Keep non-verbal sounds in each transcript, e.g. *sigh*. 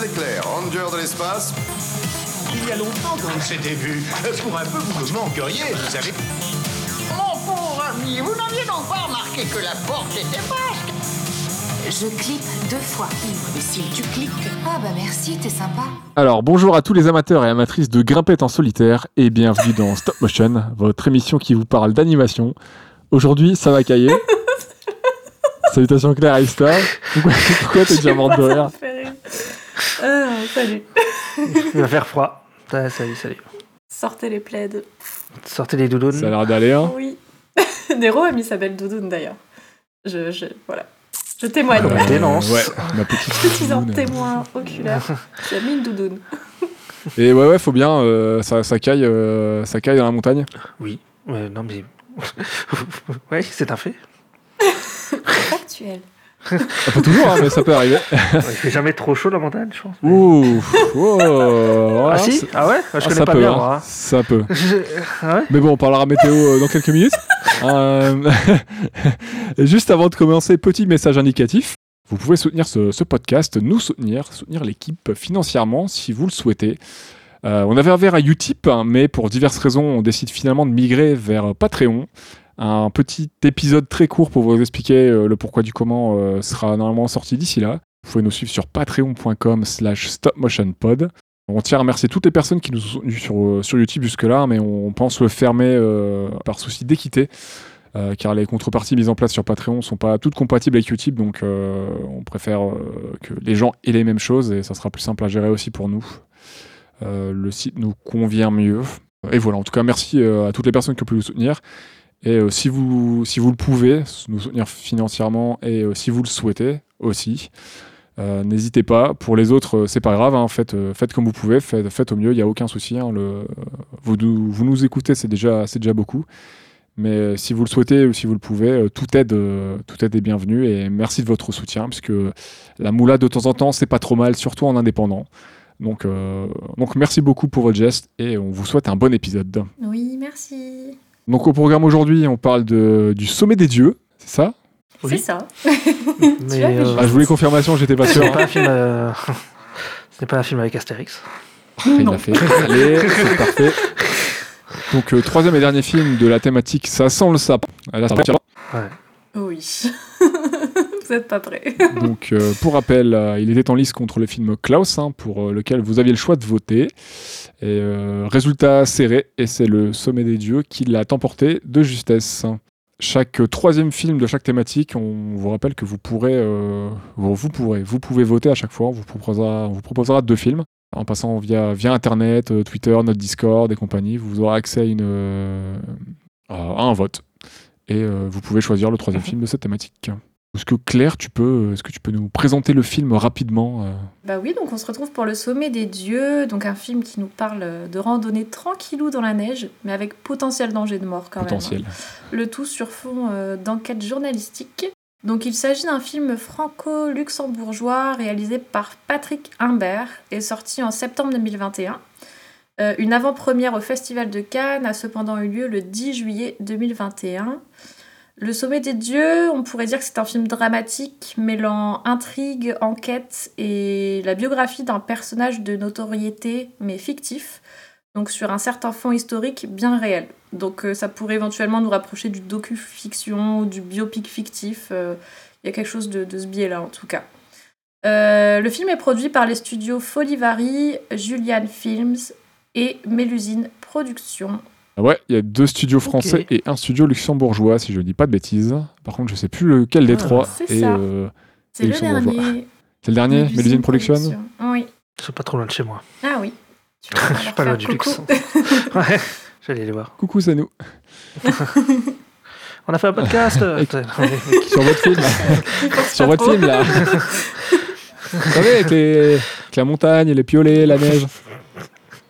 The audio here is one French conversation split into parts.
Leclerc, ranger de l'espace. Il y a longtemps qu'on s'était vu. Pour un peu, vous me manqueriez, vous savez. Mon pauvre ami, vous n'aviez donc pas remarqué que la porte était basque Je clique deux fois. Et si tu cliques. Ah bah merci, t'es sympa. Alors bonjour à tous les amateurs et amatrices de grimpettes en solitaire et bienvenue dans Stop Motion, votre émission qui vous parle d'animation. Aujourd'hui, ça va cailler. *laughs* Salutations Claire et. Pourquoi, pourquoi t'es déjà morte de rire *laughs* Ah, salut. *laughs* Il va faire froid. Ah, salut, salut. Sortez les plaids. Sortez les doudounes. Ça a l'air d'aller, hein Oui. *laughs* Nero a mis sa belle doudoune d'ailleurs. Je, je, voilà. Je témoigne. Ouais. Dénonce. Ouais, ma petite Petit en témoin oculaire. Tu as mis une doudoune. Et ouais, ouais, faut bien, euh, ça, ça, caille, euh, ça caille dans la montagne. Oui. Ouais, non, mais. ouais, c'est un fait. Factuel. Pas toujours, hein, mais ça peut arriver. Il fait jamais trop chaud la montagne, je pense. Ouh, oh, voilà, ah si Ah ouais Je ah, connais ça pas peut, bien, hein, moi. hein. Ça peut. *laughs* Je- Ah ouais Mais bon, on parlera météo euh, dans quelques minutes. *laughs* Euh, *laughs* juste avant de commencer, petit message indicatif. Vous pouvez soutenir ce, ce podcast, nous soutenir, soutenir l'équipe financièrement si vous le souhaitez. Euh, on avait vers à Utip, hein, mais pour diverses raisons, on décide finalement de migrer vers Patreon. Un petit épisode très court pour vous expliquer euh, le pourquoi du comment euh, sera normalement sorti d'ici là. Vous pouvez nous suivre sur patreon.com slash stopmotionpod. On tient à remercier toutes les personnes qui nous ont soutenus sur, euh, sur YouTube jusque-là, mais on pense le fermer par souci d'équité, car les contreparties mises en place sur Patreon ne sont pas toutes compatibles avec YouTube, donc on préfère que les gens aient les mêmes choses et ça sera plus simple à gérer aussi pour nous. Le site nous convient mieux. Et voilà, en tout cas, merci à toutes les personnes qui ont pu nous soutenir. Et euh, si, vous, si vous le pouvez, nous soutenir financièrement et euh, si vous le souhaitez aussi, euh, N'hésitez pas. Pour les autres, euh, c'est pas grave. hein, Faites, faites comme vous pouvez. Faites, faites au mieux. Il n'y a aucun souci. hein, vous, nous, écoutez, c'est déjà, déjà beaucoup. Mais si vous le souhaitez ou si vous le pouvez, toute aide, toute aide est bienvenue. Et merci de votre soutien, puisque la moula de temps en temps, c'est pas trop mal, surtout en indépendant. Donc, donc merci beaucoup pour votre geste et on vous souhaite un bon épisode. Oui, merci. Donc au programme aujourd'hui, on parle de, du sommet des dieux, c'est ça? Oui. C'est ça. *laughs* Mais euh, Ah, Je voulais confirmation, j'étais pas ce sûr. n'est pas un film. euh, *laughs* Ce n'est pas un film avec Astérix. Il Non. l'a fait. Allez, c'est parfait. Donc, euh, troisième et dernier film de la thématique Ça sent le sapin. Va. Ouais. Oui. *laughs* Vous n'êtes pas prêts. *laughs* Donc, euh, pour rappel, euh, il était en lice contre le film Klaus, hein, pour euh, lequel vous aviez le choix de voter. Et résultat serré, et c'est le Sommet des Dieux qui l'a emporté de justesse. Chaque troisième film de chaque thématique, on vous rappelle que vous pourrez, vous, pourrez, vous pouvez voter à chaque fois. On vous proposera, on vous proposera deux films en passant via, via Internet, Twitter, notre Discord et compagnie. Vous aurez accès à, une, à un vote et vous pouvez choisir le troisième film de cette thématique. Est-ce que Claire, tu peux, est-ce que tu peux nous présenter le film rapidement euh Bah oui, donc on se retrouve pour Le Sommet des Dieux, donc un film qui nous parle de randonnée tranquillou dans la neige, mais avec potentiel danger de mort quand même. potentiel Le tout sur fond euh, d'enquête journalistique. Donc il s'agit d'un film franco-luxembourgeois réalisé par Patrick Imbert et sorti en septembre 2021. Euh, une avant-première au Festival de Cannes a cependant eu lieu le 10 juillet 2021. Le Sommet des Dieux, on pourrait dire que c'est un film dramatique mêlant intrigue, enquête et la biographie d'un personnage de notoriété mais fictif, donc sur un certain fond historique bien réel. Donc euh, ça pourrait éventuellement nous rapprocher du docu-fiction ou du biopic fictif. euh, Il y a quelque chose de, ce biais-là en tout cas. Euh, le film est produit par les studios Folivari, Julian Films et Mélusine Productions. Ah Ouais, il y a deux studios français et un studio luxembourgeois, si je ne dis pas de bêtises. Par contre, je sais plus lequel des Ah, trois. c'est et, ça. euh, C'est Et le luxembourgeois. dernier. *laughs* c'est le dernier, Mélusine Mélusine Production. Oui. C'est pas trop loin de chez moi. Ah oui. *laughs* Je suis pas loin du coucou. luxe. *laughs* Ouais, j'allais les voir. Coucou, c'est nous. On a fait un podcast. Sur votre film, Sur votre trop. film, là. Vous savez, avec, les- avec la montagne, les piolets, la neige.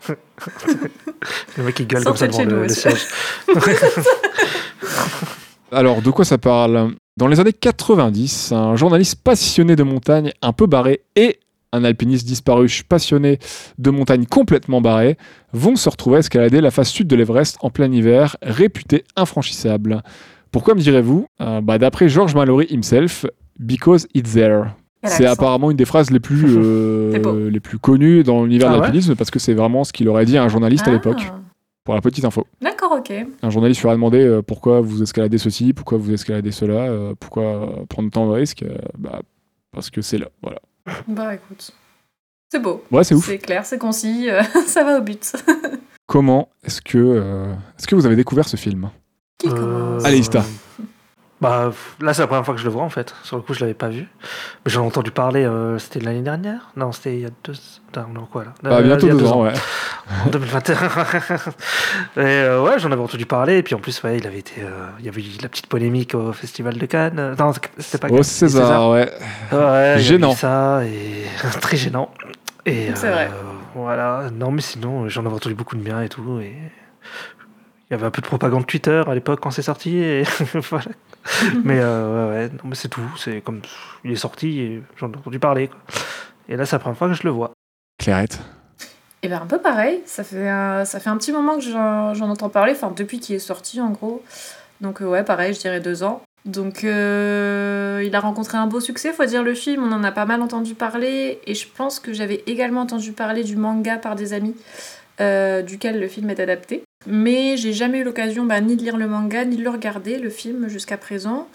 *laughs* Le mec qui gueule comme ça devant le, le siège. Alors, de quoi ça parle? Dans les années 90, un journaliste passionné de montagne, un peu barré, et un alpiniste disparu passionné de montagne complètement barré, vont se retrouver à escalader la face sud de l'Everest en plein hiver, réputé infranchissable. Pourquoi me direz-vous? Euh, bah, D'après George Mallory himself, because it's there. C'est apparemment une des phrases les plus, *laughs* euh, les plus connues dans l'univers Ah de ouais l'alpinisme parce que c'est vraiment ce qu'il aurait dit à un journaliste à Ah. l'époque, pour la petite info. D'accord, ok. Un journaliste lui a demandé euh, pourquoi vous escaladez ceci, pourquoi vous escaladez cela, euh, pourquoi prendre tant de risques. euh, bah, parce que c'est là, voilà. Bah écoute. C'est beau. Ouais, c'est ouf. C'est clair, c'est concis, euh, *laughs* ça va au but. Comment est-ce que, euh, est-ce que vous avez découvert ce film? Qui Euh, commence? Allez, Ista. Bah là c'est la première fois que je le vois en fait. Sur le coup je l'avais pas vu. Mais j'en ai entendu parler. euh, c'était l'année dernière? Non c'était il y a deux. Non, non, quoi là? Bah, Euh, Bientôt il y a deux ans, ouais. *laughs* En 2021. *laughs* et euh, ouais, j'en avais entendu parler. Et puis en plus, ouais, il avait été. euh, il y avait eu la petite polémique au Festival de Cannes. Non, c'était pas Au Cannes, César, ouais. Ouais, Gênant. ça et *laughs* très gênant. Et C'est vrai. Voilà. Non, mais sinon, j'en avais entendu beaucoup de bien et tout. Et il y avait un peu de propagande Twitter à l'époque quand c'est sorti. Et *laughs* voilà. mais euh, ouais, ouais, non, mais c'est tout. C'est comme il est sorti et j'en ai entendu parler. quoi. Et là, c'est la première fois que je le vois. Clairette. Et ben un peu pareil, ça fait un, ça fait un petit moment que j'en j'en entends parler, enfin depuis qu'il est sorti en gros. Donc euh, ouais, pareil, je dirais deux ans. Donc euh, il a rencontré un beau succès, faut dire le film, on en a pas mal entendu parler, et je pense que j'avais également entendu parler du manga par des amis, euh, duquel le film est adapté. Mais j'ai jamais eu l'occasion bah, ni de lire le manga, ni de le regarder, le film, jusqu'à présent.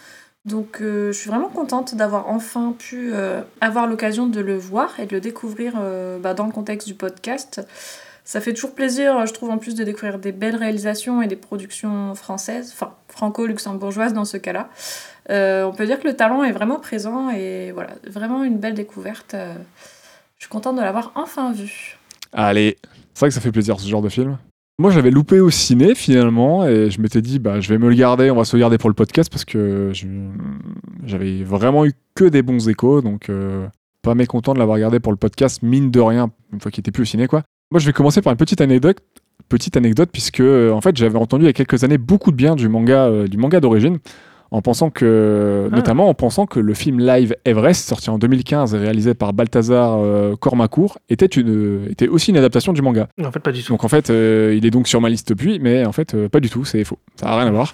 Donc euh, je suis vraiment contente d'avoir enfin pu euh, avoir l'occasion de le voir et de le découvrir euh, bah, dans le contexte du podcast. Ça fait toujours plaisir, je trouve, en plus de découvrir des belles réalisations et des productions françaises, enfin franco-luxembourgeoises dans ce cas-là. On peut dire que le talent est vraiment présent et voilà, vraiment une belle découverte. Je suis contente de l'avoir enfin vu. Allez, c'est vrai que ça fait plaisir ce genre de film. Moi, je l'avais loupé au ciné finalement, et je m'étais dit, bah, je vais me le garder, on va se le garder pour le podcast parce que j'avais vraiment eu que des bons échos, donc euh, pas mécontent de l'avoir gardé pour le podcast, mine de rien, une fois qu'il était plus au ciné, quoi. Moi, je vais commencer par une petite anecdote, petite anecdote puisque euh, en fait, j'avais entendu il y a quelques années beaucoup de bien du manga, euh, du manga d'origine. En pensant que, Ah. notamment en pensant que le film live Everest, sorti en 2015 et réalisé par Balthazar euh, Cormacourt, était, une, était aussi une adaptation du manga. En fait, pas du tout. Donc en fait, euh, il est donc sur ma liste depuis, mais en fait, euh, pas du tout, c'est faux. Ça n'a rien à voir.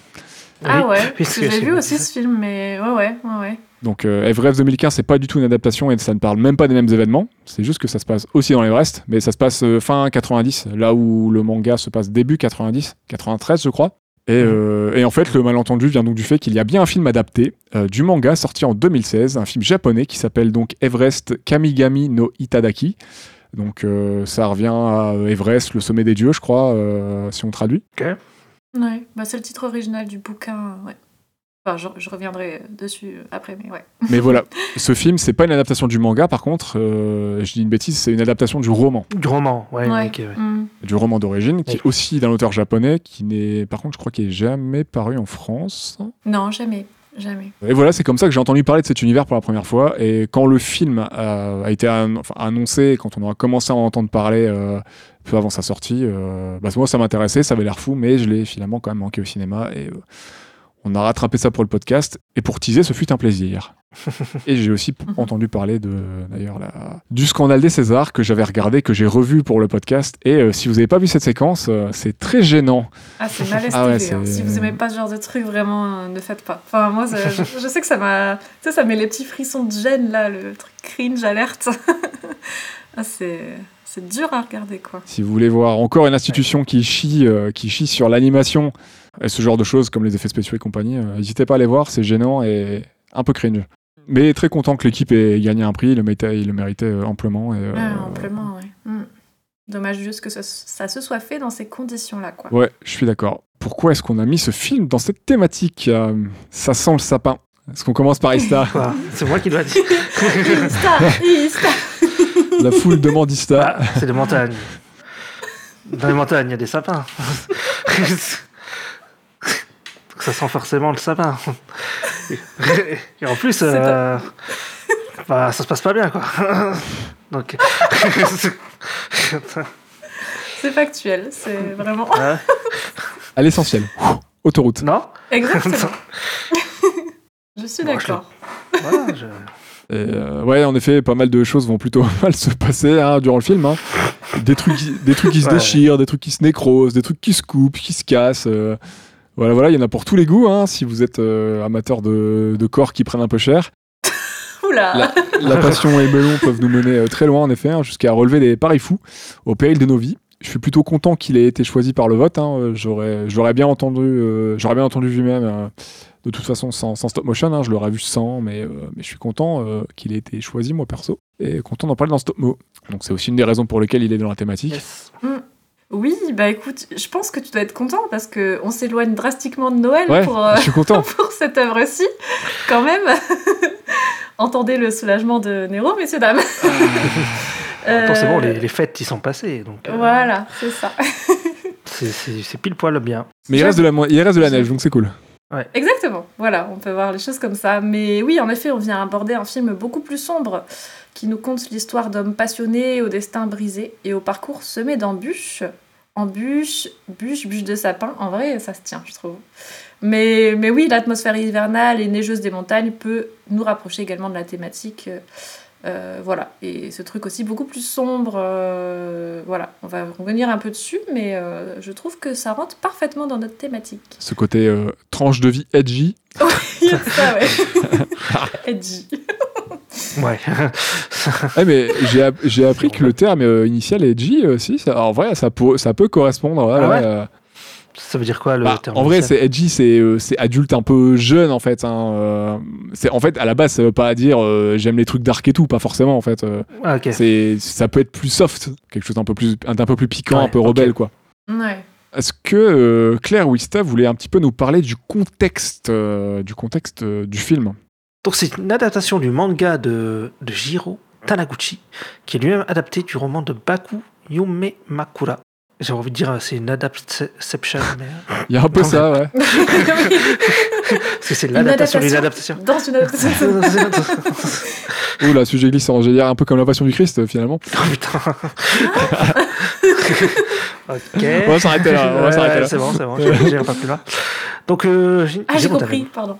Ah Oui, ouais, parce que j'ai vu aussi ce film, mais ouais, ouais, ouais, ouais. Donc euh, Everest 2015, c'est pas du tout une adaptation et ça ne parle même pas des mêmes événements. C'est juste que ça se passe aussi dans l'Everest, mais ça se passe euh, fin 90, là où le manga se passe début 90, 93 je crois. Et, euh, et en fait, le malentendu vient donc du fait qu'il y a bien un film adapté euh, du manga sorti en 2016, un film japonais qui s'appelle donc Everest Kamigami no Itadaki. Donc euh, ça revient à Everest, le sommet des dieux, je crois, euh, si on traduit. Ouais, bah, c'est le titre original du bouquin, ouais. Enfin, je, je reviendrai dessus après, mais ouais. Mais *laughs* voilà, ce film, c'est pas une adaptation du manga, par contre, euh, je dis une bêtise, c'est une adaptation du roman. Du roman, ouais. Ouais. ok, ouais. Mm. du roman d'origine, qui est aussi d'un auteur japonais, qui n'est, par contre, je crois qu'il est jamais paru en France. Non, jamais, jamais. Et voilà, c'est comme ça que j'ai entendu parler de cet univers pour la première fois. Et quand le film a, a été an- enfin, annoncé, quand on aura commencé à en entendre parler euh, peu avant sa sortie, euh, bah, moi ça m'intéressait, ça avait l'air fou, mais je l'ai finalement quand même manqué au cinéma. Et euh, on a rattrapé ça pour le podcast. Et pour teaser, ce fut un plaisir. *laughs* et j'ai aussi p- entendu parler de, d'ailleurs, la- du scandale des Césars que j'avais regardé, que j'ai revu pour le podcast. Et euh, si vous n'avez pas vu cette séquence, euh, c'est très gênant. Ah, c'est malaise Ah ouais, hein. Si vous aimez pas ce genre de truc, vraiment, euh, ne faites pas. Enfin, moi, je, je sais que ça m'a. Tu sais, ça met les petits frissons de gêne, là, le truc cringe, alerte. *laughs* ah, c'est. C'est dur à regarder, quoi. Si vous voulez voir encore une institution qui chie, euh, qui chie sur l'animation et ce genre de choses comme les effets spéciaux et compagnie, euh, n'hésitez pas à aller voir, c'est gênant et un peu cringe. Mais très content que l'équipe ait gagné un prix, il le méritait, il le méritait euh, amplement. Et, euh, Ah, amplement, ouais. Mm. Dommage juste que ça, ça se soit fait dans ces conditions-là, quoi. Ouais, je suis d'accord. Pourquoi est-ce qu'on a mis ce film dans cette thématique euh, Ça sent le sapin? Est-ce qu'on commence par Ista? Quoi *laughs* C'est moi qui dois dire. *laughs* Ista Ista *laughs* La foule demande Ista. Ah, c'est des montagnes. Dans les montagnes, il y a des sapins. Ça sent forcément le sapin. Et en plus, euh, bah, ça se passe pas bien, quoi. Donc, C'est factuel, c'est vraiment. ouais. À l'essentiel. Autoroute. non Exactement. *laughs* je suis Bon, je d'accord. Voilà, je- Et, euh, ouais, en effet, pas mal de choses vont plutôt *laughs* mal se passer hein, durant le film. hein. Des trucs, qui- des trucs qui se Ouais. déchirent, des trucs qui se nécrosent, des trucs qui se coupent, qui se cassent. euh. Voilà, voilà, il y en a pour tous les goûts. hein, si vous êtes euh, amateur de, de corps qui prennent un peu cher. *laughs* là La, la passion et le melon peuvent nous mener euh, très loin, en effet, hein, jusqu'à relever des paris fous au péril de nos vies. Je suis plutôt content qu'il ait été choisi par le vote. hein, euh, J'aurais, bien entendu, euh, j'aurais bien entendu lui-même. euh, de toute façon, sans, sans stop motion, hein, je l'aurais vu sans, mais, mais je suis content qu'il ait été choisi, moi perso, et content d'en parler dans stop mo. Donc c'est aussi une des raisons pour lesquelles il est dans la thématique. Yes. Oui, bah écoute, je pense que tu dois être content parce que on s'éloigne drastiquement de Noël Ouais, pour, euh, je suis content. *laughs* pour cette œuvre-ci, quand même. *laughs* Entendez le soulagement de Nero, messieurs, dames. Bon, Euh, les, les fêtes, ils sont passés. Donc, euh, Voilà, c'est ça. *laughs* c'est- C'est c'est pile poil bien. Mais il reste de la, il reste de la neige, donc c'est cool. Exactement, voilà, on peut voir les choses comme ça. Mais oui, en effet, on vient aborder un film beaucoup plus sombre qui nous conte l'histoire d'hommes passionnés au destin brisé et au parcours semé d'embûches. Embûches, bûches, bûches de sapin. En vrai, ça se tient, je trouve. Mais, mais oui, l'atmosphère hivernale et neigeuse des montagnes peut nous rapprocher également de la thématique. euh, euh, voilà, et ce truc aussi beaucoup plus sombre, euh, voilà, on va revenir un peu dessus, mais euh, je trouve que ça rentre parfaitement dans notre thématique. Ce côté tranche de vie edgy. *laughs* ça, ouais. *laughs* Edgy. Ouais. *laughs* Eh, mais j'ai app- j'ai appris que le terme euh, initial edgy aussi, ça, en vrai, ça, peut- ça peut correspondre. ouais, Ah ouais ouais, euh, Ça veut dire quoi le Bah, terme en vrai, c'est edgy, c'est euh, c'est adulte un peu jeune en fait. hein, euh, c'est en fait à la base, ça veut pas dire euh, j'aime les trucs dark et tout, pas forcément en fait. euh, Ah, c'est ça peut être plus soft, quelque chose d'un peu plus un, peu plus piquant, Ouais, un peu rebelle quoi. Ouais. Est-ce que euh, Claire Wista voulait un petit peu nous parler du contexte euh, du contexte euh, du film? Donc c'est une adaptation du manga de, de Jiro Taniguchi, qui est lui-même adapté du roman de Baku Yume Makura. J'ai envie de dire, c'est une adaptation, mais... euh, Il y a un peu ça, ouais. Parce *laughs* que c'est Une l'adaptation d'une adaptation. adaptation. Dans une adaptation. *laughs* Ouh là, sujet glissant. J'allais dire un peu comme la Passion du Christ euh, finalement. *laughs* Oh putain. ok. On va s'arrêter là, on va s'arrêter là. C'est bon, c'est bon, je- j'irai pas plus loin. Donc, euh, Ah, j'ai compris, pardon.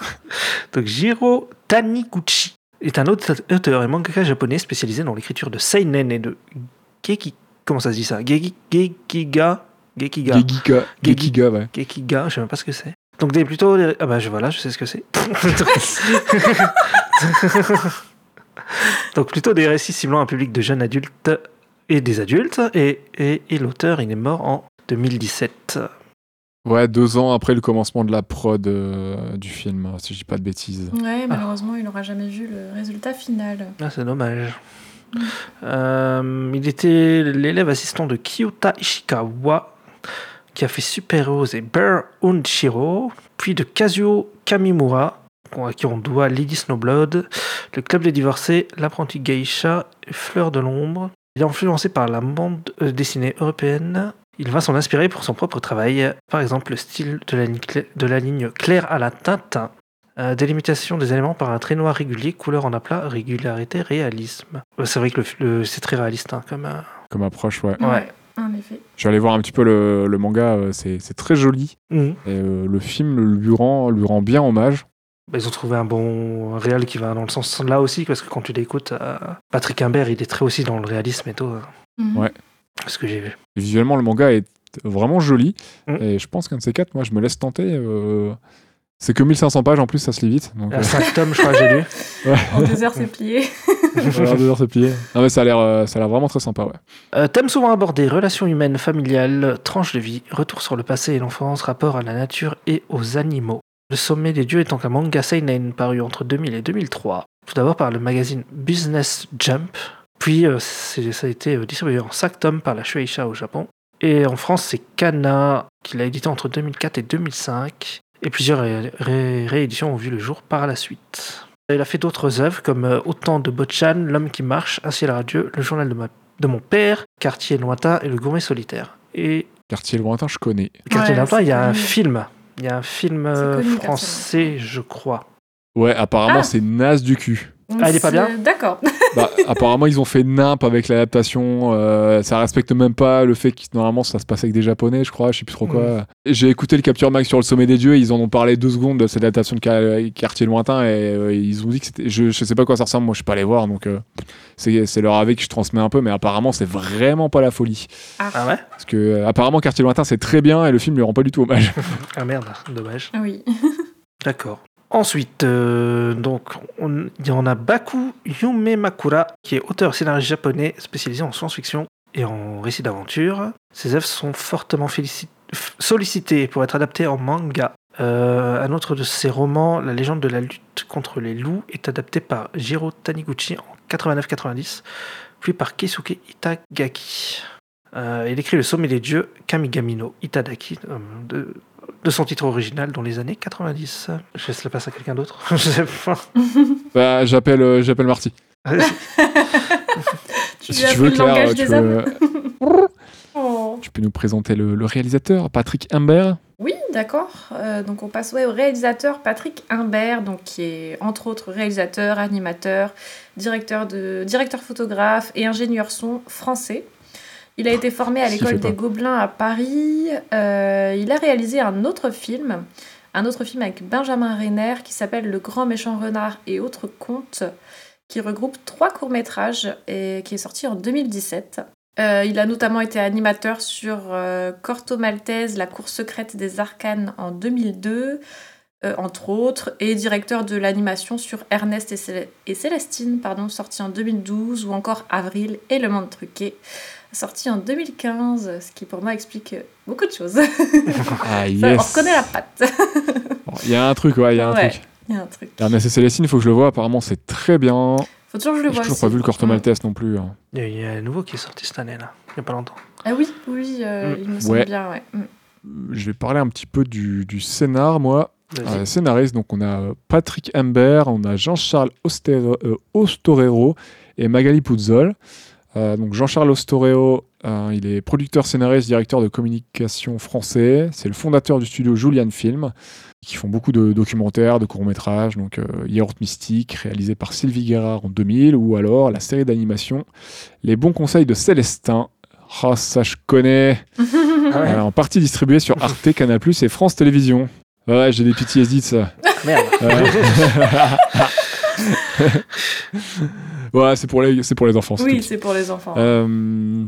*laughs* Donc, Jiro Taniguchi est un auteur auteur et mangaka japonais spécialisé dans l'écriture de seinen et de geki. Comment ça se dit ça? Geki- Gekiga Gekiga. Gekiga. Gekiga, ouais. Gekiga, je sais même pas ce que c'est. Donc des plutôt des- ah bah je voilà, je sais ce que c'est. *laughs* Donc plutôt des récits ciblant un public de jeunes adultes et des adultes et, et, et l'auteur il est mort en 2017. Ouais, deux ans après le commencement de la prod euh, du film, si je dis pas de bêtises. Ouais, malheureusement, il n'aura jamais vu le résultat final. Ah, c'est dommage. Euh, il était l'élève assistant de Kyota Ishikawa, qui a fait Super Heroes et Bear Unshiro, puis de Kazuo Kamimura, à qui on doit Lady Snowblood, le Club des Divorcés, L'apprenti Geisha et Fleur de l'Ombre. Il est influencé par la bande euh, dessinée européenne. Il va s'en inspirer pour son propre travail, par exemple le style de la ligne, cla- de la ligne claire à la Tintin. Euh, délimitation des éléments par un trait noir régulier, couleur en aplat, régularité, réalisme. Ouais, c'est vrai que le, le- c'est très réaliste hein, comme. euh, Comme approche, ouais. Ouais. en effet. Je vais aller voir un petit peu le, le manga, euh, c'est très joli. mhm. Et euh, le film lui rend, lui rend bien hommage. Bah, ils ont trouvé un bon réel qui va dans le sens là aussi, parce que quand tu l'écoutes, euh, Patrick Imbert, il est très aussi dans le réalisme et tout. Mhm. Ouais. Ce que j'ai vu. Visuellement, le manga est vraiment joli. Mm. Et je pense qu'un de ces quatre, moi, je me laisse tenter. euh, C'est que 1500 pages en plus, ça se lit vite. Donc, Il y a 5 tomes, je crois, j'ai lu. *laughs* En deux heures, c'est plié. *laughs* euh, deux heures, c'est plié. Non, mais ça a l'air euh, ça a l'air vraiment très sympa, ouais. Euh, thème souvent abordé, relations humaines, familiales, tranches de vie, retour sur le passé et l'enfance, rapport à la nature et aux animaux. Le sommet des dieux étant un manga seinen paru entre 2000 et 2003. Tout d'abord par le magazine Business Jump, puis euh, ça a été euh, distribué en 5 tomes par la Shueisha au Japon. Et en France, c'est Kana qui l'a édité entre 2004 et 2005. Et plusieurs ré- ré- rééditions ont vu le jour par la suite. Il a fait d'autres œuvres comme euh, Autant de Bochan, L'homme qui marche, Un ciel radieux, Le journal de, ma- de mon père, Quartier lointain et Le gourmet solitaire. Et Quartier lointain, je connais. Quartier Ouais, lointain, il y a un film. Il y a un film connu, français, je crois. Ouais, apparemment, Ah. c'est naze du cul. Ah, il est pas bien D'accord. Bah, apparemment, ils ont fait nimp avec l'adaptation. euh, ça respecte même pas le fait que normalement ça se passe avec des japonais, je crois, je sais plus trop quoi. Et J'ai écouté le Capture Mag sur le sommet des dieux, ils en ont parlé deux secondes de cette adaptation de Qua- Quartier lointain et euh, ils ont dit que c'était. Je, je sais pas à quoi ça ressemble, moi je suis pas allé voir donc euh, c'est c'est leur avis que je transmets un peu, mais apparemment c'est vraiment pas la folie. Ah ouais? Parce que euh, apparemment Quartier lointain c'est très bien et le film lui rend pas du tout hommage. *laughs* Ah merde, dommage. Oui. *laughs* D'accord. Ensuite, euh, donc, on- en a Baku Yumemakura, qui est auteur scénariste japonais spécialisé en science-fiction et en récits d'aventure. Ses œuvres sont fortement sollicitées pour être adaptées en manga. Euh, un autre de ses romans, La légende de la lutte contre les loups, est adapté par Jiro Taniguchi en 89-90, puis par Keisuke Itagaki. Euh, il écrit Le sommet des dieux, Kamigami no Itadaki, de son titre original dans les années 90. Je laisse la place à quelqu'un d'autre. *laughs* Je sais pas. *laughs* Bah, j'appelle euh, j'appelle Marty. *laughs* Tu Si tu veux, Claire, langage tu, veux- Oh. tu peux nous présenter le, le réalisateur, Patrick Imbert Oui, d'accord. Euh, donc on passe ouais, au réalisateur Patrick Imbert, donc qui est entre autres réalisateur, animateur, directeur, de, directeur photographe et ingénieur son français. Il a été formé à l'école des Gobelins à Paris. Euh, il a réalisé un autre film, un autre film avec Benjamin Renner qui s'appelle Le Grand Méchant Renard et autres contes, qui regroupe trois courts-métrages et qui est sorti en 2017. Euh, il a notamment été animateur sur euh, Corto Maltese, La cour secrète des arcanes en 2002, euh, entre autres, et directeur de l'animation sur Ernest et Célestine, pardon, sorti en 2012, ou encore Avril et Le Monde Truqué, sorti en 2015, ce qui pour moi explique euh, beaucoup de choses. *laughs* Ah, Ça, On reconnaît la patte. Bon, Il y a un truc, ouais, il y a un Ouais. truc. Il y a un truc. Ernest et Célestine, il faut que je le vois. Apparemment, c'est très bien. Faut toujours que je le J'ai vois toujours aussi. pas vu le Corto. Maltese non plus. hein. Il y a- il un nouveau qui est sorti cette année, là, il n'y a pas longtemps. Ah oui, oui, euh, Mm. il me semble Ouais. bien, ouais. Mm. Je vais parler un petit peu du, du scénar, moi. Euh, scénariste, donc on a euh, Patrick Imbert, on a Jean-Charles euh, Ostorero et Magali Puzzol. Euh, donc Jean-Charles Ostorero, euh, il est producteur, scénariste, directeur de communication français. C'est le fondateur du studio Julian Film, qui font beaucoup de documentaires, de courts-métrages. Donc euh, Yaourt Mystique, réalisé par Sylvie Guérard en 2000, ou alors la série d'animation Les bons conseils de Célestin. Ah, ça je connais. *laughs* Ah ouais. Euh, en partie distribué sur Arte, Canal+, et France Télévisions. Ouais, j'ai des PTSD de ça. Merde. *laughs* *laughs* Ouais, c'est pour les, c'est pour les enfants. c'est Oui, c'est pour les enfants. Euh,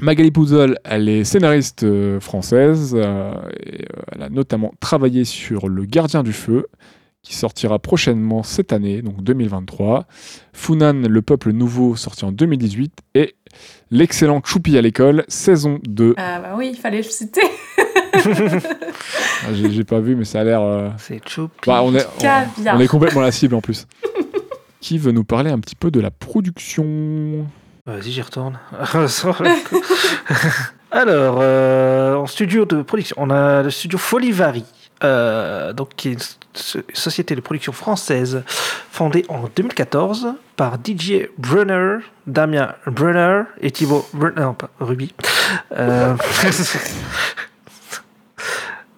Magali Puzzol, elle est scénariste euh, française. euh, et, euh, elle a notamment travaillé sur Le Gardien du Feu, qui sortira prochainement cette année, donc 2023. Funan, Le Peuple Nouveau, sorti en 2018. Et l'excellent Choupi à l'école, saison 2. Ah bah oui, il fallait le citer. *laughs* Ah, j'ai, pas vu, mais ça a l'air... euh, C'est choupi. bah, on, est, on est complètement la cible en plus. *laughs* qui veut nous parler un petit peu de la production? Vas-y, j'y retourne. *laughs* Coup. *laughs* Alors, euh, en studio de production, on a le studio Folivari, euh, donc qui est une so- société de production française fondée en 2014 par Didier Brunner, Damien Brunner et Thibaut Brunner, non pas Ruby. Euh, *laughs*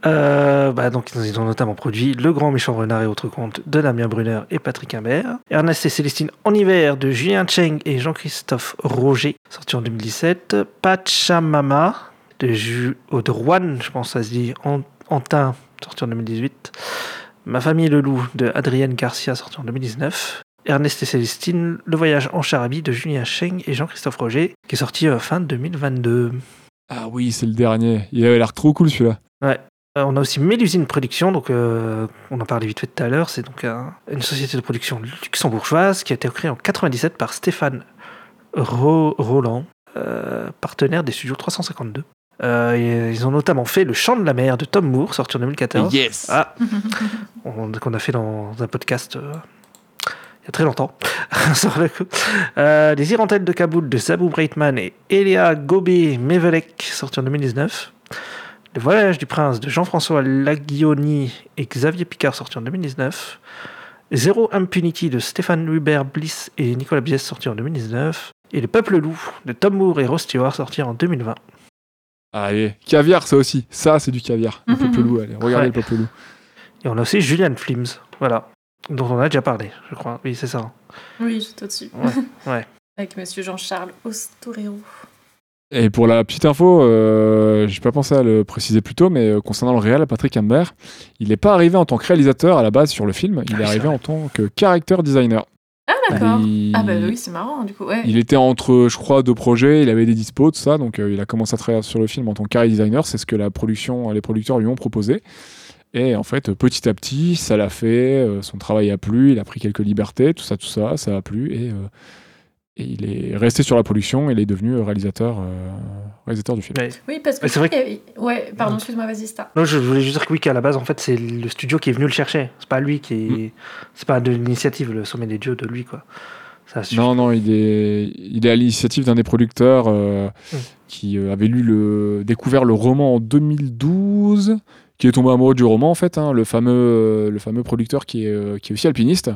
euh, bah, donc, ils ont notamment produit Le Grand Méchant Renard et autres contes de Damien Brunner et Patrick Imbert. Ernest et Célestine en hiver de Julien Cheng et Jean-Christophe Roger, sorti en 2017. Pachamama de, Ju oh, de Juan, je pense ça se dit, An- Antin, sorti en 2018. Ma famille le loup de Adrienne Garcia, sorti en 2019. Ernest et Célestine, Le voyage en charabie de Julien Cheng et Jean-Christophe Roger, qui est sorti euh, fin 2022. Ah oui, c'est le dernier. Il avait l'air trop cool celui-là. Euh, on a aussi Mélusine Production, donc euh, on en parlait vite fait tout à l'heure. C'est donc un- une société de production luxembourgeoise qui a été créée en 97 par Stéphane Ro- Roland, euh, partenaire des studios 352. Euh, et ils ont notamment fait Le Chant de la mer de Tom Moore, sorti en 2014. Yes Ah, *laughs* on- qu'on a fait dans un podcast euh, il y a très longtemps. *laughs* sur le coup. Euh, les Hirondelles de Kaboul de Zabou Breitman et Elia Gobé Mevelek, sorti en 2019. Le Voyage du Prince de Jean-François Laguioni et Xavier Picard, sorti en 2019. Zero Impunity de Stéphane Hubert Bliss et Nicolas Bies, sorti en 2019. Et Le Peuple Loup de Tom Moore et Ross Stewart, sorti en 2020. Allez, caviar ça aussi. Ça, c'est du caviar. Le peuple loup, allez, regardez Ouais. le peuple loup. Et on a aussi Julian Flims, voilà, dont on a déjà parlé, je crois. Oui, c'est ça. Oui, j'étais au-dessus. Ouais, ouais. *laughs* Avec monsieur Jean-Charles Ostorero. Et pour la petite info, euh, j'ai pas pensé à le préciser plus tôt, mais euh, concernant le réal, Patrick Imbert, il n'est pas arrivé en tant que réalisateur à la base sur le film, il Ah est oui, arrivé en tant que character designer. Ah d'accord. Il- Ah bah oui, c'est marrant du coup. Ouais. Il était entre, je crois, deux projets, il avait des dispos, tout ça, donc euh, il a commencé à travailler sur le film en tant que carré designer, c'est ce que la production, les producteurs lui ont proposé. Et en fait, petit à petit, ça l'a fait, euh, son travail a plu, il a pris quelques libertés, tout ça, tout ça, ça a plu, et, euh, et il est resté sur la production, et il est devenu réalisateur, euh, réalisateur du film. Ouais. Oui, parce que. C'est vrai avait- Ouais, pardon, excuse-moi, vas-y, Sta. Non, je voulais juste dire que oui, qu'à la base, en fait, c'est le studio qui est venu le chercher. C'est pas lui qui est. C'est pas de l'initiative, le sommet des dieux de lui, quoi. Ça. Non, non, il est, il est à l'initiative d'un des producteurs euh, Mm. qui euh, avait lu le, découvert le roman en 2012, qui est tombé amoureux du roman en fait, hein, le fameux, euh, le fameux producteur qui est, euh, qui est aussi alpiniste,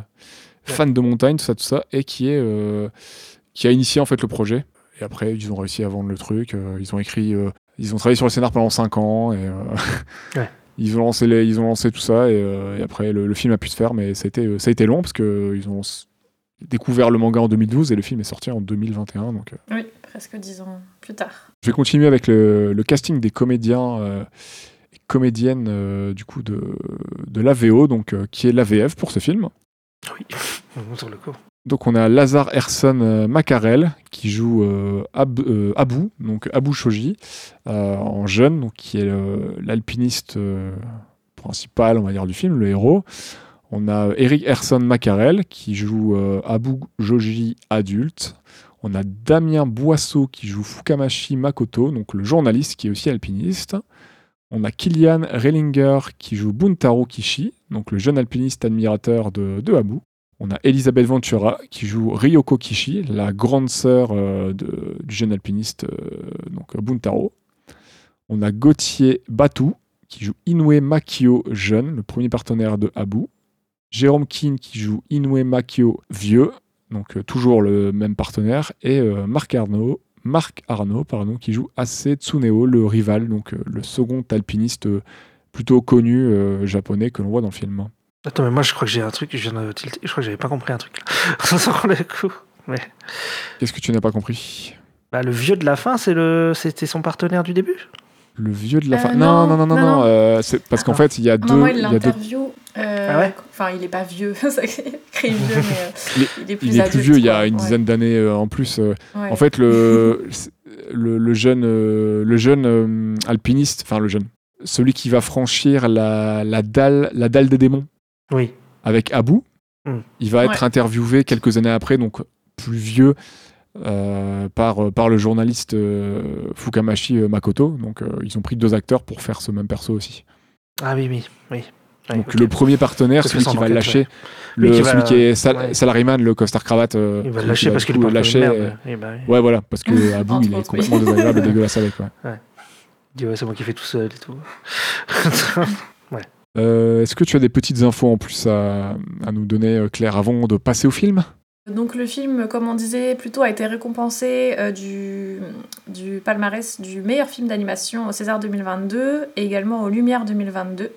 fan de montagne, tout ça, tout ça, et qui est, euh, qui a initié en fait le projet. Et après, ils ont réussi à vendre le truc. euh, ils ont écrit, euh, ils ont travaillé sur le scénar pendant 5 ans et. euh, Ouais. *laughs* Ils ont, lancé les, ils ont lancé tout ça et, euh, et après le, le film a pu se faire mais ça a été, ça a été long parce que ils ont découvert le manga en 2012 et le film est sorti en 2021 donc euh, Oui, presque dix ans plus tard. je vais continuer avec le, le casting des comédiens euh, et comédiennes euh, du coup de, de l'AVO donc euh, qui est l'AVF pour ce film *laughs* Donc on a Lazare Erson euh, Macarel qui joue euh, Ab- euh, Abu donc Abu Shoji en jeune qui est l'alpiniste principal on va du film le héros on a Eric Erson Macarel qui joue Abu Joji adulte. On a Damien Boisseau qui joue Fukamashi Makoto, donc le journaliste qui est aussi alpiniste. On a Kilian Rellinger qui joue Buntaro Kishi, donc le jeune alpiniste admirateur de, de Abu. On a Elisabeth Ventura qui joue Ryoko Kishi, la grande sœur euh, du jeune alpiniste euh, donc Buntaro. On a Gauthier Batu qui joue Inoue Makio jeune, le premier partenaire de Abu. Jérôme King qui joue Inoue Makio vieux, donc euh, toujours le même partenaire, et Marc Arnaud, Marc Arnaud pardon, qui joue Ase Tsuneo, le rival, donc euh, le second alpiniste euh, plutôt connu euh, japonais que l'on voit dans le film. Attends, mais moi, je crois que j'ai un truc, je viens de tilter. Je crois que j'avais pas compris un truc. là. *laughs* Sur le coup. Mais. Qu'est-ce que tu n'as pas compris? Bah, le vieux de la fin, c'est le... c'était son partenaire du début? Le vieux de la Euh, fin. non, Non, non, non, non, non, non. non. euh, c'est parce qu'en Ah. fait, il y a deux. moment, il l'interview. euh, Ah ouais? Enfin, il est pas vieux, *laughs* ça crée vieux, mais euh, Il est- plus Il est plus vieux, il y a une Ouais, dizaine d'années euh, en plus. euh, ouais. En fait, le, *laughs* le, le jeune, euh, le jeune euh, alpiniste, enfin le jeune, celui qui va franchir la, la, dalle, la dalle des démons Oui. avec Abu, Hmm. il va être Ouais. interviewé quelques années après, donc plus vieux, euh, par, par le journaliste euh, Fukamashi euh, Makoto. Donc euh, ils ont pris deux acteurs pour faire ce même perso aussi. Ah oui, oui. oui. Donc le premier partenaire, celui qui va enquête, lâcher, ouais. le, qui va- celui qui est sal- ouais. salaryman, le costard cravate, euh, Il va le lâcher parce qu'il est pas lâcher, lâcher. euh, Merde. Eh ben, oui. Ouais, voilà, parce que *laughs* Entre il est complètement désagréable et dégueulasse avec. Ouais. Il dit, ouais, c'est moi qui fais tout seul et tout. *laughs* Euh, Est-ce que tu as des petites infos en plus à, à nous donner, euh, Claire, avant de passer au film? Donc le film, comme on disait, plutôt a été récompensé euh, du, du palmarès du meilleur film d'animation au César 2022 et également aux Lumières 2022.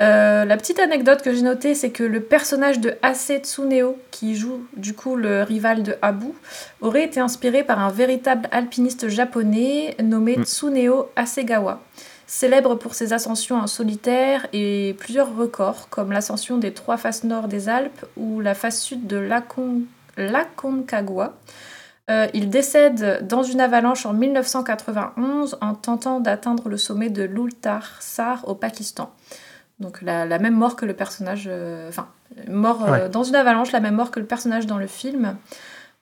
Euh, la petite anecdote que j'ai notée, c'est que le personnage de Ase Tsuneo, qui joue du coup le rival de Abu, aurait été inspiré par un véritable alpiniste japonais nommé Mm. Tsuneo Asegawa, célèbre pour ses ascensions en solitaire et plusieurs records, comme l'ascension des trois faces nord des Alpes ou la face sud de l'Acon- l'Aconcagua. Euh, il décède dans une avalanche en 1991 en tentant d'atteindre le sommet de l'Ultar Sar au Pakistan. Donc la, la même mort que le personnage, euh, enfin mort euh, Ouais. dans une avalanche, la même mort que le personnage dans le film.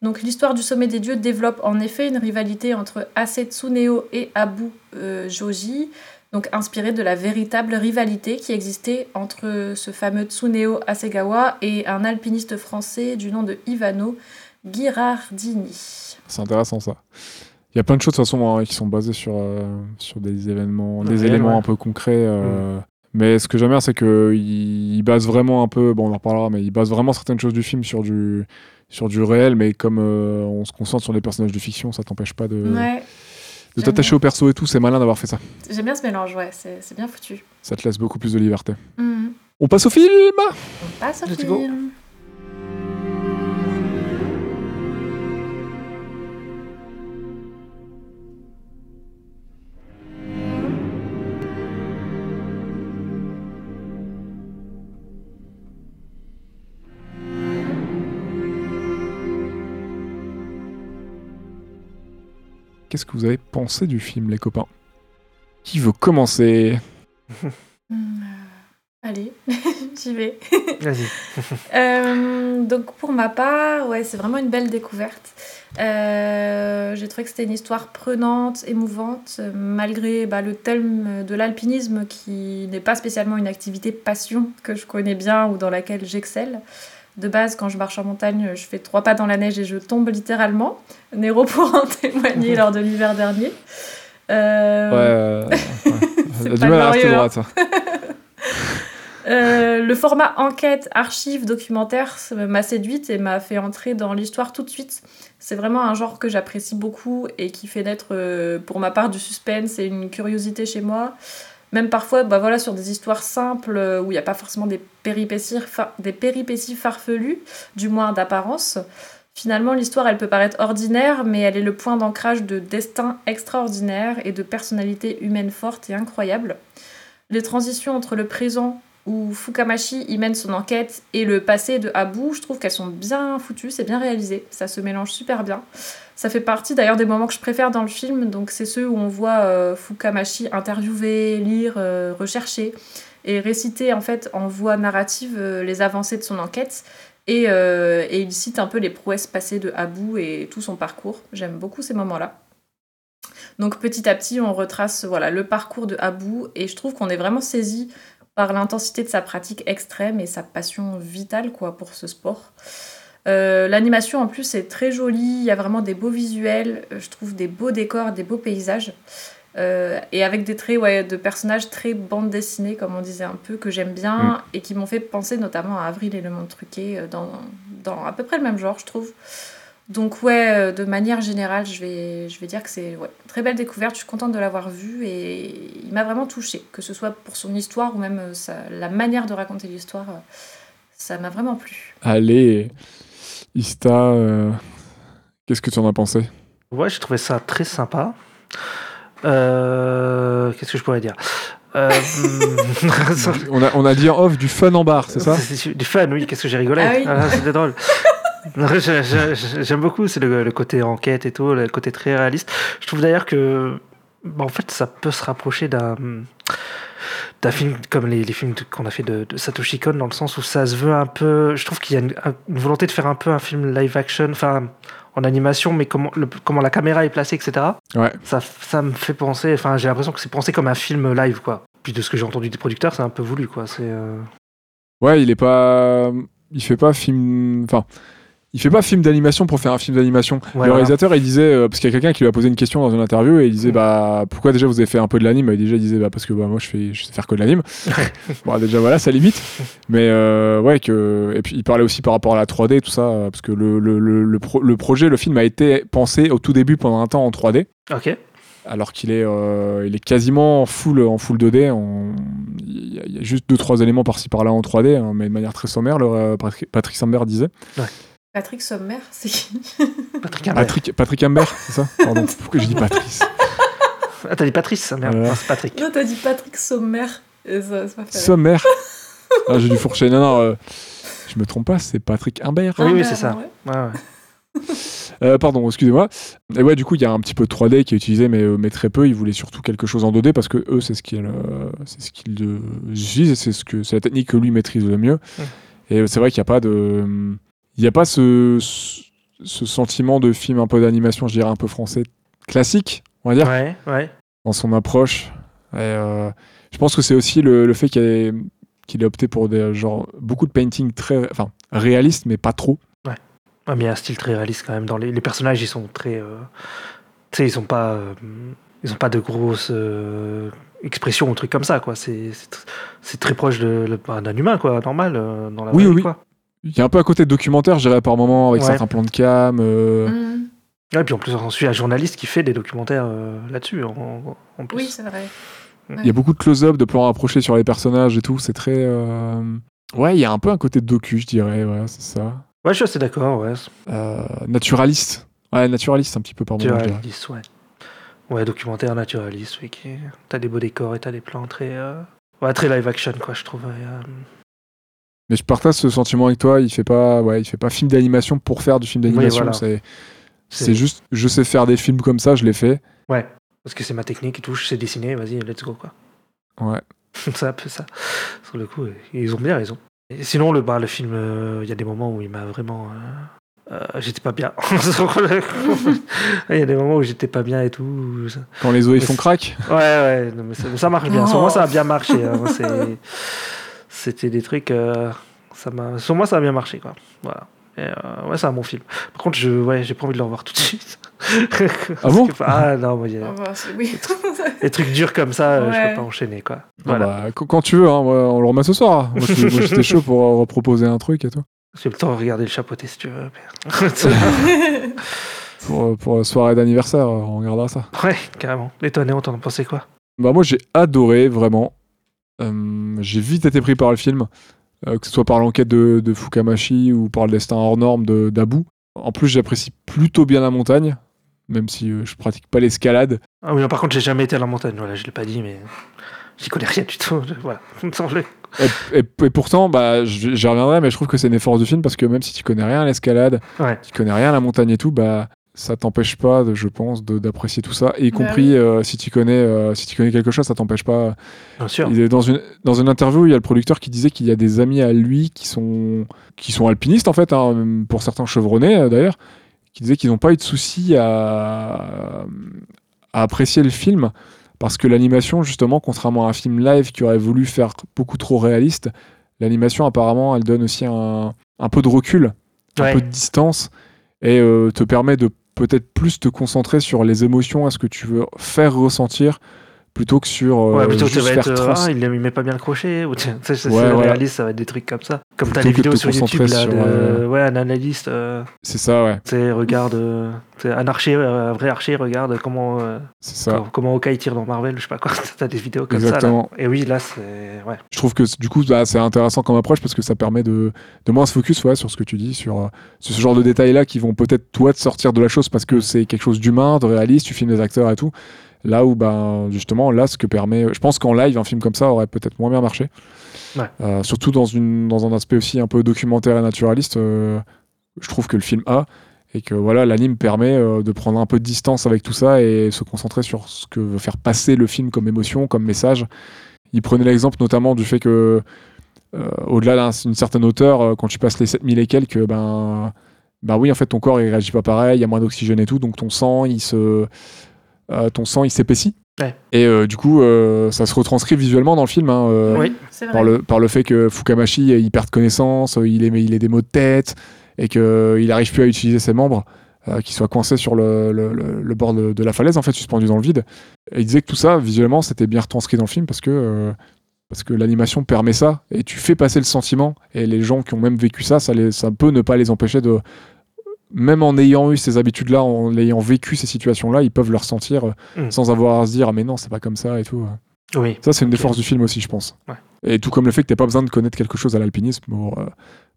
Donc l'histoire du sommet des dieux développe en effet une rivalité entre Ase Tsuneo et Abu euh, Joji, donc inspirée de la véritable rivalité qui existait entre ce fameux Tsuneo Asegawa et un alpiniste français du nom de Ivano Girardini. C'est intéressant ça. Il y a plein de choses de toute façon hein, qui sont basées sur, euh, sur des événements, des Ouais, éléments ouais. un peu concrets. euh, Mais ce que j'aime bien, c'est qu'il il base vraiment un peu, bon on en reparlera, mais il base vraiment certaines choses du film sur du, sur du réel, mais comme euh, on se concentre sur les personnages de fiction, ça t'empêche pas de, Ouais, de t'attacher au perso et tout, c'est malin d'avoir fait ça. j'aime bien ce mélange, ouais, c'est c'est bien foutu. Ça te laisse beaucoup plus de liberté. Mhm. On passe au film On passe au Let's go. Qu'est-ce que vous avez pensé du film, les copains? Qui veut commencer? Hmm, *laughs* Allez, *laughs* j'y vais. Vas-y. *laughs* Euh, donc pour ma part, ouais, c'est vraiment une belle découverte. Euh, J'ai trouvé que c'était une histoire prenante, émouvante, euh, malgré bah, le thème de l'alpinisme qui n'est pas spécialement une activité passion que je connais bien ou dans laquelle j'excelle. De base, quand je marche en montagne, je fais trois pas dans la neige et je tombe littéralement. Nero pour en *laughs* témoigner lors de l'hiver dernier. Euh, Ouais, euh, ouais. *laughs* Du mal à rester. *laughs* Euh, le format enquête, archive, documentaire m'a séduite et m'a fait entrer dans l'histoire tout de suite. C'est vraiment un genre que j'apprécie beaucoup et qui fait naître, euh, pour ma part, du suspense et une curiosité chez moi. Même parfois, bah voilà, sur des histoires simples euh, où il n'y a pas forcément des péripéties, farfelues, du moins d'apparence. Finalement, l'histoire, elle peut paraître ordinaire, mais elle est le point d'ancrage de destin extraordinaire et de personnalité humaine forte et incroyable. Les transitions entre le présent où Fukamashi y mène son enquête et le passé de Abu, je trouve qu'elles sont bien foutues, c'est bien réalisé, ça se mélange super bien. Ça fait partie d'ailleurs des moments que je préfère dans le film, donc c'est ceux où on voit euh, Fukamashi interviewer, lire, euh, rechercher et réciter en fait en voix narrative euh, les avancées de son enquête. Et, euh, et il cite un peu les prouesses passées de Abu et tout son parcours. J'aime beaucoup ces moments-là. Donc petit à petit, on retrace voilà, le parcours de Abu et je trouve qu'on est vraiment saisi par l'intensité de sa pratique extrême et sa passion vitale quoi, pour ce sport. Euh, L'animation en plus est très jolie, il y a vraiment des beaux visuels, euh, je trouve des beaux décors, des beaux paysages. Euh, et avec des traits ouais, de personnages très bande dessinée, comme on disait un peu, que j'aime bien et qui m'ont fait penser notamment à Avril et le monde truqué dans, dans à peu près le même genre, je trouve. Donc ouais, euh, de manière générale, je vais, je vais dire que c'est ouais, une très belle découverte. Je suis contente de l'avoir vu et il m'a vraiment touchée, que ce soit pour son histoire ou même euh, sa- la manière de raconter l'histoire. euh, Ça m'a vraiment plu. Allez, Ista, euh, qu'est-ce que tu en as pensé? Ouais, j'ai trouvé ça très sympa. Euh, Qu'est-ce que je pourrais dire? Euh, *laughs* on a, on a dit en off du fun en bar, c'est ça? C'est Du fun, oui, qu'est-ce que j'ai rigolé? Ah oui. Ah, C'était drôle. *laughs* J'aime beaucoup, c'est le, le côté enquête et tout, le côté très réaliste. Je trouve d'ailleurs que, bah, en fait, ça peut se rapprocher d'un d'un film comme les, les films qu'on a fait de, de Satoshi Kon, dans le sens où ça se veut un peu. Je trouve qu'il y a une, un- une volonté de faire un peu un film live action, enfin en animation, mais comment, le- comment la caméra est placée, etc. Ouais. Ça, ça me fait penser. Enfin, j'ai l'impression que c'est pensé comme un film live, quoi. Puis de ce que j'ai entendu des producteurs, c'est un peu voulu, quoi. C'est. euh, Ouais, il est pas. Il fait pas film. Enfin. Il fait pas film d'animation pour faire un film d'animation. Ouais, le réalisateur, il disait, euh, parce qu'il y a quelqu'un qui lui a posé une question dans une interview et il disait, bah, pourquoi déjà vous avez fait un peu de l'anime? Et déjà, il disait, bah, parce que bah, moi, je, fais, je sais faire que de l'anime. *laughs* bon, déjà, voilà, ça limite. Mais ouais, ouais, que. Et puis, il parlait aussi par rapport à la 3D et tout ça, euh, parce que le, le, le, le pro- le projet, le film a été pensé au tout début pendant un temps en 3D. Ok. alors qu'il est, euh, il est quasiment en full, en full 2D. en- Il y, a- il y a juste deux trois éléments par-ci par-là en 3D, hein, mais de manière très sommaire. Le, euh, Patrick, Patrick Sambert disait. Patrick Sommer, *laughs* c'est qui Patrick Imbert. Patrick, Patrick Ambert, c'est ça Pardon. *laughs* Pourquoi je dis Patrice Ah, t'as dit Patrice Merde, Ouais. non, c'est Patrick. Non, t'as dit Patrick Sommer. Et ça, ça m'a fait rire. Sommaire. *laughs* Ah, j'ai dû fourcher. Non, non. euh, je me trompe pas, c'est Patrick Imbert. Oui, oui, c'est ça. ouais. Ouais, ouais. Euh, pardon, excusez-moi. Et ouais, du coup, il y a un petit peu de 3D qui est utilisé, mais, euh, mais très peu. Ils voulaient surtout quelque chose en 2D parce que eux, c'est ce qu'ils euh, c'est ce qu'ils utilisent et c'est ce que c'est la technique que lui maîtrise le mieux. Et c'est vrai qu'il n'y a pas de, il y a pas ce, sentiment de film un peu d'animation, je dirais un peu français classique, on va dire, Ouais, ouais. dans son approche. Et, euh, je pense que c'est aussi le, le fait qu'il ait, opté pour des genre beaucoup de painting très, enfin réalistes, mais pas trop. Ouais, mais il y a un style très réaliste quand même. Dans les, les personnages, ils sont très. euh, Tu sais, ils sont pas. euh, Ils ont pas de grosses euh, expressions ou trucs comme ça, quoi. C'est c'est tr- c'est très proche de- bah, d'un humain, quoi, normal, euh, dans la Oui, vraie oui. quoi. Il y a un peu un côté documentaire, je dirais par moment, avec Ouais. certains plans de cam. euh, Mm. Ouais, puis en plus, on suit un journaliste qui fait des documentaires euh, là-dessus, en, en- en plus. Oui, c'est vrai. Il y a beaucoup de close-up, de plans rapprochés sur les personnages et tout. C'est très. euh, Ouais, il y a un peu un côté de docu, je dirais. Ouais, c'est ça. Ouais, je suis assez d'accord, ouais. Euh, naturaliste. Ouais, naturaliste un petit peu par moment. je dirais. Naturaliste, ouais. Ouais, documentaire naturaliste, oui. Qui... T'as des beaux décors et t'as des plans très. euh, Ouais, très live action, quoi, je trouve. Mais je partage ce sentiment avec toi. Il fait pas, ouais, il fait pas film d'animation pour faire du film d'animation. voilà. C'est, juste, je sais faire des films comme ça, je l'ai fait. Ouais, parce que c'est ma technique et tout, je sais dessiner, vas-y, let's go, quoi. Ouais. *laughs* c'est un peu ça. Sur le coup, ils ont bien raison. Et sinon, le, bah, le film, euh, il y a des moments où il m'a vraiment. euh, euh, j'étais pas bien. *laughs* Il y a des moments où j'étais pas bien et tout. ça- Quand les os ils font crack. Ouais, ouais, non, mais ça, ça marche bien. Sur moi, ça a bien marché. hein. *laughs* C'était des trucs. euh, ça m'a... Sur moi, ça a bien marché. Quoi. Voilà. Et, euh, ouais, c'est un bon film. Par contre, je, ouais, j'ai pas envie de le revoir tout de suite. Ah *laughs* bon que- Ah non, moi, il y a Ah bah, oui. *laughs* des trucs durs comme ça, euh, je Ouais. peux pas enchaîner. Quoi. Ah Voilà. bah, qu- quand tu veux, hein, on le remet ce soir. Moi, j'étais chaud pour euh, reproposer un truc et tout. J'ai le temps de regarder le chapeauté si tu veux. Pour, pour la soirée d'anniversaire, on regardera ça. ouais, carrément. Et toi, Néon, t'en pensé quoi? Bah moi j'ai adoré vraiment. Euh, j'ai vite été pris par le film, euh, que ce soit par l'enquête de, de Fukamashi ou par le destin hors norme de- d'Abu. En plus j'apprécie plutôt bien la montagne, même si euh, je pratique pas l'escalade. Ah oui, non, par contre, j'ai jamais été à la montagne. Voilà, je l'ai pas dit, mais j'y connais rien du tout. Je- *laughs* Voilà. Et, et- et pourtant, bah, j'y reviendrai, mais je trouve que c'est une force du film parce que même si tu connais rien à l'escalade, Ouais. tu connais rien à la montagne et tout, bah ça t'empêche pas, de, je pense, de- d'apprécier tout ça. Y Bah compris euh, si tu connais, euh, si tu connais quelque chose, ça t'empêche pas Bien sûr. Il est dans une, dans une interview, il y a le producteur qui disait qu'il y a des amis à lui qui sont, qui sont alpinistes, en fait, hein, pour certains chevronnés euh, d'ailleurs, qui disaient qu'ils n'ont pas eu de souci à, à apprécier le film parce que l'animation, justement, contrairement à un film live qui aurait voulu faire beaucoup trop réaliste, l'animation, apparemment, elle donne aussi un, un peu de recul, un Ouais. peu de distance et euh, te permet de peut-être plus te concentrer sur les émotions, à ce que tu veux faire ressentir plutôt que sur euh, Ouais, plutôt que ça juste va faire être. euh, trans- ah, il il met pas bien le crochet. Ou, sais, *laughs* c'est Ouais, c'est réaliste, ça va être des trucs comme ça. Comme t'as Plutôt les vidéos sur YouTube, là, sur, de. euh, Ouais, un analyste. euh, C'est ça, ouais. tu sais, regarde. euh, un archer, euh, un vrai archer, regarde comment. euh, C'est ça. comment, comment Hawkeye tire dans Marvel, je sais pas quoi. *laughs* T'as des vidéos comme Exactement. ça. Là. Et oui, là, c'est. Ouais. Je trouve que du coup, bah, c'est intéressant comme approche parce que ça permet de, de moins se focus ouais, sur ce que tu dis, sur, euh, sur ce genre de détails-là qui vont peut-être, toi, te sortir de la chose parce que c'est quelque chose d'humain, de réaliste, tu filmes des acteurs et tout. Là où, ben, justement, là, ce que permet. Je pense qu'en live, un film comme ça aurait peut-être moins bien marché. Ouais. Euh, surtout dans, une, dans un aspect aussi un peu documentaire et naturaliste. euh, je trouve que le film a. Et que voilà, l'anime permet euh, de prendre un peu de distance avec tout ça et se concentrer sur ce que veut faire passer le film comme émotion, comme message. Il prenait l'exemple notamment du fait que, au-delà d'une certaine hauteur, quand tu passes les 7000 et quelques, ben, ben oui, en fait, ton corps il réagit pas pareil, il y a moins d'oxygène et tout, donc ton sang il se, euh, ton sang il s'épaissit. Ouais. Et euh, du coup, euh, ça se retranscrit visuellement dans le film. hein, euh, Oui. Par le, par le fait que Fukamashi il perd connaissance, il, est, il est des maux de tête et qu'il n'arrive plus à utiliser ses membres, euh, qu'il soit coincé sur le, le- le- le bord de, de la falaise, en fait, suspendu dans le vide. Et il disait que tout ça, visuellement, c'était bien retranscrit dans le film parce que, euh, parce que l'animation permet ça et tu fais passer le sentiment. Et les gens qui ont même vécu ça, ça, les- ça peut ne pas les empêcher de. Même en ayant eu ces habitudes-là, en ayant vécu ces situations-là, ils peuvent le ressentir euh, Mm. sans avoir à se dire ah mais non c'est pas comme ça et tout. Oui. Ça, c'est une des Ok. forces du film aussi, je pense. Ouais. Et tout comme le fait que t'as pas besoin de connaître quelque chose à l'alpinisme pour, euh,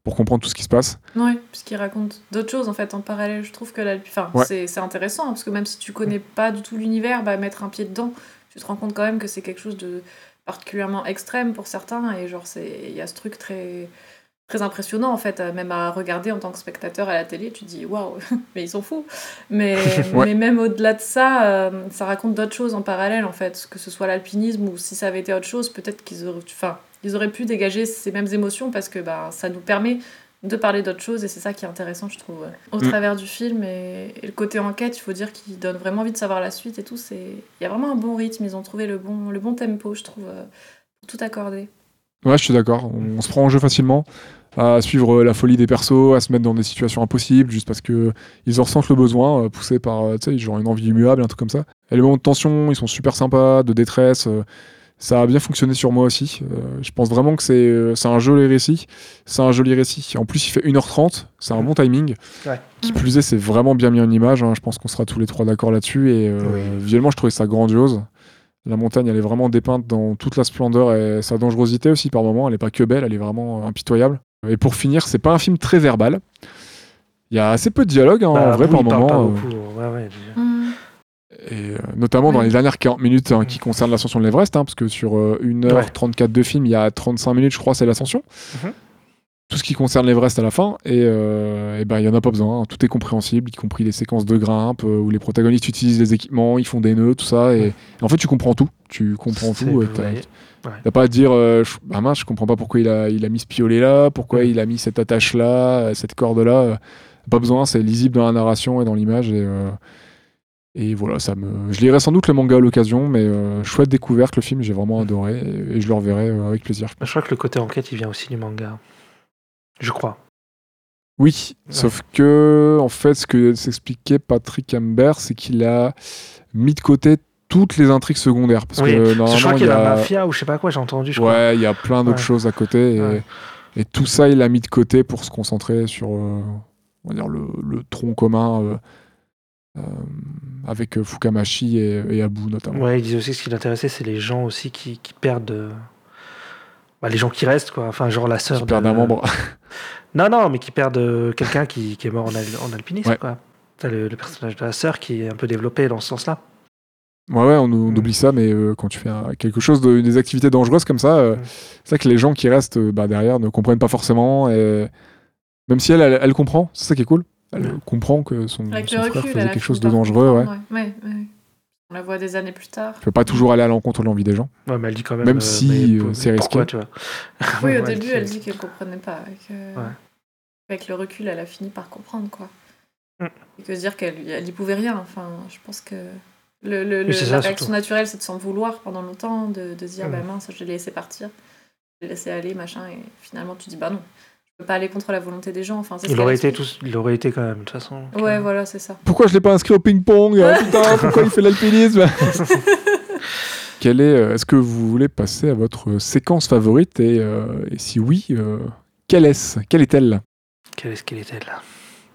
pour comprendre tout ce qui se passe. Oui, puisqu'il raconte d'autres choses en fait en parallèle. Je trouve que la... enfin, Ouais. c'est c'est intéressant hein, parce que même si tu connais pas du tout l'univers, bah, mettre un pied dedans, tu te rends compte quand même que c'est quelque chose de particulièrement extrême pour certains et genre c'est il y a ce truc très très impressionnant en fait euh, même à regarder en tant que spectateur à la télé tu te dis waouh *laughs* mais ils sont fous mais *laughs* Ouais. mais même au-delà de ça euh, ça raconte d'autres choses en parallèle en fait que ce soit l'alpinisme ou si ça avait été autre chose peut-être qu'ils auraient enfin ils auraient pu dégager ces mêmes émotions parce que bah, ça nous permet de parler d'autres choses et c'est ça qui est intéressant je trouve au Mm. travers du film et, et le côté enquête il faut dire qu'il donne vraiment envie de savoir la suite et tout c'est il y a vraiment un bon rythme ils ont trouvé le bon le bon tempo je trouve euh, tout accorder Ouais, je suis d'accord. On, on se prend en jeu facilement à suivre euh, la folie des persos, à se mettre dans des situations impossibles juste parce que ils en ressentent le besoin, euh, poussés par euh, tu sais, genre une envie immuable, un truc comme ça. Et les moments de tension, ils sont super sympas, de détresse. ça a bien fonctionné sur moi aussi. Je pense vraiment que c'est c'est un joli récit. C'est un joli récit. En plus, il fait 1h30. C'est un bon timing. Ouais. Qui plus est, c'est vraiment bien mis en image. hein. Je pense qu'on sera tous les trois d'accord là-dessus. Et euh, Oui. visuellement, je trouvais ça grandiose. La montagne, elle est vraiment dépeinte dans toute la splendeur et sa dangerosité aussi par moment. Elle est pas que belle, elle est vraiment euh, impitoyable. Et pour finir, c'est pas un film très verbal. Il y a assez peu de dialogue hein, en Bah, vrai par moment. euh, beaucoup. Ouais, ouais. et euh, notamment dans les dernières 40 minutes hein, qui concernent l'ascension de l'Everest, hein, parce que sur euh, 1h34 de film, il y a 35 minutes, je crois, c'est l'ascension. Mhm. Tout ce qui concerne l'Everest à la fin, et, euh, et ben il y en a pas besoin. hein. Tout est compréhensible, y compris les séquences de grimpe euh, où les protagonistes utilisent les équipements, ils font des nœuds, tout ça, et, et en fait tu comprends tout. Tu comprends tout. t'as- ouais. Pas à dire, euh, je, bah mince, je comprends pas pourquoi il a, il a mis ce piolet là, pourquoi il a mis cette attache là, cette corde là. Pas besoin, c'est lisible dans la narration et dans l'image, et, et voilà, ça me. Je lirai sans doute le manga à l'occasion, mais chouette découverte, le film, j'ai vraiment adoré, et, et je le reverrai avec plaisir. Je crois que le côté enquête, il vient aussi du manga. Je crois. Oui, Ouais. sauf que, en fait, ce que s'expliquait Patrick Amber, c'est qu'il a mis de côté toutes les intrigues secondaires. Parce Oui, que je normalement, crois qu'il y a la mafia ou je sais pas quoi, j'ai entendu, je crois. Ouais, il y a plein d'autres Ouais. choses à côté. Et, Ouais. et tout ça, il a mis de côté pour se concentrer sur euh, on va dire le, le tronc commun euh, euh, avec Fukamashi et, et Abu notamment. Ouais, il disait aussi que ce qui l'intéressait, c'est les gens aussi qui, qui perdent. Bah, les gens qui restent, quoi. Enfin, genre la sœur. Qui perdent de- un membre. *laughs* Non, non, mais qui perdent euh, quelqu'un qui, qui est mort en, al- en alpinisme, Ouais. quoi. T'as le, le personnage de la sœur qui est un peu développé dans ce sens-là. Ouais, ouais, on, on oublie ça, mais euh, quand tu fais un- quelque chose, de, des activités dangereuses comme ça, euh, c'est ça que les gens qui restent euh, bah, derrière ne comprennent pas forcément. Et même si elle, elle, elle comprend, c'est ça qui est cool. Elle comprend que son, frère recul, faisait quelque chose de dangereux. Ouais. comprendre, ouais. Ouais, ouais. On la voit des années plus tard. Tu peux pas toujours aller à l'encontre de l'envie des gens. Ouais, mais elle dit quand même. Même euh, si, euh, c'est pourquoi, risqué. tu vois. *laughs* Oui, au Ouais, début, elle dit qu'elle comprenait pas. et que- Ouais. Avec le recul, elle a fini par comprendre, quoi. Mm. Et que se dire qu'elle elle y pouvait rien. Enfin, je pense que le, le- le- c'est la réaction surtout. naturelle, c'est de s'en vouloir pendant longtemps, de, de se dire, Mm. bah mince, je l'ai laissé partir, je l'ai laissé aller, machin, et finalement, tu dis, bah non, je pas aller contre la volonté des gens. Enfin, Il aurait, été tous, il aurait été quand même, de toute façon. Ouais, voilà, c'est ça. Pourquoi je l'ai pas inscrit au ping-pong hein, *laughs* Putain, pourquoi il fait l'alpinisme *laughs* Quelle est, euh, Est-ce que vous voulez passer à votre séquence favorite et, euh, et si oui, euh, quelle est-ce Quelle est-elle Quelle est-ce qu'elle là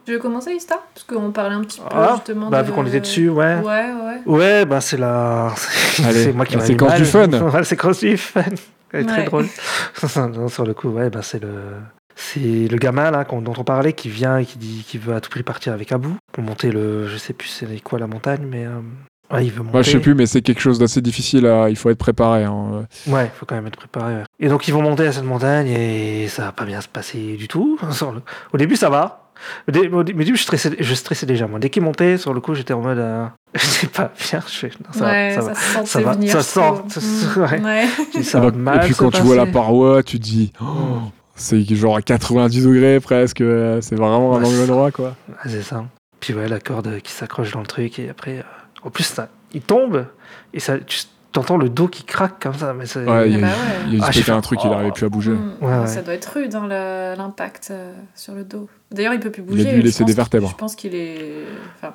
Tu veux commencer, Ista Parce qu'on parlait un petit peu Ah, justement bah, de... vu qu'on était dessus, ouais. Ouais, ouais. Ouais, bah c'est la. C'est moi qui la séquence mal. du fun. *laughs* La séquence du fun. Elle est très drôle. Non, sur le coup, ouais, bah c'est le. C'est le gamin là dont on parlait qui vient et qui dit qu'il veut à tout prix partir avec Abou pour monter le. Je sais plus c'est quoi la montagne, mais. euh, Ouais, il veut monter. Moi, je sais plus, mais c'est quelque chose d'assez difficile. À... Il faut être préparé. hein. Ouais, il faut quand même être préparé. ouais. Et donc ils vont monter à cette montagne et ça va pas bien se passer du tout. *laughs* Au début ça va. Mais au début je stressais, je stressais déjà. Moi, dès qu'ils montaient, sur le coup j'étais en mode, euh, *laughs* c'est pas bien. Je fais, non, ça, va, ouais, ça ça, va. ça va, venir. ça je sent, *laughs* ouais. ouais. Je ça va mal et puis quand tu vois la paroi, tu te dis, oh, Mm. C'est genre à 90 degrés presque. euh, C'est vraiment un Ouais, angle c'est- droit, quoi. Ouais, c'est ça. Puis ouais, la corde qui s'accroche dans le truc et après, euh, en plus ça, il tombe et ça, tu entends le dos qui craque comme ça. Mais Ouais, il y a, bah ouais. il y a Ah, juste j'ai un truc, il oh. n'arrivait plus à bouger. Mm. Ouais, ouais. Ça doit être rude, hein, l'impact euh, sur le dos. D'ailleurs, il peut plus a bouger. dû je laisser pense des vertèbres. Je pense qu'il est. Enfin,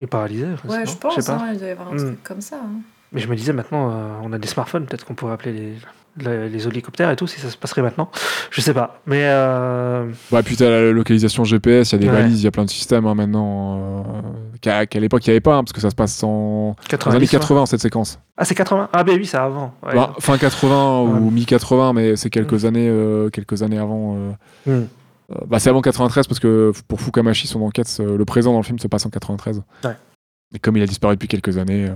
il est paralysé. ouais, je pense. pas. hein, il doit y avoir un Mm. truc comme ça. hein. Mais je me disais maintenant, euh, on a des smartphones, peut-être qu'on pourrait appeler les, les hélicoptères et tout, si ça se passerait maintenant. Je sais pas. Mais euh, Bah, puis t'as la localisation GPS, il y a des Ouais. balises, il y a plein de systèmes hein, maintenant. euh, qu'à l'époque, il n'y avait pas, hein, parce que ça se passe en... dans les 90, années ouais. 80, cette séquence. Ah, c'est 80 Ah, ben oui, c'est avant. Ouais. Bah, fin 80 ou Ouais. mi-80, mais c'est quelques, années, euh, quelques années avant. euh, euh, bah, c'est avant 93, parce que pour Fukamashi, son enquête, le présent dans le film se passe en 93. Ouais. Et comme il a disparu depuis quelques années.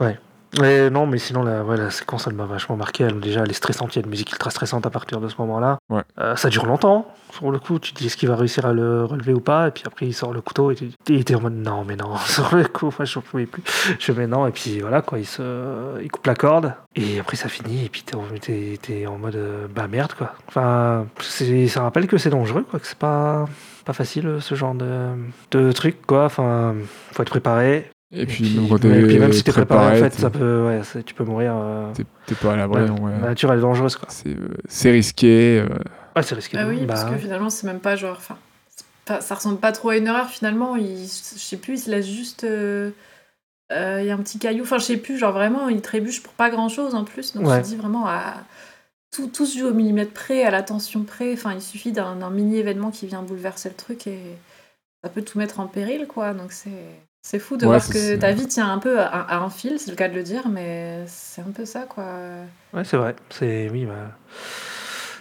euh, Mais non, mais sinon, la, ouais, la séquence, elle m'a vachement marqué. Elle, déjà, elle est stressante. Il y a une musique ultra stressante à partir de ce moment-là. Ouais. Euh, ça dure longtemps. Sur le coup, tu te dis est-ce qu'il va réussir à le relever ou pas? Et puis après, il sort le couteau et tu et t'es en mode non, mais non. *laughs* Sur le coup, moi, je ne pouvais plus. Je mets non. Et puis voilà, quoi. Il, se, il coupe la corde. Et après, ça finit. Et puis t'es, en- mode euh, bah merde, quoi. Enfin, ça rappelle que c'est dangereux, quoi. Que c'est pas, pas facile, ce genre de, de truc, quoi. Enfin, faut être préparé. Et puis, même quand t'es puis même si t'es préparé, en fait, ça peut, ouais, tu peux mourir. euh, t'es pas à l'abri. ouais. ouais. La nature elle est dangereuse quoi. C'est euh, risqué. euh, Ouais, c'est risqué. Ah oui, Bah, parce que ouais. finalement, c'est même pas genre. Enfin, ça ressemble pas trop à une erreur finalement. Il, je sais plus, il se laisse juste. euh, euh, Il y a un petit caillou. Enfin, je sais plus, genre vraiment, il trébuche pour pas grand chose en plus. Donc, Ouais. je dis vraiment à. Tout, tout se joue au millimètre près, à l'attention près. Enfin, il suffit d'un d'un mini événement qui vient bouleverser le truc et ça peut tout mettre en péril, quoi. Donc, c'est. C'est fou de Ouais, voir que ta vie tient un peu à, à un fil, c'est le cas de le dire, mais c'est un peu ça, quoi. Ouais, c'est vrai. C'est oui, bah,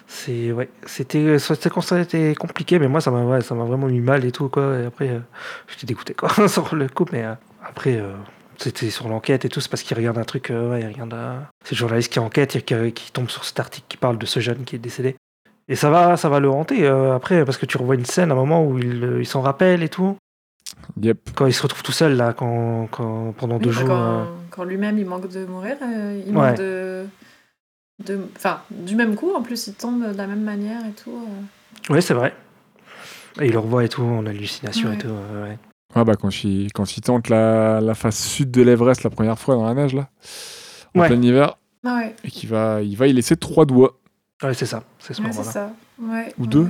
c'est ouais. C'était cette séquence était compliqué, mais moi ça m'a ouais, ça m'a vraiment mis mal et tout quoi. Et après, euh, j'étais dégoûté quoi *laughs* sur le coup, mais euh, après. euh, c'était sur l'enquête et tout, c'est parce qu'il regarde un truc, ouais, il regarde un- C'est le journaliste qui enquête et qui, qui tombe sur cet article qui parle de ce jeune qui est décédé. Et ça va, ça va le hanter euh, après, parce que tu revois une scène à un moment où il, il s'en rappelle et tout. Yep. Quand il se retrouve tout seul, là, quand, quand, pendant deux Oui, jours. quand, euh, quand lui-même il manque de mourir, euh, il Ouais. manque de. de- Enfin, du même coup, en plus, il tombe de la même manière et tout. euh. Ouais, c'est vrai. Et il le revoit et tout, en hallucination et tout. euh, ouais. Ah bah quand il, quand il tente la, la face sud de l'Everest la première fois dans la neige là, en Ouais. plein hiver, Ah ouais, et qu'il va, il va y laisser trois doigts. Ouais, c'est ça. C'est ce moment-là. ça. Ou ouais. deux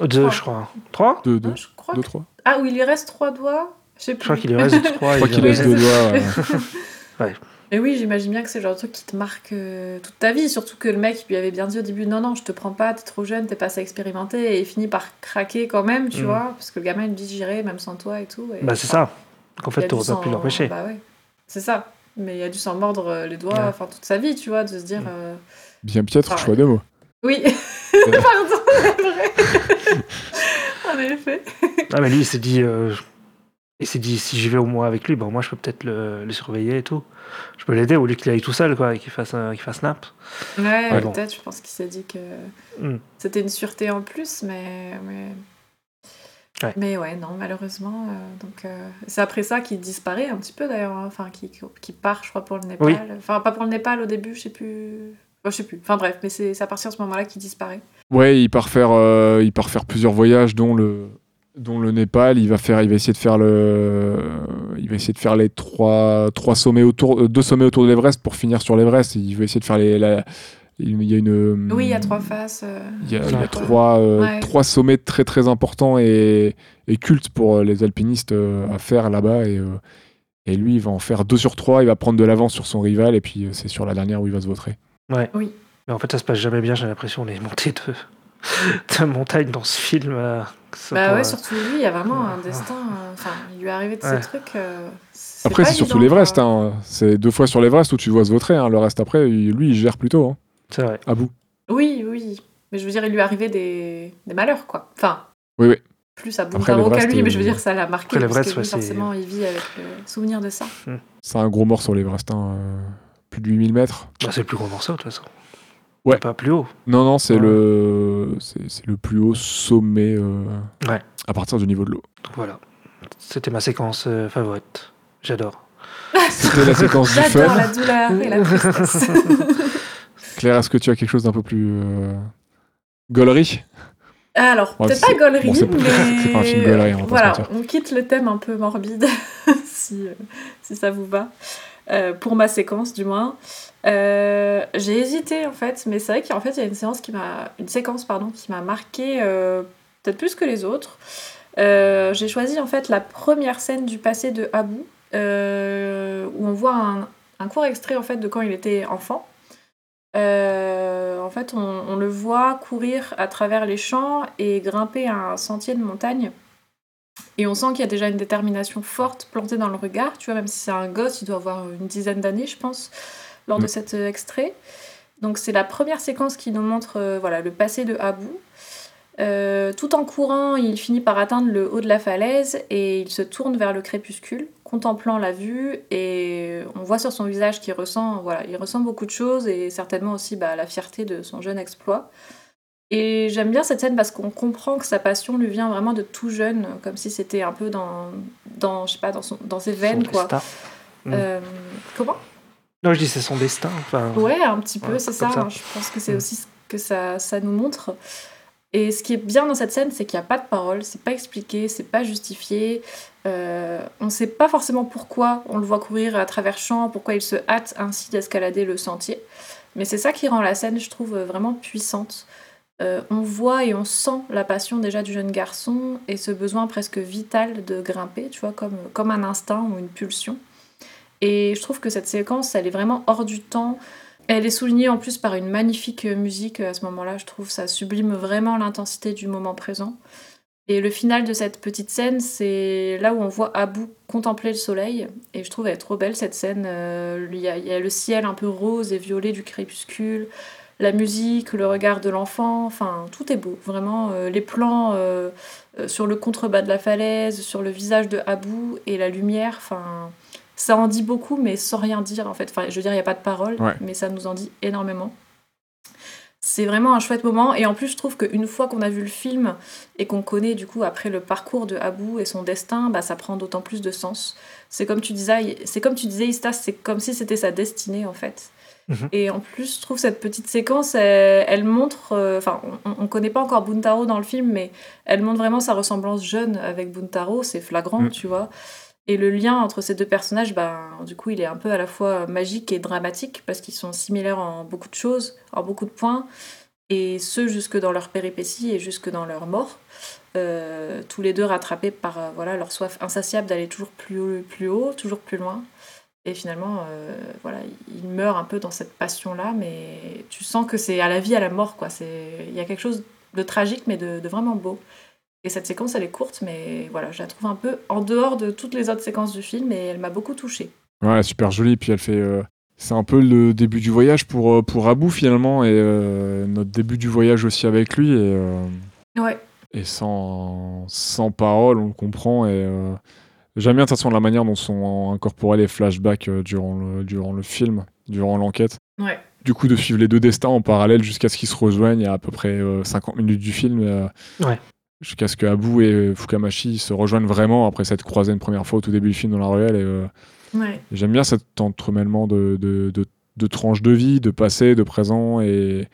Deux, je crois. Trois Deux, deux, je crois deux, que- trois. Ah, où il lui reste trois doigts Je sais Je plus. crois qu'il lui reste *laughs* trois. Je crois qu'il reste- deux doigts. *laughs* ouais. Mais oui, j'imagine bien que c'est le genre de truc qui te marque euh, toute ta vie. Surtout que le mec lui avait bien dit au début Non, non, je te prends pas, t'es trop jeune, t'es pas assez expérimenté. Et il finit par craquer quand même, tu Mm. vois. Parce que le gamin il dit J'irai, même sans toi et tout. et- Bah, c'est ça. Donc, en il fait, t'aurais pas pu l'empêcher. Bah ouais, c'est ça. Mais il a dû s'en mordre euh, les doigts, Ouais. enfin toute sa vie, tu vois, de se dire Mm. euh, Bien piètre Ah, choix de mots. Oui, *laughs* pardon, c'est vrai. En effet. Ah, mais lui, il s'est dit. euh, Il s'est dit, si j'y vais au moins avec lui, bah, moi, je peux peut-être le, le surveiller et tout. Je peux l'aider au lieu qu'il aille tout seul, quoi, et qu'il fasse, euh, qu'il fasse snap. Ouais, Ouais, bon. peut-être, je pense qu'il s'est dit que Mm. c'était une sûreté en plus, mais. mais... Ouais. Mais ouais, non, malheureusement. euh, donc, euh, c'est après ça qu'il disparaît un petit peu d'ailleurs. hein, Enfin, qu'il qu'il part, je crois, pour le Népal. Oui. Enfin, pas pour le Népal au début, je sais plus. Enfin, je sais plus. Enfin, bref, mais c'est à partir de ce moment-là qu'il disparaît. Ouais, il part faire, euh, il part faire plusieurs voyages, dont le, dont le Népal. Il va faire, il va essayer de faire le, il va essayer de faire les trois, trois sommets autour, euh, deux sommets autour de l'Everest pour finir sur l'Everest. Il va essayer de faire les, la- il y a une. Oui, il y a trois faces. euh, Il y a, il y a Ouais. trois, euh, Ouais. trois sommets très très importants et, et cultes pour euh, les alpinistes euh, à faire là-bas. Et, euh, et lui, il va en faire deux sur trois. Il va prendre de l'avance sur son rival. Et puis, euh, c'est sur la dernière où il va se vautrer. Ouais. Oui. Mais en fait, ça se passe jamais bien, j'ai l'impression, les montées de, *laughs* de montagne dans ce film. euh, Bah ouais, euh, surtout lui, il y a vraiment un destin. euh, Enfin, il lui est arrivé de Ouais. ces trucs. euh, Après, c'est surtout l'Everest. hein. C'est deux fois sur l'Everest où tu vois se vautrer. hein. Le reste, après, lui, il gère plutôt. Hein, C'est vrai. à bout. Oui, oui. Mais je veux dire, il lui est arrivé des, des malheurs, quoi. Enfin, Oui, oui. plus à bout Après, qu'à lui, mais je veux dire, ça l'a marqué. après, parce l'Everest, que lui, ouais, c'est- forcément, il vit avec le souvenir de ça. C'est un gros mort sur l'Everest. hein, euh, Plus de 8000 mètres. Bah, c'est le plus gros morceau, de toute façon. Ouais. C'est Pas plus haut. Non, non, c'est Ouais. le, c'est le plus haut sommet euh, Ouais. à partir du niveau de l'eau. Donc voilà. C'était ma séquence euh, favorite. J'adore. C'était la séquence du *laughs* J'adore fun. la douleur et la tristesse. *laughs* Claire, est-ce que tu as quelque chose d'un peu plus euh, gaulerie? Alors, Ouais, peut-être c'est- pas gaulerie, bon, c'est pas- mais... *laughs* pas un film gaulerie, on va Voilà, on quitte le thème un peu morbide, si, euh, si ça vous va, Euh, pour ma séquence du moins. Euh, J'ai hésité en fait, mais c'est vrai qu'en fait il y a une séance qui m'a, une séquence pardon, qui m'a marqué euh, peut-être plus que les autres. J'ai choisi en fait la première scène du passé de Abu, euh, où on voit un, court extrait en fait de quand il était enfant. En fait, on le voit courir à travers les champs et grimper un sentier de montagne. Et on sent qu'il y a déjà une détermination forte plantée dans le regard. Tu vois, même si c'est un gosse, il doit avoir une dizaine d'années, je pense, lors de Mm. cet euh, extrait. Donc c'est la première séquence qui nous montre euh, voilà, le passé de Abu. Euh, tout en courant, il finit par atteindre le haut de la falaise et il se tourne vers le crépuscule, contemplant la vue et on voit sur son visage qu'il ressent, voilà, il ressent beaucoup de choses et certainement aussi bah, la fierté de son jeune exploit. Et j'aime bien cette scène parce qu'on comprend que sa passion lui vient vraiment de tout jeune, comme si c'était un peu dans, dans, je sais pas, dans, son, dans ses veines, Son quoi. destin. Mm. Euh, comment? Non, je dis c'est son destin. Enfin, Ouais, un petit peu, Ouais, c'est ça. ça. Je pense que c'est Mm. aussi ce que ça, ça nous montre. Et ce qui est bien dans cette scène, c'est qu'il n'y a pas de parole, c'est pas expliqué, c'est pas justifié. Euh, on ne sait pas forcément pourquoi on le voit courir à travers champs, pourquoi il se hâte ainsi d'escalader le sentier. Mais c'est ça qui rend la scène, je trouve, vraiment puissante. Euh, on voit et on sent la passion déjà du jeune garçon et ce besoin presque vital de grimper, tu vois, comme, comme un instinct ou une pulsion. Et je trouve que cette séquence, elle est vraiment hors du temps. Elle est soulignée en plus par une magnifique musique à ce moment-là, je trouve. Ça sublime vraiment l'intensité du moment présent. Et le final de cette petite scène, c'est là où on voit Abou contempler le soleil. Et je trouve elle est trop belle cette scène. Euh, Il y, a, il y a le ciel un peu rose et violet du crépuscule, la musique, le regard de l'enfant. Enfin, tout est beau. Vraiment, euh, les plans euh, euh, sur le contrebas de la falaise, sur le visage de Abou et la lumière. Enfin, ça en dit beaucoup, mais sans rien dire en fait. Enfin, je veux dire, il n'y a pas de parole, Ouais. mais ça nous en dit énormément. c'est vraiment un chouette moment. Et en plus, je trouve qu'une fois qu'on a vu le film et qu'on connaît du coup après le parcours de Abou et son destin, bah, ça prend d'autant plus de sens. C'est comme tu disais, c'est comme tu disais, Istas, c'est comme si c'était sa destinée en fait. Mhm. Et en plus, je trouve cette petite séquence, elle, elle montre, euh, enfin, on, on connaît pas encore Buntaro dans le film, mais elle montre vraiment sa ressemblance jeune avec Buntaro, c'est flagrant, Mm. tu vois. Et le lien entre ces deux personnages, ben, du coup, il est un peu à la fois magique et dramatique parce qu'ils sont similaires en beaucoup de choses, en beaucoup de points, et ce jusque dans leur péripéties et jusque dans leur mort. Euh, tous les deux rattrapés par euh, voilà, leur soif insatiable d'aller toujours plus haut, plus haut, toujours plus loin. Et finalement, euh, voilà, ils meurent un peu dans cette passion-là, mais tu sens que c'est à la vie, à la mort, quoi. C'est- Il y a quelque chose de tragique, mais de, de vraiment beau. Et cette séquence, elle est courte, mais voilà, je la trouve un peu en dehors de toutes les autres séquences du film, et elle m'a beaucoup touchée. Ouais, super jolie. Puis elle fait. euh, c'est un peu le début du voyage pour, euh, pour Abou finalement. Et euh, notre début du voyage aussi avec lui. Et, Ouais, et sans, sans parole, on le comprend. Et j'aime bien de toute façon la manière dont sont incorporés les flashbacks euh, durant, le, durant le film, durant l'enquête. ouais, Du coup, de suivre les deux destins en parallèle jusqu'à ce qu'ils se rejoignent. Il y a à peu près euh, 50 minutes du film. euh, Ouais. Jusqu'à ce que Abou et Fukamashi se rejoignent vraiment après s'être croisés une première fois au tout début du film dans la ruelle. Et, euh, ouais. et J'aime bien cet entremêlement de, de, de, de tranches de vie, de passé, de présent et,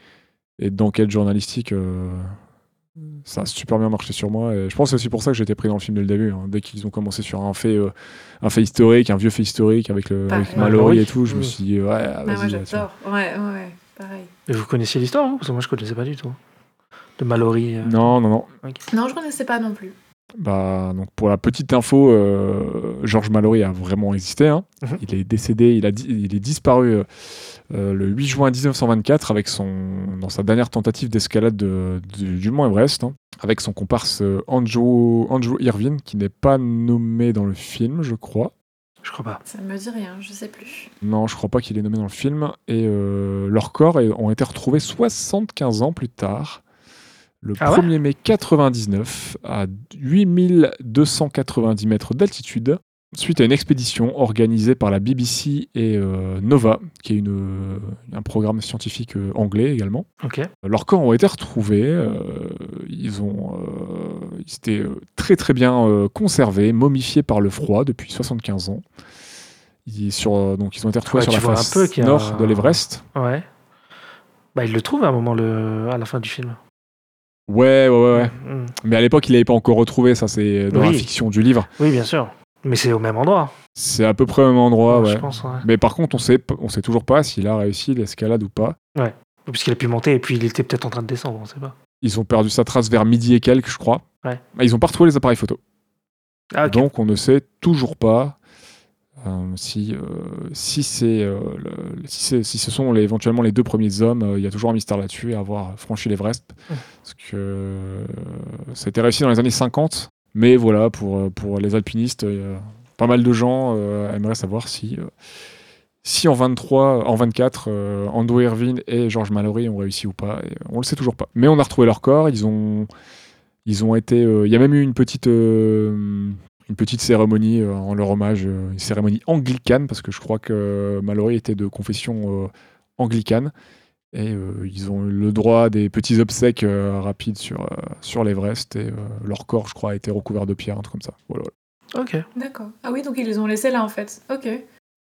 et d'enquête journalistique. Euh, ça a super bien marché sur moi. Et je pense que c'est aussi pour ça que j'ai été pris dans le film dès le début. hein. Dès qu'ils ont commencé sur un fait, euh, un fait historique, un vieux fait historique avec, le, avec Mallory et tout, je me Mm. suis dit, ouais, Ah, moi, vas-y. tiens. j'adore. Ouais, ouais, pareil. Et vous connaissiez l'histoire, vous Parce que moi, je connaissais pas du tout. De Mallory. euh. Non, non, non. Non, je connaissais pas non plus. Bah, donc pour la petite info, euh, Georges Mallory a vraiment existé. hein. Mhm. Il est décédé, il, a di- il est disparu euh, euh, le 8 juin 1924 avec son, dans sa dernière tentative d'escalade de- du, du mont Everest, hein, avec son comparse euh, Andrew, Andrew Irvine, qui n'est pas nommé dans le film, je crois. Je crois pas. Ça me dit rien, je sais plus. Non, je crois pas qu'il est nommé dans le film. Et euh, leurs corps ont été retrouvés 75 ans plus tard, le Ah ouais 1er mai 99, à 8290 mètres d'altitude, suite à une expédition organisée par la BBC et euh, Nova, qui est une, euh, un programme scientifique euh, anglais également. Leurs corps ont été retrouvés. ils, ont, ils étaient très très bien conservés, momifiés par le froid depuis 75 ans. Ils, sur, donc ils ont été retrouvés Ouais, sur la face nord de l'Everest. Ouais. Bah, il le trouve à un moment le... à la fin du film. Ouais, ouais, ouais, ouais. Mm. Mais à l'époque, il n'avait pas encore retrouvé. Ça, c'est dans la fiction du livre. Oui, bien sûr. Mais c'est au même endroit. C'est à peu près au même endroit, je ouais. pense. Ouais. Mais par contre, on sait, on sait toujours pas s'il a réussi l'escalade ou pas. Puisqu'il a pu monter et puis il était peut-être en train de descendre, on sait pas. Ils ont perdu sa trace vers midi et quelques, je crois. Ouais. Mais ils ont pas retrouvé les appareils photo. Ah. Donc on ne sait toujours pas si, euh, si, c'est, euh, le- si, c'est- si ce sont les- éventuellement les deux premiers hommes. euh, Il y a toujours un mystère là-dessus à avoir franchi l'Everest. Parce que euh, ça a été réussi dans les années 50. Mais voilà, pour, euh, pour les alpinistes, euh, pas mal de gens euh, aimeraient savoir si, euh, si en 23, en 24, euh, Andrew Irvine et George Mallory ont réussi ou pas. Et on le sait toujours pas. Mais on a retrouvé leur corps. Ils ont, ils ont été. euh, Il y a même eu une petite, euh, une petite cérémonie euh, en leur hommage, euh, une cérémonie anglicane, parce que je crois que Mallory était de confession euh, anglicane. Et euh, ils ont eu le droit à des petits obsèques euh, rapides sur, euh, sur l'Everest. Et euh, leur corps, je crois, a été recouvert de pierres, un truc comme ça. Voilà, voilà. Ok. D'accord. Ah oui, donc ils les ont laissés là en fait. Ok.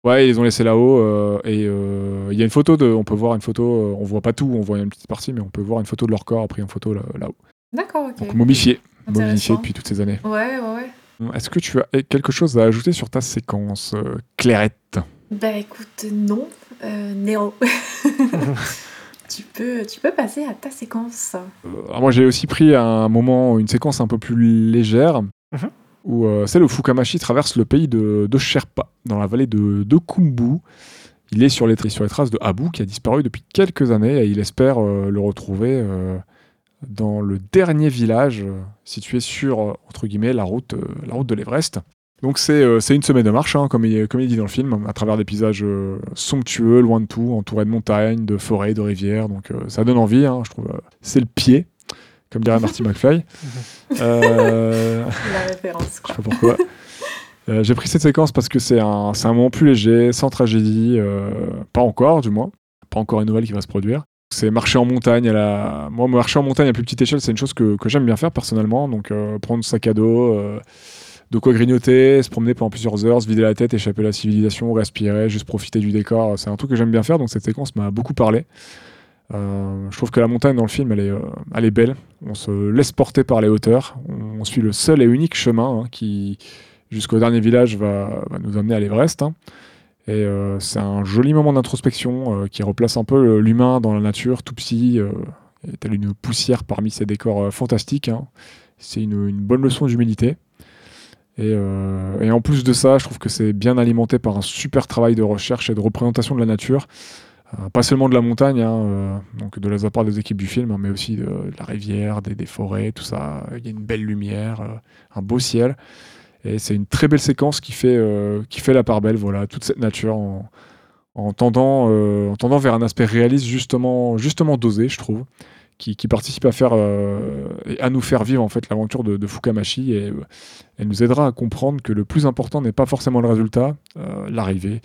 Ouais, ils les ont laissés là-haut. euh, et euh, il y a une photo de. On peut voir une photo. euh, on voit pas tout, on voit une petite partie, mais on peut voir une photo de leur corps pris en photo là- là-haut. D'accord, ok. Donc momifié. Momifié depuis toutes ces années. Ouais, ouais, ouais. Est-ce que tu as quelque chose à ajouter sur ta séquence, euh, Clairette? Bah écoute, non. Euh, Néo. *laughs* tu, peux, tu peux passer à ta séquence. Euh, alors Moi, j'ai aussi pris un moment, une séquence un peu plus légère, Mhm. où euh, celle où Fukamashi traverse le pays de, de Sherpa, dans la vallée de, de Kumbu. Il est sur les, sur les traces de Abu, qui a disparu depuis quelques années, et il espère euh, le retrouver euh, dans le dernier village euh, situé sur, euh, entre guillemets, la route, euh, la route de l'Everest. Donc c'est une semaine de marche, hein, comme, il, comme il dit dans le film, à travers des paysages somptueux, loin de tout, entourés de montagnes, de forêts, de rivières. Donc ça donne envie, hein, je trouve. c'est le pied, comme dirait Marty McFly. *laughs* Euh, La référence, je sais pas pourquoi. Euh, J'ai pris cette séquence parce que c'est un, un moment plus léger, sans tragédie, euh, pas encore du moins, pas encore une nouvelle qui va se produire. C'est marcher en montagne. À la... Moi, marcher en montagne à plus petite échelle, c'est une chose que, j'aime bien faire personnellement. Donc, euh, prendre sac à dos, euh, de quoi grignoter, se promener pendant plusieurs heures, se vider la tête, échapper à la civilisation, respirer, juste profiter du décor. C'est un truc que j'aime bien faire. Donc, cette séquence m'a beaucoup parlé. Euh, je trouve que la montagne dans le film, elle est, euh, elle est belle. On se laisse porter par les hauteurs. On, suit le seul et unique chemin hein, qui, jusqu'au dernier village, va, va nous amener à l'Everest. hein. Et euh, c'est un joli moment d'introspection euh, qui replace un peu le- l'humain dans la nature, tout petit, euh, et tel une poussière parmi ces décors euh, fantastiques. hein. C'est une, bonne leçon d'humilité. Et, euh, en plus de ça, je trouve que c'est bien alimenté par un super travail de recherche et de représentation de la nature. Euh, pas seulement de la montagne, hein, euh, donc de la part des équipes du film, hein, mais aussi de, la rivière, des, forêts, tout ça. Il y a une belle lumière, euh, un beau ciel. Et c'est une très belle séquence qui fait, euh, qui fait la part belle, voilà, toute cette nature en, en, tendant, euh, en tendant vers un aspect réaliste justement, justement dosé, je trouve, qui, qui participe à, faire, euh, et à nous faire vivre en fait l'aventure de, de Fukamashi et elle nous aidera à comprendre que le plus important n'est pas forcément le résultat, l'arrivée,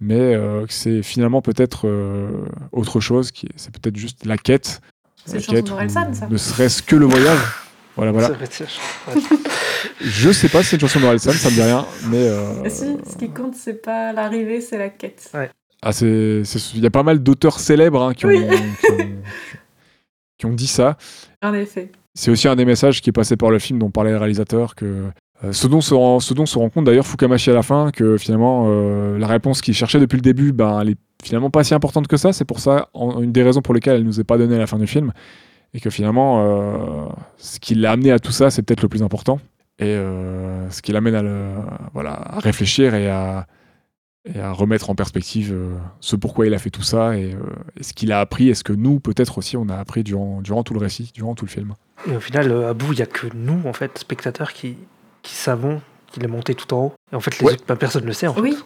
mais que c'est finalement peut-être autre chose, qui est- c'est peut-être juste la quête. C'est la quête, ou ça. Ne serait-ce que le voyage. Voilà, voilà. Ouais. *laughs* Je sais pas si c'est une chanson d'Orelsan, ça me dit rien, mais. euh, si, ce qui compte, c'est pas l'arrivée, c'est la quête. Ah, c'est, c'est- il y a pas mal d'auteurs célèbres hein, qui, ont, Oui. qui, ont, qui ont dit ça. En effet. C'est aussi un des messages qui est passé par le film dont parlait le réalisateur que euh, ce, dont se rend, ce dont se rend compte d'ailleurs Fukamashi à la fin, que finalement euh, la réponse qu'il cherchait depuis le début, ben, elle est finalement pas si importante que ça. C'est pour ça en- une des raisons pour lesquelles elle nous est pas donnée à la fin du film. Et que finalement, euh, ce qui l'a amené à tout ça, c'est peut-être le plus important. Et euh, ce qui l'amène à, le- voilà, à réfléchir et à, et à remettre en perspective euh, ce pourquoi il a fait tout ça et, euh, et ce qu'il a appris et ce que nous, peut-être aussi, on a appris durant, durant tout le récit, durant tout le film. Et au final, à bout, il n'y a que nous, en fait, spectateurs, qui, qui savons qu'il est monté tout en haut. Et en fait, les Ouais. autres, bah, personne ne le sait. En fait. Oui,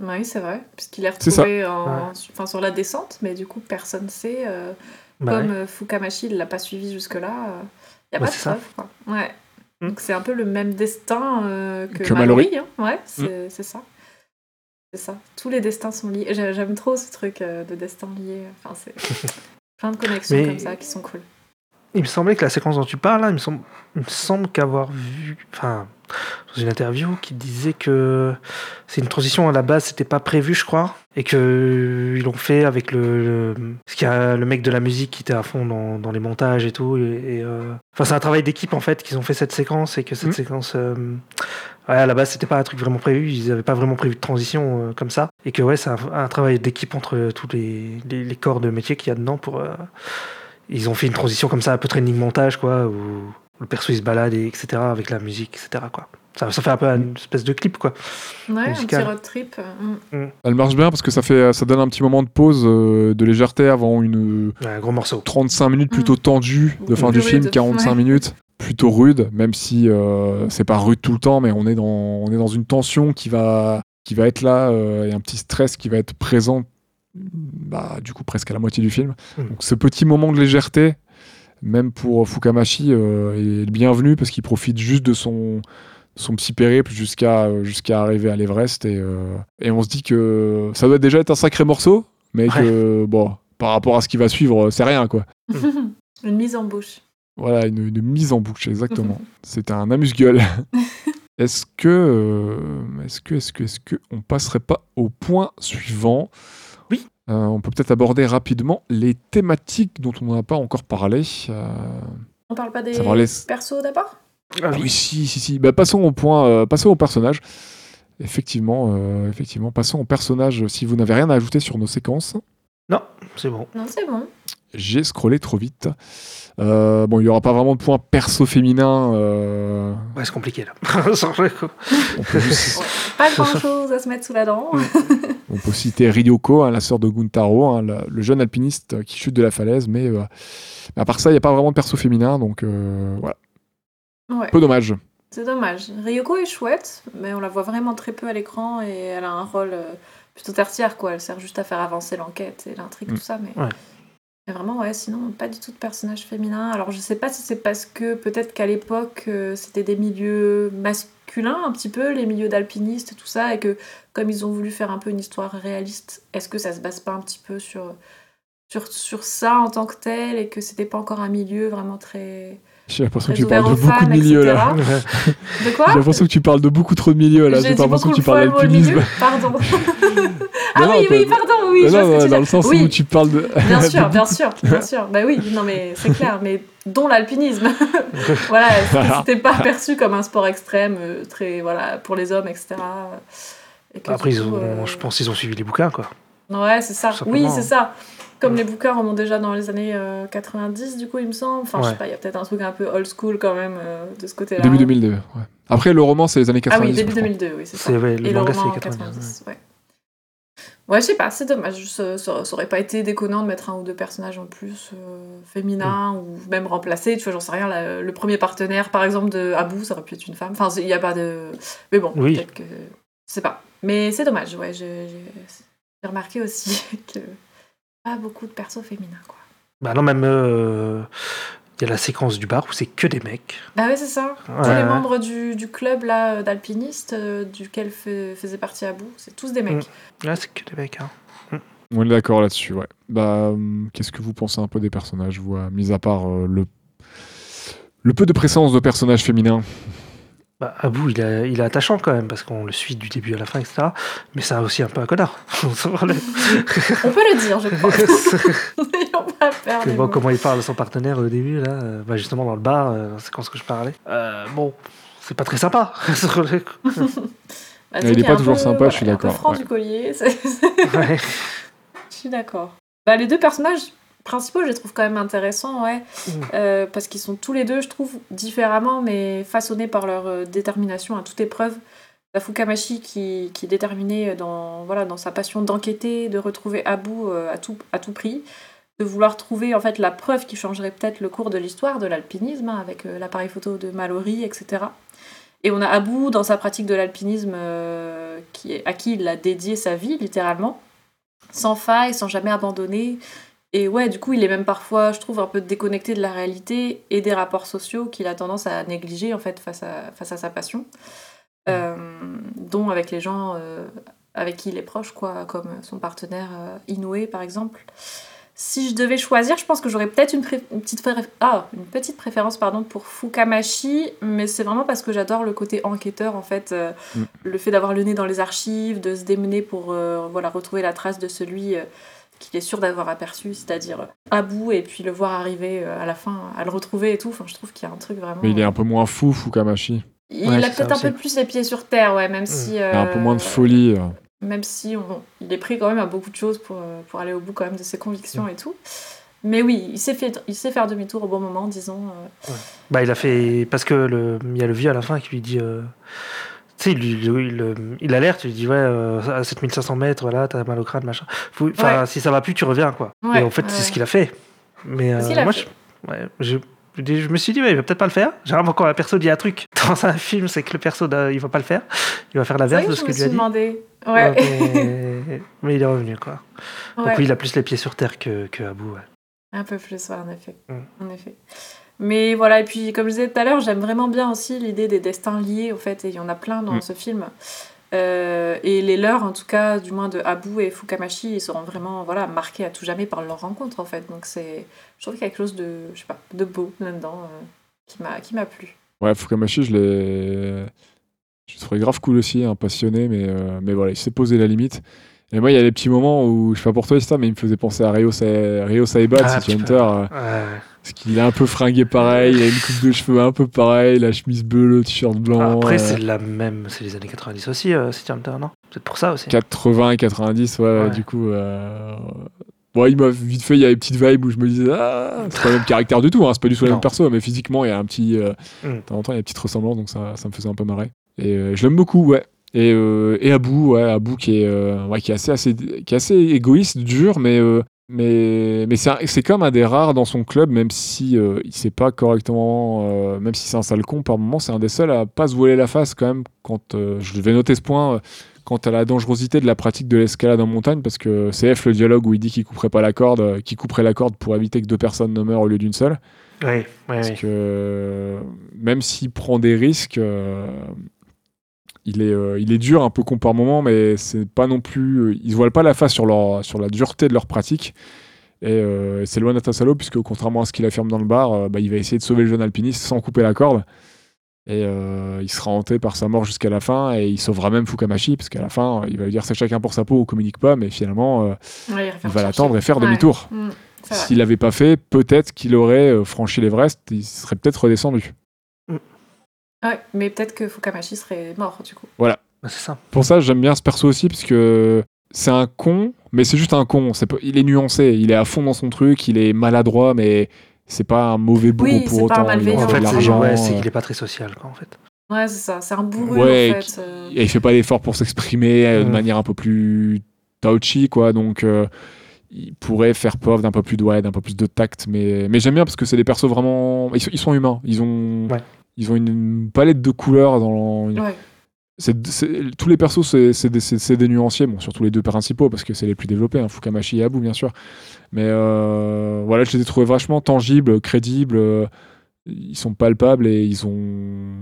oui c'est vrai. Puisqu'il est retrouvé en... Ouais. sur la descente, mais du coup, personne ne sait. Euh, Bah Comme ouais. euh, Fukamashi ne l'a pas suivi jusque-là, il n'y a Ouais, pas de preuve. quoi. Ouais. Hmm. Donc c'est un peu le même destin euh, que, Que Mallory. Mallory. hein. Ouais, c'est c'est ça. C'est ça. Tous les destins sont liés. J'ai- J'aime trop ce truc euh, de destin lié. Enfin, c'est *laughs* plein de connexions Mais- comme ça qui sont cool. Il me semblait que la séquence dont tu parles, là, il me semble, il semble qu'avoir vu, enfin, dans une interview, qui disait que c'est une transition à la base, c'était pas prévu, je crois, et que euh, ils l'ont fait avec le, qu'il a le mec de la musique qui était à fond dans, dans les montages et tout, et, et, euh, enfin, c'est un travail d'équipe en fait qu'ils ont fait cette séquence et que cette Mhm. séquence, euh, ouais, à la base, c'était pas un truc vraiment prévu, ils avaient pas vraiment prévu de transition euh, comme ça, et que ouais, c'est un, un travail d'équipe entre tous les, les, les corps de métier qu'il y a dedans pour ils ont fait une transition comme ça, un peu training montage, quoi, où le perso il se balade, et etc., avec la musique, etc., quoi. Ça, ça fait un peu une espèce de clip, quoi. Ouais, un petit road trip. euh, mm. Elle marche bien parce que ça, fait, ça donne un petit moment de pause, euh, de légèreté avant une Ouais, un gros morceau. 35 minutes plutôt tendues de fin du film, rude, 45 ouais. minutes plutôt rude, même si euh, c'est pas rude tout le temps, mais on est dans, on est dans une tension qui va, qui va être là euh, et un petit stress qui va être présent, bah, du coup presque à la moitié du film. Donc ce petit moment de légèreté, même pour Fukamashi, euh, est le bienvenu parce qu'il profite juste de son son petit périple jusqu'à jusqu'à arriver à l'Everest et, euh, et on se dit que ça doit déjà être un sacré morceau, mais que *laughs* bon, par rapport à ce qui va suivre, c'est rien quoi. *laughs* Une mise en bouche. Voilà, une, une mise en bouche, exactement. *laughs* C'est un amuse-gueule. est-ce que, euh, est-ce que, est-ce que, est-ce que, on passerait pas au point suivant? Euh, on peut peut-être aborder rapidement les thématiques dont on n'a pas encore parlé. Euh, On parle pas des laisser- persos d'abord? Ah ah oui, si, si, si. Bah, passons au point, euh, passons au personnage. Effectivement, euh, effectivement, passons au personnage. Si vous n'avez rien à ajouter sur nos séquences, Non, c'est bon. Non, c'est bon. j'ai scrollé trop vite. Euh, bon, il n'y aura pas vraiment de point perso féminin. euh, Ouais, c'est compliqué, là. *laughs* *laughs* Pas grand chose à se mettre sous la dent. On peut citer Ryoko, hein, la sœur de Guntaro, hein, le, le jeune alpiniste qui chute de la falaise, mais, euh, mais à part ça, il n'y a pas vraiment de perso féminin, donc euh, voilà, Ouais. peu dommage. C'est dommage. Ryoko est chouette, mais on la voit vraiment très peu à l'écran et elle a un rôle euh, plutôt tertiaire, quoi. Elle sert juste à faire avancer l'enquête et l'intrigue, Mm. tout ça, mais... Ouais. mais vraiment, ouais, sinon, pas du tout de personnage féminin. Alors, je sais pas si c'est parce que peut-être qu'à l'époque, euh, c'était des milieux un petit peu, les milieux d'alpinistes tout ça, et que comme ils ont voulu faire un peu une histoire réaliste, est-ce que ça se base pas un petit peu sur, sur, sur ça en tant que tel et que c'était pas encore un milieu vraiment très. J'ai l'impression que tu parles de beaucoup de milieux là. *laughs* De quoi J'ai l'impression que tu parles de beaucoup trop de milieux là. J'ai l'impression que tu parles d'alpinisme. Pardon. *laughs* ah Non, oui, oui, pardon, oui, Non, je vois non, ce que tu veux dans le sens oui, où tu parles de. Bien *laughs* sûr, bien sûr, bien sûr. Bah oui, non mais c'est clair, mais dont l'alpinisme. *laughs* voilà, c'était- pas perçu comme un sport extrême, euh, très voilà pour les hommes, etc. Et que Après, du ils coup, ont, euh, je pense qu'ils ont suivi les bouquins, quoi. Ouais, c'est ça. Oui, c'est ça. Comme les bouquins remontent déjà dans les années euh, 90, du coup, il me semble. Enfin, je sais Ouais. pas, il y a peut-être un truc un peu old school quand même euh, de ce côté-là. Début 2002. ouais. Après, le roman, c'est les années Ah 90. oui, début je crois. 2002, oui, c'est ça. Ouais, le Et le manga, roman c'est en 90. 90, ouais. Ouais, je sais pas, c'est dommage. Ça, ça- ça aurait pas été déconnant de mettre un ou deux personnages en plus euh, féminins Mm. ou même remplacés. Tu vois, j'en sais rien. la- le premier partenaire, par exemple, de Abou, ça aurait pu être une femme. Enfin, il y a pas de. Mais bon, Oui. peut-être que. Je sais pas. Mais c'est dommage, ouais. J'ai remarqué aussi *laughs* que pas beaucoup de persos féminins, quoi. Bah non, même euh, il y a la séquence du bar où c'est que des mecs. Bah ouais, c'est ça. Tous Ouais, les ouais. membres du, du club là d'alpinistes euh, duquel fait- faisait partie Abou, c'est tous des mecs. Mm. Ouais, c'est que des mecs. Hein. On est d'accord là-dessus, ouais. Bah, hum, qu'est-ce que vous pensez un peu des personnages, vous, euh, mis à part euh, le... le peu de présence de personnages féminins? Bah, Abou, il, est- il est attachant quand même, parce qu'on le suit du début à la fin, etc. Mais c'est aussi un peu un connard. *laughs* On peut le dire, je crois. *laughs* N'ayons pas bon, comment il parle à son partenaire au début, là, euh, bah, justement dans le bar, euh, c'est quand ce que je parlais. Euh, bon, c'est pas très sympa. *laughs* Bah, Il est c'est pas un toujours peu- sympa, je suis il d'accord, franc ouais. du collier, Ouais. je suis d'accord. Bah, les deux personnages principaux, je les trouve quand même intéressants, ouais. Mm. Euh, parce qu'ils sont tous les deux, je trouve, différemment, mais façonnés par leur euh, détermination à toute épreuve. La Fukamashi qui, qui est déterminée dans, voilà, dans sa passion d'enquêter, de retrouver Abu euh, à, tout, à tout prix, de vouloir trouver en fait la preuve qui changerait peut-être le cours de l'histoire de l'alpinisme, hein, avec l'appareil photo de Mallory, etc. Et on a Abu dans sa pratique de l'alpinisme euh, qui à qui il a dédié sa vie, littéralement, sans faille, sans jamais abandonner. Et ouais, du coup, il est même parfois, je trouve, un peu déconnecté de la réalité et des rapports sociaux qu'il a tendance à négliger, en fait, face à, face à sa passion. Euh, dont avec les gens euh, avec qui il est proche, quoi, comme son partenaire euh, Inoue, par exemple. Si je devais choisir, je pense que j'aurais peut-être une, petite, ah, une petite préférence pardon, pour Fukamashi, mais c'est vraiment parce que j'adore le côté enquêteur, en fait. euh, Mm. Le fait d'avoir le nez dans les archives, de se démener pour voilà, retrouver la trace de celui qu'il est sûr d'avoir aperçu, c'est-à-dire à bout, et puis le voir arriver euh, à la fin, à le retrouver et tout. Enfin, je trouve qu'il y a un truc vraiment... Mais il est un peu moins fou, Fukamashi. Il Ouais, a peut-être un peu plus les pieds sur terre, ouais, même si... Il a un peu euh, moins de folie. euh. même si on- il est pris quand même à beaucoup de choses pour, euh, pour aller au bout quand même de ses convictions et tout. Mais oui, il sait, fait, il sait faire demi-tour au bon moment, disons. euh. Bah, il a fait. Parce que le... il y a le vieux à la fin qui lui dit. euh, Tu sais, il, il, il, alerte, il dit Ouais, euh, à 7500 mètres, voilà, t'as mal au crâne, machin. Enfin, Ouais. si ça va plus, tu reviens, quoi. Ouais, Et en fait, ouais, c'est ce qu'il a fait. Mais euh, a moi, fait. Je, je, je me suis dit, ouais, il va peut-être pas le faire. Généralement, quand un perso dit un truc *laughs* dans un film, c'est que le perso, il va pas le faire. Il va faire l'inverse de que ce me que lui a dit. demandé. Ouais. Mais... *laughs* mais il est revenu, quoi. Donc, oui, il a plus les pieds sur terre que, que Abou. Un peu plus, en effet. Mm. En effet. Mais voilà, et puis comme je disais tout à l'heure, j'aime vraiment bien aussi l'idée des destins liés, au fait, et il y en a plein dans Mm. ce film. Euh, et les leurs, en tout cas, du moins de Abu et Fukamashi, ils seront vraiment voilà, marqués à tout jamais par leur rencontre, en fait. Donc c'est, je trouve qu'il y a quelque chose de, je sais pas, de beau là-dedans, euh, qui m'a, qui m'a plu. Ouais, Fukamashi, je l'ai. Je le trouvais grave cool aussi, un passionné, mais, euh, mais voilà, il s'est posé la limite. Et moi, il y a des petits moments où, je sais pas pour toi, Ista, mais il me faisait penser à Ryo, Sa... Ryo Saiba de Ah, City Hunter. euh, Ouais. Parce qu'il est un peu fringué pareil, il a une coupe de cheveux un peu pareil, la chemise bleue, le t-shirt blanc. Après, euh, c'est la même, c'est les années 90 aussi, euh, Hunter, non? Peut-être pour ça aussi. 80 et 90, ouais, Ouais. du coup. Euh... Bon, il m'a vite fait, il y a des petites vibes où je me disais, ah, c'est pas le même caractère du tout, hein, c'est pas du tout le même perso, mais physiquement, il y a un petit. euh, Mm. De temps en temps, il y a une petite ressemblance, donc ça, ça me faisait un peu marrer. Et euh, je l'aime beaucoup, ouais. Et, euh, et Abou, ouais, Abou qui est, euh, ouais, qui est assez, assez, qui est assez égoïste, dur, mais, euh, mais, mais c'est comme un des rares dans son club, même si euh, il sait pas correctement, euh, même si c'est un sale con par moment, c'est un des seuls à pas se voiler la face quand même. Quand euh, je vais noter ce point, euh, quant à la dangerosité de la pratique de l'escalade en montagne, parce que c'est F le dialogue où il dit qu'il couperait pas la corde, qu'il couperait la corde pour éviter que deux personnes ne meurent au lieu d'une seule. Oui, oui, Parce oui. que même s'il prend des risques, il, est, euh, il est dur un peu con par moment, mais c'est pas non plus. euh, ils se voilent pas la face sur, leur, sur la dureté de leur pratique. Et euh, c'est loin d'être un salaud, puisque contrairement à ce qu'il affirme dans le bar, euh, bah, il va essayer de sauver le jeune alpiniste sans couper la corde. Et il sera hanté par sa mort jusqu'à la fin, et il sauvera même Fukamashi, parce qu'à la fin, il va lui dire c'est chacun pour sa peau, on communique pas, mais finalement, Ouais, il va l'attendre et faire Ouais. demi-tour. Mm, vrai. S'il l'avait pas fait, peut-être qu'il aurait franchi l'Everest, il serait peut-être redescendu. Ouais, mais peut-être que Fukamashi serait mort du coup. Bah, c'est ça. Pour ça, j'aime bien ce perso aussi, parce que c'est un con, mais c'est juste un con. C'est pas- il est nuancé, il est à fond dans son truc, il est maladroit, mais c'est pas un mauvais bourreau Oui, pour c'est pas un autant. il en fait l'argent. ouais, c'est euh, qu'il est pas très social, quoi, en fait. Ouais, c'est ça, c'est un bourru Ouais, en fait. euh. et il fait pas d'effort pour s'exprimer euh, de manière un peu plus touchy, quoi. Donc, euh, il pourrait faire preuve d'un peu plus de, ouais, d'un peu plus de tact. Mais, mais j'aime bien parce que c'est des persos vraiment. Ils sont, ils sont humains. Ils ont, Ouais. Ils ont une palette de couleurs dans. Ouais. tous les persos, c'est des, nuanciers. Bon, surtout les deux principaux parce que c'est les plus développés, hein, Fukamashi et Abu, bien sûr. Mais euh, voilà, je les ai trouvés vachement tangibles, crédibles. euh, ils sont palpables et ils ont.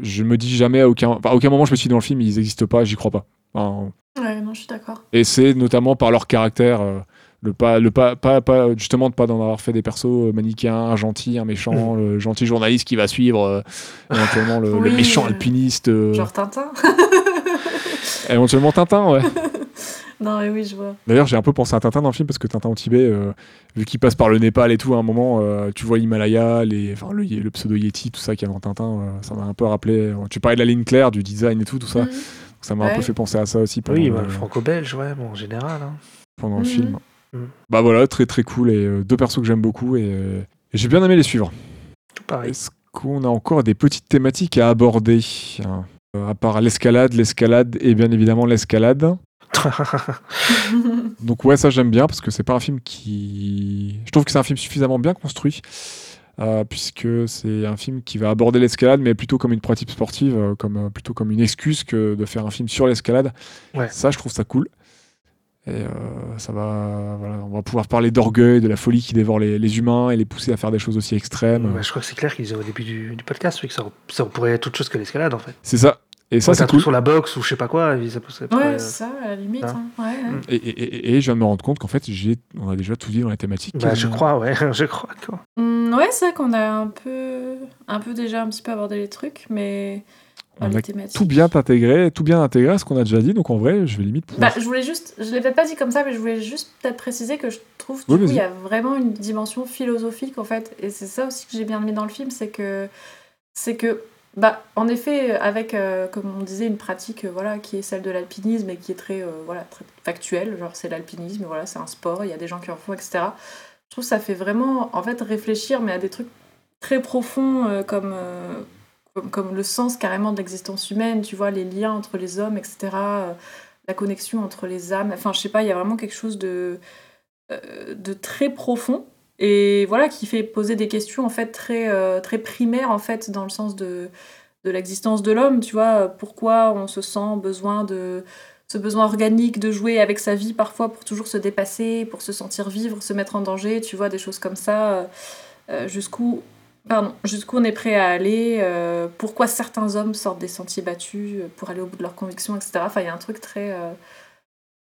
Je me dis jamais à aucun, enfin, à aucun moment je me suis dit dans le film ils n'existent pas, j'y crois pas. Enfin, Ouais, non, je suis d'accord. et c'est notamment par leur caractère, euh, le pas, le pas, pas, pas- justement de pas d'en avoir fait des persos euh, manichéens, un gentil, un méchant, le gentil journaliste qui va suivre euh, éventuellement le, méchant euh, alpiniste, euh, Genre Tintin. *laughs* éventuellement Tintin, ouais. *laughs* non, mais oui, je vois. D'ailleurs, j'ai un peu pensé à Tintin dans le film parce que Tintin au Tibet, euh, vu qu'il passe par le Népal et tout, à un moment, euh, tu vois l'Himalaya, les, enfin, le, le pseudo Yeti, tout ça qu'il y a dans Tintin, euh, ça m'a un peu rappelé. euh, tu parlais de la ligne claire, du design et tout, tout ça. Mhm. Ça m'a un peu fait penser à ça aussi pendant, Oui, le, bah, le franco-belge, ouais, bon, en général. hein. pendant le Mhm. film. Mhm. Bah voilà, très très cool et euh, deux persos que j'aime beaucoup et, euh, et j'ai bien aimé les suivre. Tout pareil. Est-ce qu'on a encore des petites thématiques à aborder hein Euh, À part l'escalade, l'escalade et bien évidemment l'escalade? *laughs* Donc ouais, ça j'aime bien parce que c'est pas un film qui... Je trouve que c'est un film suffisamment bien construit. euh, puisque c'est un film qui va aborder l'escalade, mais plutôt comme une pratique sportive, euh, comme, euh, plutôt comme une excuse que de faire un film sur l'escalade. Ouais. Ça, je trouve ça cool. Et euh, ça va, voilà, on va pouvoir parler d'orgueil, de la folie qui dévore les, les humains et les pousser à faire des choses aussi extrêmes. Ouais, je crois que c'est clair qu'ils disaient au début du, du podcast oui, que ça, ça pourrait être autre chose que l'escalade, en fait. C'est ça. Et ça, Ouais, c'est un truc cool. sur la boxe ou je sais pas quoi, ça, ça pourrait- Ouais, c'est ça, à la limite. Hein. hein. Ouais, ouais. Mm. Et, et- et- et je viens de me rendre compte qu'en fait, j'ai, on a déjà tout dit dans les thématiques. Bah, je Euh, crois, ouais, *laughs* je crois. quoi. Mm, ouais, c'est vrai qu'on a un peu, un peu déjà un petit peu abordé les trucs, mais On les a thématiques. tout bien intégré, tout bien intégré à ce qu'on a déjà dit. Donc en vrai, je vais limite pouvoir. Bah, je voulais juste, je l'ai peut-être pas dit comme ça, mais je voulais juste peut-être préciser que je trouve du Oui, coup vas-y. il y a vraiment une dimension philosophique en fait, et c'est ça aussi que j'ai bien aimé dans le film, c'est que, c'est que, bah, en effet, avec, euh, comme on disait, une pratique, euh, voilà, qui est celle de l'alpinisme et qui est très, euh, voilà, très factuelle, genre c'est l'alpinisme, voilà, c'est un sport, il y a des gens qui en font, etc. Je trouve que ça fait vraiment, en fait, réfléchir, mais à des trucs très profonds comme. Comme, le sens carrément de l'existence humaine, tu vois, les liens entre les hommes, etc. euh, la connexion entre les âmes. Enfin, je sais pas, il y a vraiment quelque chose de, euh, de très profond et voilà qui fait poser des questions en fait très, euh, très primaires en fait dans le sens de, de l'existence de l'homme. Tu vois, pourquoi on se sent besoin de ce besoin organique de jouer avec sa vie parfois pour toujours se dépasser, pour se sentir vivre, se mettre en danger, tu vois, des choses comme ça. euh, jusqu'où Pardon, jusqu'où on est prêt à aller, euh, pourquoi certains hommes sortent des sentiers battus euh, pour aller au bout de leurs convictions, etc. Enfin, il y a un truc très. euh,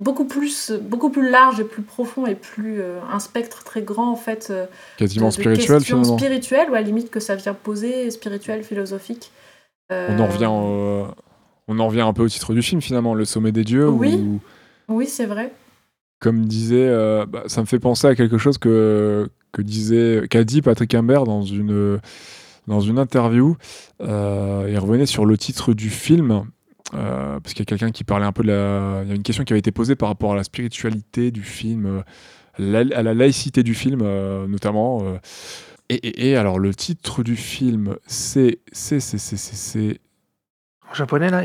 beaucoup, plus, beaucoup plus large et plus profond et plus. euh, un spectre très grand, en fait. quasiment de, de spirituel finalement. spirituelles, ou à la limite que ça vient poser, spirituel, philosophique. On en revient, on en revient un peu au titre du film finalement, le sommet des dieux. Oui. Où, Oui, c'est vrai. Comme disait, euh, bah, ça me fait penser à quelque chose que que disait, qu'a dit Patrick Imbert dans une dans une interview. Euh, il revenait sur le titre du film. euh, parce qu'il y a quelqu'un qui parlait un peu de la. Il y a une question qui avait été posée par rapport à la spiritualité du film, la- à la laïcité du film, euh, notamment. euh. Et, et- et alors, le titre du film, c'est. C'est. C'est. C'est. c'est- c'est- En japonais, là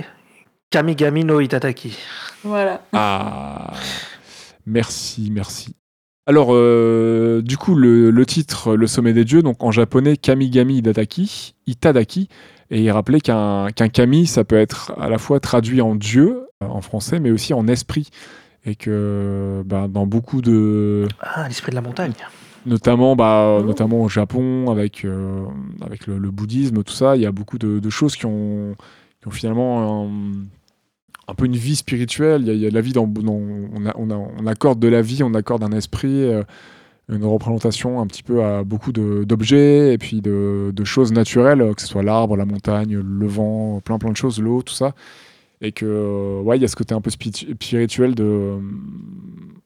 Kamigami no Itataki. Voilà. Ah *laughs* Merci, merci. Alors, euh, du coup, le, le titre, Le sommet des dieux, donc en japonais, Kamigami Itataki, Itadaki, et il rappelait qu'un kami, ça peut être à la fois traduit en dieu, euh, en français, mais aussi en esprit. Et que bah, dans beaucoup de. Ah, l'esprit de la montagne. Notamment, bah, Oh. notamment au Japon, avec, euh, avec le, le bouddhisme, tout ça, il y a beaucoup de, de choses qui ont, qui ont finalement. Un peu une vie spirituelle. Il y a, la vie dans, on, accorde de la vie, on accorde un esprit, euh, une représentation un petit peu à beaucoup d'objets et puis de, choses naturelles, que ce soit l'arbre, la montagne, le vent, plein plein de choses, l'eau, tout ça. Et que euh, ouais, il y a ce côté un peu spi- spirituel de euh,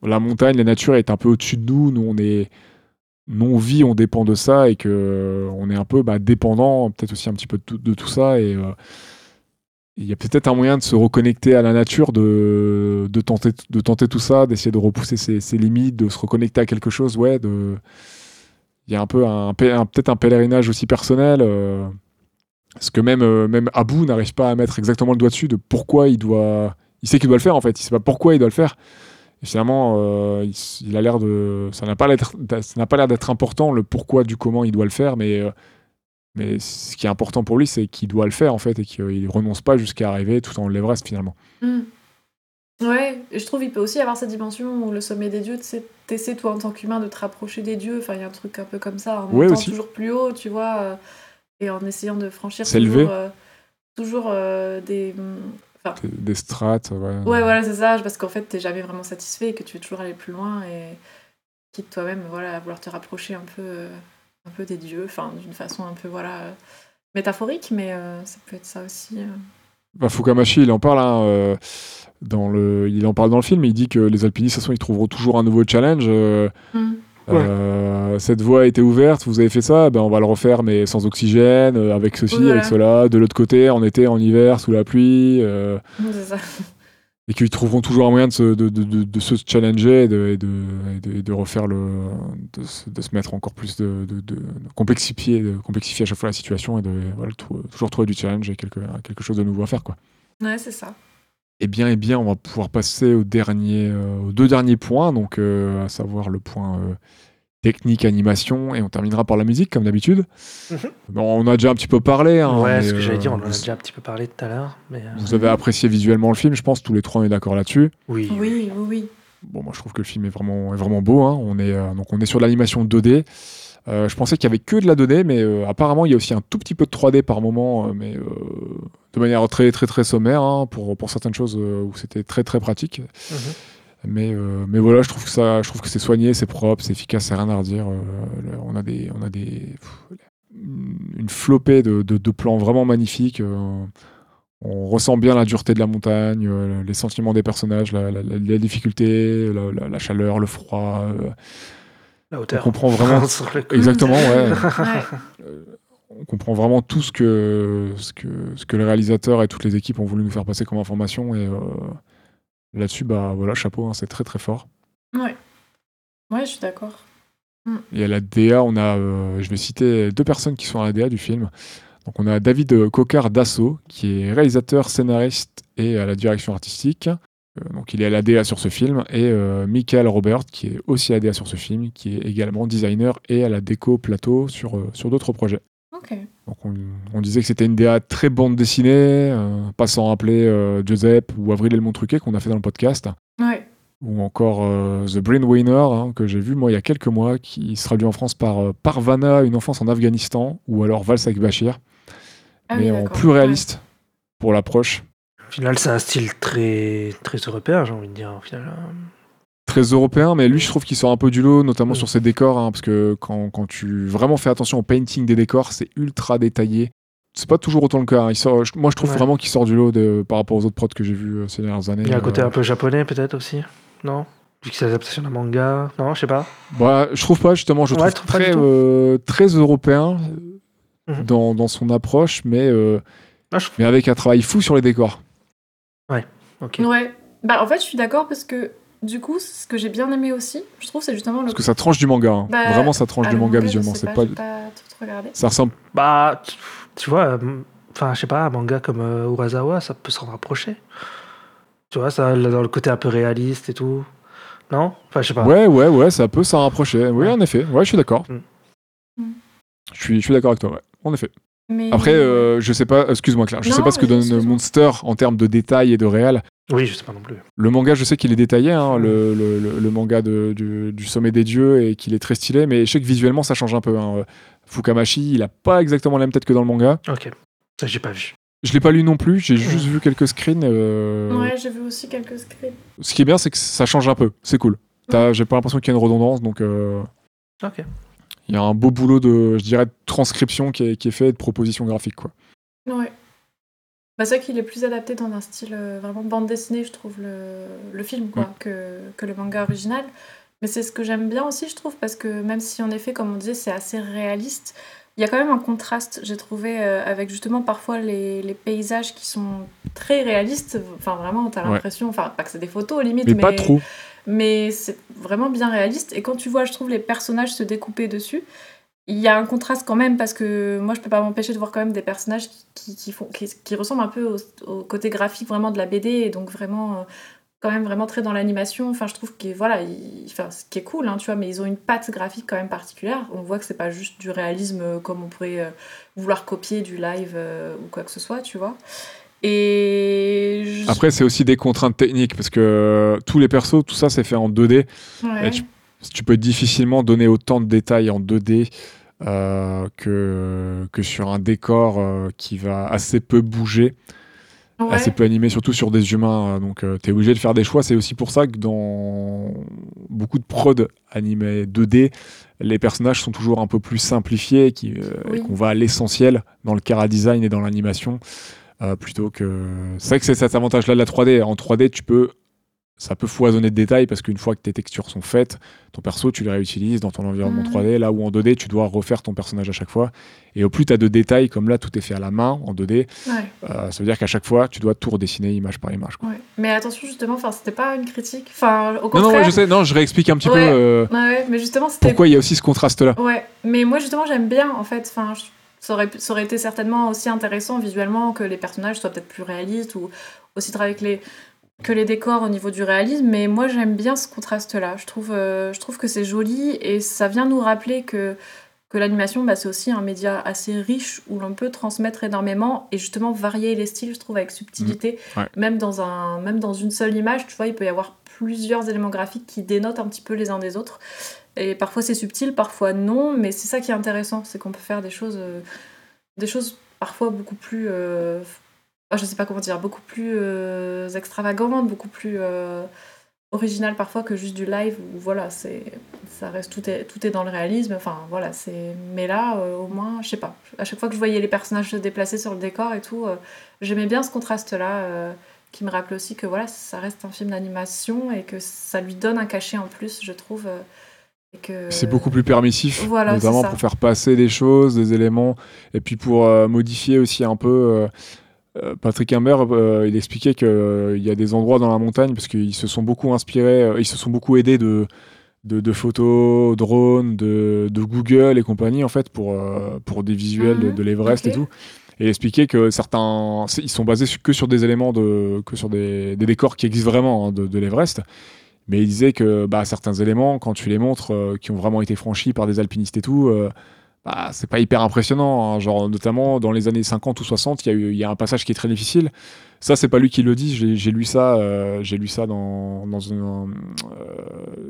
la montagne, la nature est un peu au-dessus de nous. Nous, on est nous, on vit, on dépend de ça et que on est un peu bah, dépendant, peut-être aussi un petit peu de tout, de tout ça. Et il y a peut-être un moyen de se reconnecter à la nature, de, tenter, tout ça, d'essayer de repousser ses, limites, de se reconnecter à quelque chose. Ouais, il y a un peu peut-être un pèlerinage aussi personnel. euh, parce que même, euh, Abou n'arrive pas à mettre exactement le doigt dessus de pourquoi il doit. Il sait qu'il doit le faire en fait, il sait pas pourquoi il doit le faire. Et finalement, ça n'a pas l'air d'être important le pourquoi du comment il doit le faire, mais, euh, mais ce qui est important pour lui, c'est qu'il doit le faire en fait et qu'il renonce pas jusqu'à arriver tout en l'Everest finalement. Mm. Ouais, et je trouve qu'il peut aussi avoir cette dimension où le sommet des dieux, tu sais, t'essaies toi en tant qu'humain de te rapprocher des dieux, enfin il y a un truc un peu comme ça, en Ouais, montant aussi. toujours plus haut, tu vois, euh, et en essayant de franchir toujours, euh, toujours euh, des... Enfin, Des- Des strates, ouais. ouais, voilà, c'est ça, parce qu'en fait t'es jamais vraiment satisfait et que tu veux toujours aller plus loin et quitte toi-même, voilà, à vouloir te rapprocher un peu, euh, un peu des dieux, enfin d'une façon un peu, voilà, euh, métaphorique, mais euh, ça peut être ça aussi. euh. Bah, Fukamashi, il en parle, hein, euh, dans le, il en parle dans le film. Il dit que les alpinistes, de toute façon, ils trouveront toujours un nouveau challenge. euh, Mm. euh, cette voie a été ouverte, vous avez fait ça, ben on va le refaire, mais sans oxygène, avec ceci, voilà. avec cela, de l'autre côté, en été, en hiver, sous la pluie. euh, C'est ça. Et qu'ils trouveront toujours un moyen de se, de, de- de- de se challenger et de, et et et refaire le. De se, de se mettre encore plus de, complexifier, de complexifier à chaque fois la situation et de voilà, toujours trouver du challenge et quelque, quelque chose de nouveau à faire, quoi. Ouais, c'est ça. Eh bien, eh bien, on va pouvoir passer au dernier, euh, aux deux derniers points, donc euh, à savoir le point euh, technique, animation, et on terminera par la musique, comme d'habitude. Mhm. Bon, on a déjà un petit peu parlé. hein, ouais, mais, ce que j'allais dire, on en a vous, déjà un petit peu parlé tout à l'heure. Mais euh, vous avez apprécié visuellement le film, je pense, tous les trois, on est d'accord là-dessus. oui, Oui, oui, oui. Bon, moi, je trouve que le film est vraiment, est vraiment beau. hein. On est, euh, donc, on est sur l'animation 2D. Euh, je pensais qu'il y avait que de la 2D, mais euh, apparemment, il y a aussi un tout petit peu de 3D par moment, euh, mais euh, de manière très, très, très sommaire, hein, pour, pour certaines choses euh, où c'était très, très pratique. Mhm. Mais, euh, mais voilà, je trouve que ça, je trouve que c'est soigné, c'est propre, c'est efficace, c'est rien à redire. Euh, on a des, on a des, pff, une flopée de, de- de plans vraiment magnifiques. euh, on ressent bien la dureté de la montagne, euh, les sentiments des personnages, la, la- la- la difficulté, la, la- la chaleur, le froid. euh, la on hauteur. comprend vraiment. *laughs* Exactement, ouais. *laughs* Ouais. On comprend vraiment tout ce que, ce, que, ce que le réalisateur et toutes les équipes ont voulu nous faire passer comme information. Et euh, là-dessus, bah voilà, chapeau, hein, c'est très très fort. Ouais. Ouais, je suis d'accord. Et à la DA, on a, euh, je vais citer deux personnes qui sont à la DA du film. Donc on a David Cocard Dasso, qui est réalisateur, scénariste et à la direction artistique. Euh, donc il est à la DA sur ce film. Et euh, Michael Robert, qui est aussi à la DA sur ce film, qui est également designer et à la déco plateau sur, sur d'autres projets. Donc on, on disait que c'était une DA très bande dessinée, euh, pas sans rappeler euh, Giuseppe ou Avril et le Montruquet qu'on a fait dans le podcast Ouais. ou encore euh, The Brain Winner, hein, que j'ai vu moi il y a quelques mois, qui se traduit en France par euh, Parvana, une enfance en Afghanistan, ou alors Vals avec Bachir, Ah mais oui, en plus réaliste pour l'approche. Au final, c'est un style très, très européen, j'ai envie de dire. Au final, euh. Très européen, mais lui je trouve qu'il sort un peu du lot, notamment Mm. sur ses décors, hein, parce que quand, quand tu vraiment fais attention au painting des décors, c'est ultra détaillé. C'est pas toujours autant le cas. hein. Il sort, je- moi je trouve Ouais. vraiment qu'il sort du lot de, par rapport aux autres prods que j'ai vus euh, ces dernières années. Il y a un côté Euh, un peu japonais, peut-être aussi Non? Vu que c'est l'adaptation d'un manga Non, je sais pas. Bah, je trouve pas, justement, je Ouais, trouve très, euh, très européen Mhm. dans, dans son approche, mais, euh, Ah, je- mais avec un travail fou sur les décors. Ok. Ouais. Bah, en fait, je suis d'accord parce que du coup, ce que j'ai bien aimé aussi, je trouve, c'est justement le. Parce que ça tranche du manga. hein. Bah, Vraiment, ça tranche Ah, du manga visuellement. C'est pas, pas, pas tout ça ressemble. Bah, tu, tu vois, euh, enfin, je sais pas, un manga comme euh, Urasawa, ça peut s'en rapprocher. Tu vois, ça, dans le côté un peu réaliste et tout. Non? Enfin, je sais pas. Ouais, ouais, ouais, ça peut s'en rapprocher. Oui, Ouais. en effet. Ouais, je suis d'accord. Mm. Mm. Je suis, je suis d'accord avec toi, ouais. En effet. Mais... Après, euh, je sais pas, excuse-moi Claire, je Non, sais pas ce que donne excuse-moi. Monster en termes de détails et de réel. Oui, je sais pas non plus. Le manga, je sais qu'il est détaillé, hein, le, le- le- le manga de- du, du sommet des dieux, et qu'il est très stylé, mais je sais que visuellement, ça change un peu. hein. Fukamashi, il a pas exactement la même tête que dans le manga. Ok. Ça, j'ai pas vu. Je l'ai pas lu non plus, j'ai juste vu quelques screens. euh, Ouais, j'ai vu aussi quelques scripts. Ce qui est bien, c'est que ça change un peu. C'est cool. T'as- J'ai pas l'impression qu'il y a une redondance, donc euh, Ok. Il y a un beau boulot de, je dirais, de transcription qui est, qui est fait, et de proposition graphique, quoi. Ouais. Bah, c'est vrai qu'il est plus adapté dans un style euh, vraiment bande dessinée, je trouve, le, le film, quoi, que, que le manga original. Mais c'est ce que j'aime bien aussi, je trouve, parce que même si en effet, comme on disait, c'est assez réaliste, il y a quand même un contraste, j'ai trouvé, euh, avec justement parfois les, les paysages qui sont très réalistes. Enfin, vraiment, t'as Ouais. l'impression, enfin, pas que c'est des photos aux limites, Mais, pas trop. Mais c'est vraiment bien réaliste. Et quand tu vois, je trouve, les personnages se découper dessus, il y a un contraste quand même parce que moi, je peux pas m'empêcher de voir quand même des personnages qui, qui font, qui, qui ressemblent un peu au, côté graphique vraiment de la BD et donc vraiment, euh, quand même vraiment très dans l'animation. Enfin, je trouve que voilà, il- enfin, ce qui est cool, hein, tu vois, mais ils ont une patte graphique quand même particulière. On voit que c'est pas juste du réalisme euh, comme on pourrait euh, vouloir copier du live ou quoi que ce soit, tu vois. Et je- Après, c'est aussi des contraintes techniques parce que euh, tous les persos, tout ça, c'est fait en 2D. ouais. Et tu, tu peux difficilement donner autant de détails en 2D euh, que, que sur un décor euh, qui va assez peu bouger, Ouais. assez peu animé, surtout sur des humains. euh, donc, tu es obligé de faire des choix. C'est aussi pour ça que dans beaucoup de prod animés 2D, les personnages sont toujours un peu plus simplifiés, qui, euh, Oui. et qu'on va à l'essentiel dans le cara design et dans l'animation. Euh, plutôt que c'est vrai que c'est cet avantage là de la 3D en 3D tu peux ça peut foisonner de détails parce qu'une fois que tes textures sont faites, ton perso, tu les réutilises dans ton environnement Mhm. 3D, là où en 2D, tu dois refaire ton personnage à chaque fois. Et au plus tu as de détails, comme là, tout est fait à la main en 2D, Ouais. euh, ça veut dire qu'à chaque fois, tu dois tout redessiner image par image. quoi. Ouais. Mais attention, justement, c'était pas une critique. Enfin, au Non, contraire. non, ouais, je sais, non, je réexplique un petit peu euh, mais justement, pourquoi il y a aussi ce contraste-là. Ouais, mais moi, justement, j'aime bien, en fait. Enfin, je- ça aurait, ça aurait été certainement aussi intéressant visuellement que les personnages soient peut-être plus réalistes ou aussi travailler avec les que les décors au niveau du réalisme, mais moi j'aime bien ce contraste-là. Je trouve, euh, je trouve que c'est joli et ça vient nous rappeler que, que l'animation, bah, c'est aussi un média assez riche où l'on peut transmettre énormément et justement varier les styles, je trouve, avec subtilité. Mmh. Ouais. Même, dans un, même dans une seule image, tu vois, il peut y avoir plusieurs éléments graphiques qui dénotent un petit peu les uns des autres. Et parfois c'est subtil, parfois non, mais c'est ça qui est intéressant, c'est qu'on peut faire des choses, euh, des choses parfois beaucoup plus, euh, je sais pas comment dire, beaucoup plus euh, extravagantes, beaucoup plus euh, originales parfois que juste du live où voilà, c'est, ça reste tout est, tout est dans le réalisme. Enfin voilà, c'est, mais là au moins, je sais pas. À chaque fois que je voyais les personnages se déplacer sur le décor et tout, j'aimais bien ce contraste-là. euh, qui me rappelle aussi que voilà, ça reste un film d'animation et que ça lui donne un cachet en plus, je trouve. C'est beaucoup plus permissif, Voilà, notamment pour faire passer des choses, des éléments, et puis pour euh, modifier aussi un peu. euh, euh, Patrick Imbert, euh, il expliquait qu'il y a des endroits dans la montagne, parce qu'ils se sont beaucoup inspirés, ils se sont beaucoup aidés de, de, de photos, drones, de, de Google et compagnie, en fait, pour, pour des visuels de, Mhm, de l'Everest et tout. Et il expliquait que certains, ils sont basés que sur des éléments de, que sur des, des décors qui existent vraiment hein, de l'Everest. Mais il disait que bah, certains éléments, quand tu les montres, euh, qui ont vraiment été franchis par des alpinistes et tout, euh, bah, c'est pas hyper impressionnant. hein. Genre, notamment dans les années 50 ou 60, il y, y a un passage qui est très difficile. Ça, c'est pas lui qui le dit. J'ai lu ça, euh, j'ai lu ça dans, dans un, euh,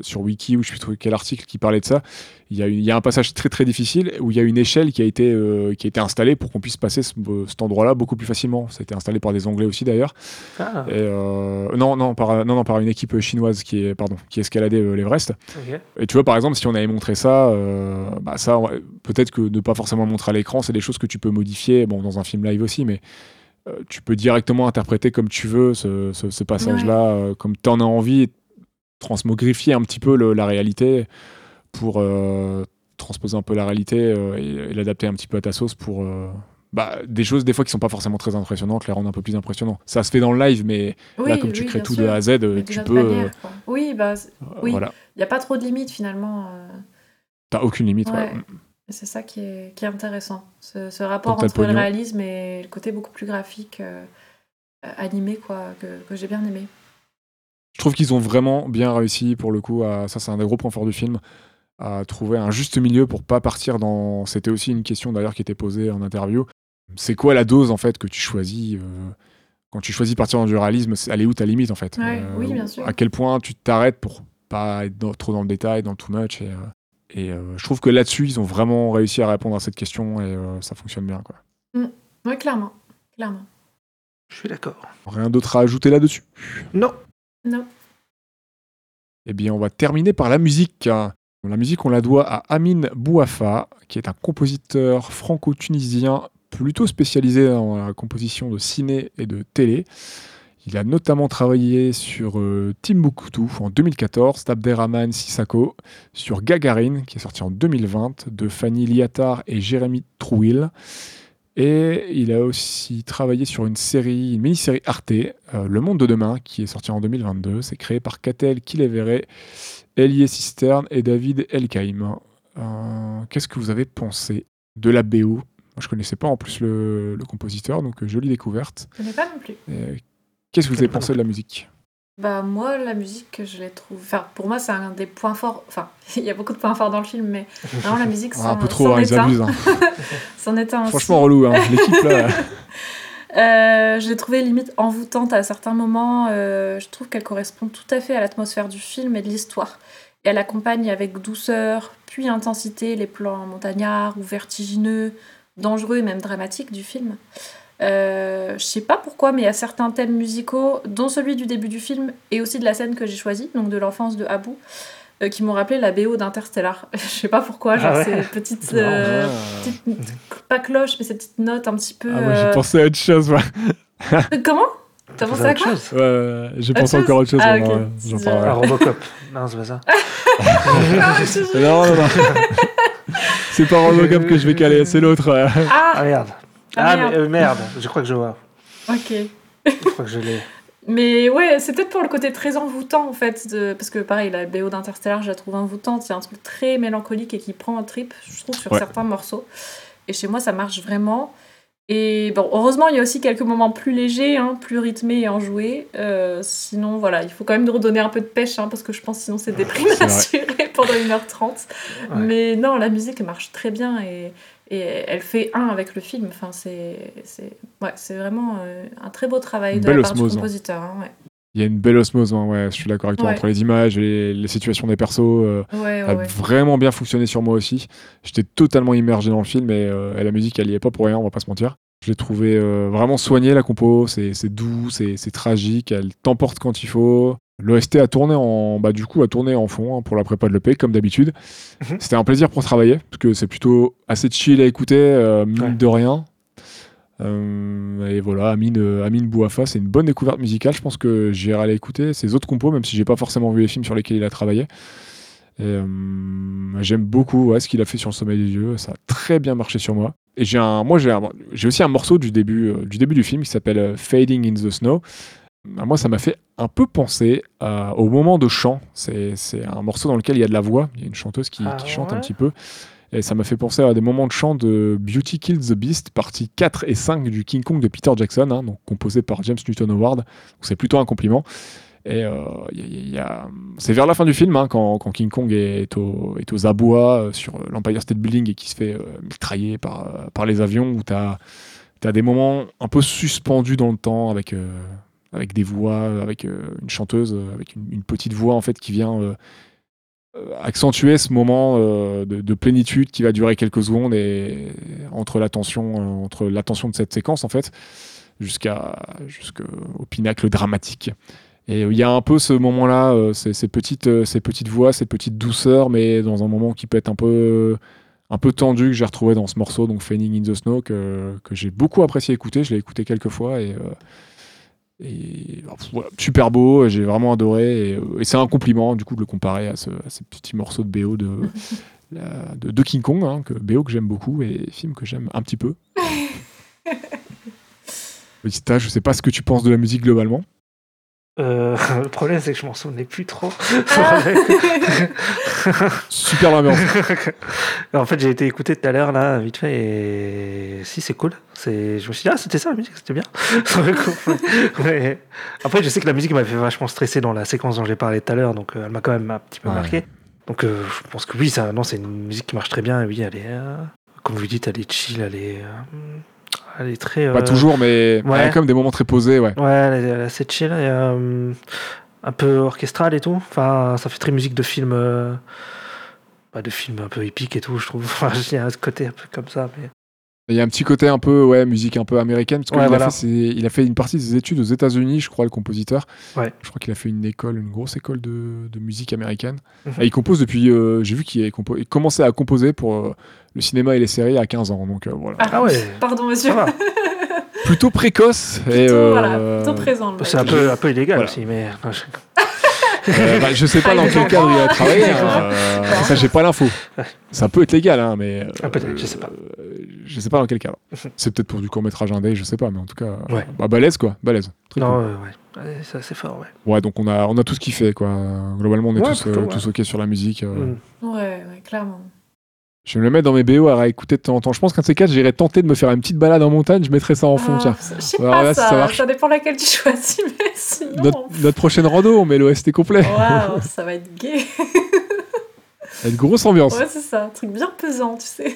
sur Wiki ou je sais plus quel article qui parlait de ça. Il y, a, une- il y a un passage très très difficile où il y a une échelle qui a été, euh, qui a été installée pour qu'on puisse passer ce- cet endroit-là beaucoup plus facilement. Ça a été installé par des Anglais aussi d'ailleurs. Ah, euh, non, non, par, non, non, par une équipe chinoise qui est, pardon, qui escaladait euh, l'Everest. Et tu vois, par exemple, si on avait montré ça, euh, bah ça, peut-être que ne pas forcément montrer à l'écran, c'est des choses que tu peux modifier, bon, dans un film live aussi, mais euh, tu peux directement interpréter comme tu veux ce, ce- ce passage-là, euh, comme tu en as envie, et transmogrifier un petit peu le- la réalité pour euh, transposer un peu la réalité et, et l'adapter un petit peu à ta sauce pour. bah, des choses des fois qui sont pas forcément très impressionnantes, les rendre un peu plus impressionnantes. Ça se fait dans le live, mais là, comme tu oui, crées tout sûr. de A à Z, Mais tu peux. manière. Oui, bah, oui. Voilà. il n'y a pas trop de limites finalement. T'as aucune limite. ouais. Ouais. Et c'est ça qui est, qui est intéressant. Ce, ce rapport entre le réalisme et le côté beaucoup plus graphique, euh, euh, animé, quoi, que, que j'ai bien aimé. Je trouve qu'ils ont vraiment bien réussi pour le coup. À, ça, c'est un des gros points forts du film. À trouver un juste milieu pour pas partir dans. C'était aussi une question d'ailleurs qui était posée en interview. C'est quoi la dose en fait que tu choisis euh, quand tu choisis de partir dans du réalisme Elle est où ta limite en fait? Euh, oui, bien sûr. À quel point tu t'arrêtes pour pas être dans- trop dans le détail, dans le too much. Et, euh, et, euh, je trouve que là-dessus, ils ont vraiment réussi à répondre à cette question et euh, ça fonctionne bien. Quoi. Oui, clairement. clairement. Je suis d'accord. Rien d'autre à ajouter là-dessus? Non. Non. Eh bien, on va terminer par la musique. La musique, on la doit à Amin Bouafa, qui est un compositeur franco-tunisien plutôt spécialisé dans la composition de ciné et de télé. Il a notamment travaillé sur euh, Timbuktu en 2014, d'Abderrahman Sissako, sur Gagarine, qui est sorti en 2020, de Fanny Liatar et Jérémy Trouil. Et il a aussi travaillé sur une série, une mini-série Arte, euh, Le Monde de Demain, qui est sorti en 2022. C'est créé par Catel Kilevere, Elie Cisterne et David Elkaïm. Euh, Qu'est-ce que vous avez pensé de la BO Moi, je connaissais pas en plus le, le compositeur, donc euh, jolie découverte. Je connais pas non plus. Qu'est-ce que vous avez pensé de la musique? Bah moi la musique je l'ai trouve enfin pour moi c'est un des points forts enfin *laughs* il y a beaucoup de points forts dans le film mais vraiment la musique *laughs* Ah, c'en- Un peu trop, hein, ils abusent. hein. C'en est un aussi. Franchement relou, hein. l'équipe là. *laughs* Euh, je l'ai trouvée limite envoûtante à certains moments. Euh, je trouve qu'elle correspond tout à fait à l'atmosphère du film et de l'histoire. Et elle accompagne avec douceur, puis intensité, les plans montagnards ou vertigineux, dangereux et même dramatiques du film. Euh, je sais pas pourquoi, mais il y a certains thèmes musicaux, dont celui du début du film et aussi de la scène que j'ai choisie, donc de l'enfance de Abu, euh, qui m'ont rappelé la BO d'Interstellar. *laughs* je sais pas pourquoi, genre Ah ouais. ces petites, Non, euh, Ah. petites- pas cloches, mais ces petites notes un petit peu. Ah, moi j'ai pensé à autre chose. ouais. Comment? T'as pensé à autre quoi? chose? Ouais, ouais, j'ai pensé chose encore à autre chose? Ah, mais ok. ouais, j'en C'est parlerai. Ah, Robocop. non, c'est pas ça. *laughs* Non, non, non. *laughs* c'est pas Robocop que je vais caler, c'est l'autre. Ah, Ah merde. Ah, Ah, merde. mais, euh, merde. Je crois que je vois. ok. Je crois que je l'ai. *laughs* Mais ouais, c'est peut-être pour le côté très envoûtant en fait, de- parce que pareil, la BO d'Interstellar, je la trouve envoûtante, c'est un truc très mélancolique et qui prend un trip, je trouve, sur Ouais. certains morceaux. Et chez moi, ça marche vraiment. Et bon, heureusement, il y a aussi quelques moments plus légers, hein, plus rythmés et enjoués. Euh, sinon, voilà, il faut quand même nous redonner un peu de pêche, hein, parce que je pense sinon c'est déprime C'est vrai. assuré *laughs* pendant 1h30. Ouais. Mais non, la musique marche très bien et, et elle fait un avec le film. Enfin, c'est c'est ouais, c'est vraiment euh, un très beau travail Une de la part osmose, du hein. compositeur. hein, ouais. Il y a une belle osmose, hein, ouais, je suis d'accord avec toi, Ouais. entre les images et les situations des persos. euh, Ouais, ouais, a vraiment bien fonctionné sur moi aussi. J'étais totalement immergé dans le film et, euh, et la musique, elle y est pas pour rien, on va pas se mentir. Je l'ai trouvé euh, vraiment soigné la compo, c'est doux, c'est c'est tragique, elle t'emporte quand il faut. L'OST a tourné en bah du coup a tourné en fond hein, pour la prépa de l'EP comme d'habitude. Mhm. C'était un plaisir pour travailler parce que c'est plutôt assez chill à écouter, euh, mine Ouais. de rien. Euh, et voilà, Amine, euh, Amine Bouafa, c'est une bonne découverte musicale. Je pense que j'irai aller écouter ses autres compos, même si j'ai pas forcément vu les films sur lesquels il a travaillé. Euh, j'aime beaucoup ouais, ce qu'il a fait sur le sommet des dieux. Ça a très bien marché sur moi. Et j'ai un, moi j'ai, aussi un morceau du début, euh, du début du film qui s'appelle Fading in the Snow. Ah, Moi, ça m'a fait un peu penser à- au moment de chant. C'est, un morceau dans lequel il y a de la voix. Il y a une chanteuse qui, Ah qui chante un petit peu. Et ça m'a fait penser à des moments de chant de Beauty Kills the Beast, partie 4 et 5 du King Kong de Peter Jackson, hein, donc composé par James Newton Howard. C'est plutôt un compliment. Et euh, c'est vers la fin du film, hein, quand, quand King Kong est, au- est aux abois euh, sur l'Empire State Building et qui se fait euh, mitrailler par, euh, par les avions, où tu as, des moments un peu suspendus dans le temps avec, euh, avec des voix, avec euh, une chanteuse, euh, avec une, petite voix en fait qui vient euh, euh, accentuer ce moment euh, de, de plénitude qui va durer quelques secondes et entre l'attention euh, entre l'attention de cette séquence en fait jusqu'à jusqu'au pinacle dramatique. Et euh, il y a un peu ce moment là ces, petites euh, ces petites voix ces petites douceurs mais dans un moment qui peut être un peu un peu tendu que j'ai retrouvé dans ce morceau donc Fading in the Snow que, que j'ai beaucoup apprécié écouter. Je l'ai écouté quelques fois et euh, et alors, voilà, super beau, j'ai vraiment adoré. Et, euh, et c'est un compliment, du coup, de le comparer à ce, à ce petit morceau de BO *laughs* de, de King Kong, hein, que, BO que j'aime beaucoup et film que j'aime un petit peu. *laughs* Vista, je sais pas ce que tu penses de la musique globalement. Euh, *laughs* le problème, c'est que je m'en souvenais plus trop. Ah. *laughs* Super ambiance. *laughs* en fait, j'ai été écouté tout à l'heure, là, vite fait, et si, c'est cool. C'est... Je me suis dit, ah, c'était ça la musique, c'était bien. Ouais. Après, je sais que la musique m'a fait vachement stresser dans la séquence dont j'ai parlé tout à l'heure, donc euh, elle m'a quand même un petit peu Ouais. marqué. Donc, euh, je pense que oui, ça, non, c'est une musique qui marche très bien, et oui, elle est, euh, comme vous dites, elle est chill, elle est, euh, elle est très. Pas euh, toujours, mais il y a ouais. quand même des moments très posés, ouais. Ouais, elle est, elle est assez chill, et, euh, un peu orchestrale et tout. Enfin, ça fait très musique de film, euh, bah, de film un peu épique et tout, je trouve. *laughs* Enfin, il y a un côté un peu comme ça. Mais... Il y a un petit côté un peu, ouais, musique un peu américaine, parce qu'il Ouais, a, voilà. fait ses- il a fait une partie de ses études aux États-Unis, je crois, le compositeur. Ouais. Je crois qu'il a fait une école, une grosse école de, de musique américaine. Mhm. Et il compose depuis, euh, j'ai vu qu'il a commençait à composer pour euh, le cinéma et les séries à 15 ans, donc euh, voilà. Ah ouais. Pardon, monsieur. Ça va. Plutôt précoce. et, Plutôt, euh, voilà, plutôt présent. C'est un peu, un peu illégal Voilà. aussi, mais. Euh, bah, je sais pas Ah, dans quel cadre il a travaillé, hein, D'accord. euh, ça j'ai pas l'info. Ça peut être légal, hein, mais. Ah, peut-être, je sais pas. euh, je sais pas dans quel cadre. C'est peut-être pour du court-métrage indé, je sais pas, mais en tout cas. Ouais. Bah, balèze quoi, balèze. Très Non, cool. euh, ouais. Ouais, C'est assez fort, ouais. Ouais, donc on a, on a tout ce qu'il fait, quoi. Globalement, on est Ouais, tous, euh, ouais. tous ok sur la musique. euh. Mm. Ouais, ouais, clairement. Je vais me le mettre dans mes BO à réécouter de temps en temps. Je pense qu'un de ces quatre, j'irais tenter de me faire une petite balade en montagne, je mettrais ça en fond, Ah. Je sais pas, là, ça, ça ça, dépend laquelle tu choisis, mais *laughs* sinon. Notre, notre prochaine rando, on met l'OST complet. Waouh, *laughs* ça va être gay. Il y a une grosse ambiance. Ouais, c'est ça, un truc bien pesant, tu sais.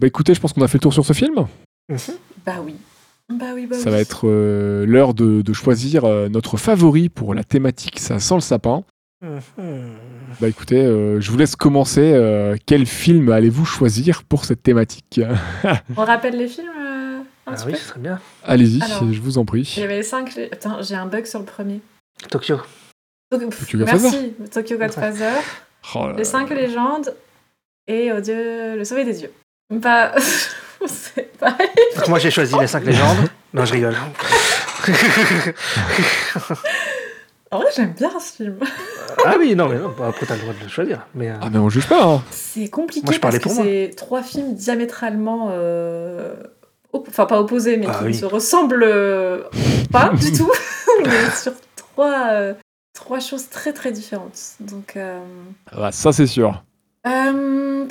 Bah écoutez, je pense qu'on a fait le tour sur ce film. Bah oui. Bah oui, bah Ça oui. va être euh, l'heure de, de choisir euh, notre favori pour la thématique Ça sent le sapin. Mhm. Bah écoutez, euh, je vous laisse commencer. Euh, quel film allez-vous choisir pour cette thématique *laughs* On rappelle les films euh, un Ah petit oui, peu ce serait bien. Allez-y, je vous en Il prie. y avait les 5. Attends, j'ai un bug sur le premier. Tokyo. Donc, pff, Tokyo Godfather. merci, Tokyo Godfather. Oh là Les 5 légendes et oh Dieu, le sauver des dieux. Bah, *laughs* c'est pareil. Donc moi j'ai choisi les 5 légendes. Non, je rigole. *laughs* En vrai, j'aime bien ce film. ah oui, non, mais non, bah, après t'as le droit de le choisir. Mais euh, Ah mais on juge pas. hein. C'est compliqué Moi, je parlais parce que pour moi. c'est trois films diamétralement. euh, op- Enfin, pas opposés, mais Ah qui oui. ne se ressemblent euh, pas du tout. *laughs* mais sur trois, euh, trois choses très très différentes. Donc. euh, Ah, ça c'est sûr. Euh,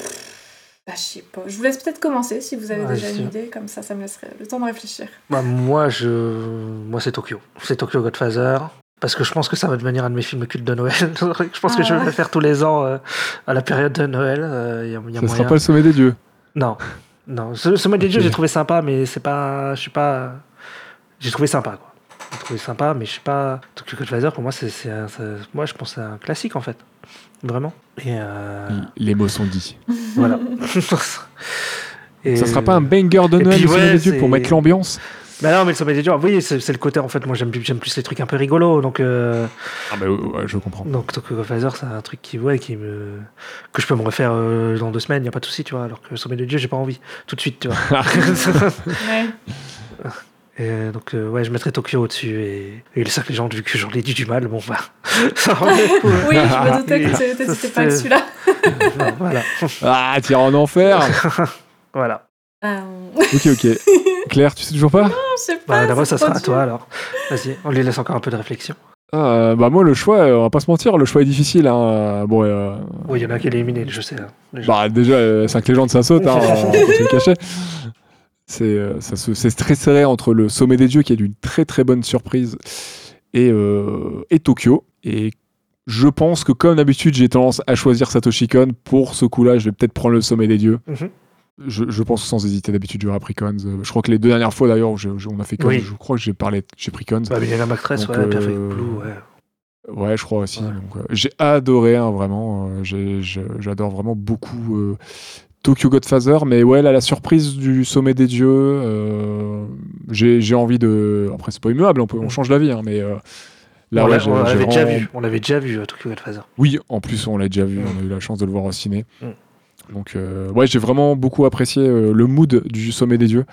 bah, je sais pas. Je vous laisse peut-être commencer si vous avez Ouais, déjà une sûr. idée, comme ça, ça me laisserait le temps de réfléchir. bah, moi, je... moi c'est Tokyo. C'est Tokyo Godfather. Parce que je pense que ça va devenir un de mes films cultes de Noël. *laughs* je pense que je vais Ah. le faire tous les ans euh, à la période de Noël. Euh, Il y a, il y a Ça moyen. sera pas le sommet des dieux. Non, non. Ce, Sommet des dieux, j'ai trouvé sympa, mais c'est pas. Je suis pas. J'ai trouvé sympa, quoi. J'ai trouvé sympa, mais je suis pas. Tokyo Godfather, pour moi, c'est, c'est un- c'est- moi, je pense que c'est un classique, en fait. Vraiment. Et euh, Les mots sont dits. *laughs* voilà. *laughs* Et- Ça sera pas un banger de Noël puis, le sommet ouais, des dieux pour mettre l'ambiance Bah non, mais le sommet des dieux, oui, c'est, c'est le côté, en fait, moi, j'aime, j'aime plus les trucs un peu rigolos, donc. euh, Ah bah ouais, je comprends. Donc Tokyo Godfather, c'est un truc qui, ouais, qui me... que je peux me refaire euh, dans deux semaines, il a pas de souci, tu vois. Alors que le Sommet des dieux, j'ai pas envie. Tout de suite, tu vois. *laughs* Ouais. Et euh, donc, euh, ouais, je mettrais Tokyo au-dessus et, et les 5 légendes, vu que j'en ai dit du mal, bon, bah. *laughs* ça *laughs* oui, je me doutais que c'était pas celui-là. Voilà. Ah, tire en enfer voilà. Euh, Ok, ok. *laughs* Claire, tu sais toujours pas je sais pas. Bah, d'abord, c'est ça sera à toi alors. Vas-y, on lui laisse encore un peu de réflexion. Ah, Bah moi, le choix, euh, on va pas se mentir, le choix est difficile. Hein. Bon, euh, Oui, il y en a qui est éliminé, je sais. hein, déjà. bah déjà, 5 légendes, ça saute, hein, *laughs* on va pas se le cacher. C'est euh, ça se- c'est très serré entre le sommet des dieux, qui est d'une très très bonne surprise, et, euh, et Tokyo. Et je pense que, comme d'habitude, j'ai tendance à choisir Satoshi Kon. Pour ce coup-là, je vais peut-être prendre le sommet des dieux. Mhm. Je, je pense sans hésiter d'habitude j'aurais pris Cons. Euh, Je crois que les deux dernières fois d'ailleurs on a fait Cons, Oui. je crois que j'ai parlé, j'ai pris Cons. Bah, mais il y a Mactress, Donc, ouais, Perfect euh, Blue, ouais. Ouais, je crois aussi. Ouais. Euh, j'ai adoré, hein, vraiment. euh, J'adore vraiment beaucoup euh, Tokyo Godfather. Mais ouais, là, la surprise du sommet des dieux, j'ai envie de. Après, c'est pas immuable, on, peut, on change d'avis, hein, mais là, on ouais, l'a- l'avait déjà vu, on l'avait déjà vu, Tokyo Godfather. Oui, en plus, on l'a déjà vu, Mm. on a eu la chance de le voir au ciné. Mm. Donc, euh, ouais, j'ai vraiment beaucoup apprécié euh, le mood du sommet des dieux.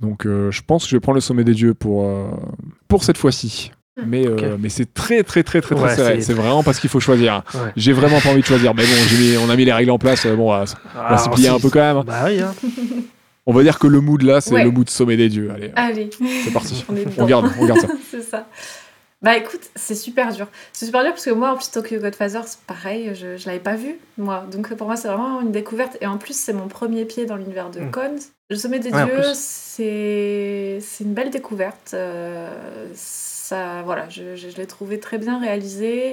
Donc, euh, je pense que je vais prendre le sommet des dieux pour, euh, pour cette fois-ci. Mais, euh, Ok. mais c'est très très très très très Ouais, serré. c'est- vraiment parce qu'il faut choisir. Ouais. J'ai vraiment pas envie de choisir. Mais bon, mis- on a mis les règles en place. Bon, on va s'y plier un peu quand même. Bah oui, hein. On va dire que le mood là, c'est Ouais. le mood sommet des dieux. Allez, Allez. c'est parti. *laughs* On On garde, on garde ça. *laughs* c'est ça. Bah écoute, c'est super dur. C'est super dur parce que moi, en plus, Tokyo Godfather, c'est pareil, je, je l'avais pas vu, moi. Donc pour moi, c'est vraiment une découverte. Et en plus, c'est mon premier pied dans l'univers de Mm. Cons. Le sommet des Ouais, dieux, c'est c'est une belle découverte. Euh, ça, voilà, je, je- je l'ai trouvé très bien réalisé.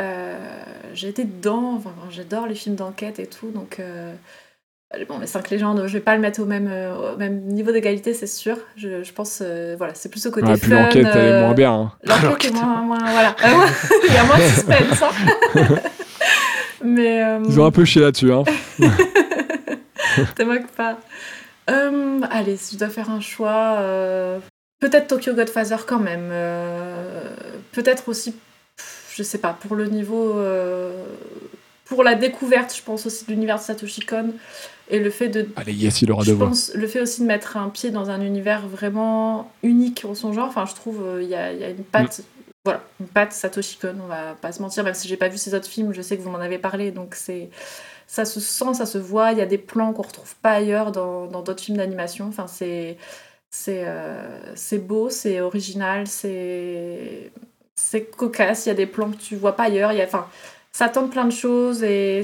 Euh, j'ai été dedans, enfin, j'adore les films d'enquête et tout, donc... euh, Bon, les cinq légendes, je vais pas le mettre au même, euh, au même niveau d'égalité, c'est sûr. Je, je pense, euh, voilà, c'est plus au côté Ouais, fun. l'enquête, elle est euh, moins bien. hein. L'enquête est moins, moins- voilà. Euh, *laughs* ouais, Il y a moins de suspense. hein. *laughs* Mais. euh, Ils ont un peu chié là-dessus. Hein. *laughs* te moque pas. Euh, allez, si je dois faire un choix, euh, peut-être Tokyo Godfather quand même. euh, peut-être aussi, pff, je sais pas, pour le niveau. Pour la découverte, je pense aussi de l'univers de Satoshi Kon et le fait de. Allez, yes, il aura Je pense le fait aussi de mettre un pied dans un univers vraiment unique en son genre. Enfin, je trouve euh, il y, a, il y a une patte. Voilà, une patte Satoshi Kon, on va pas se mentir, même si j'ai pas vu ses autres films, je sais que vous m'en avez parlé, donc c'est ça se sent, ça se voit, il y a des plans qu'on retrouve pas ailleurs dans dans d'autres films d'animation. Enfin, c'est c'est euh, c'est beau, c'est original, c'est c'est cocasse, il y a des plans que tu vois pas ailleurs, il y a enfin ça tente plein de choses et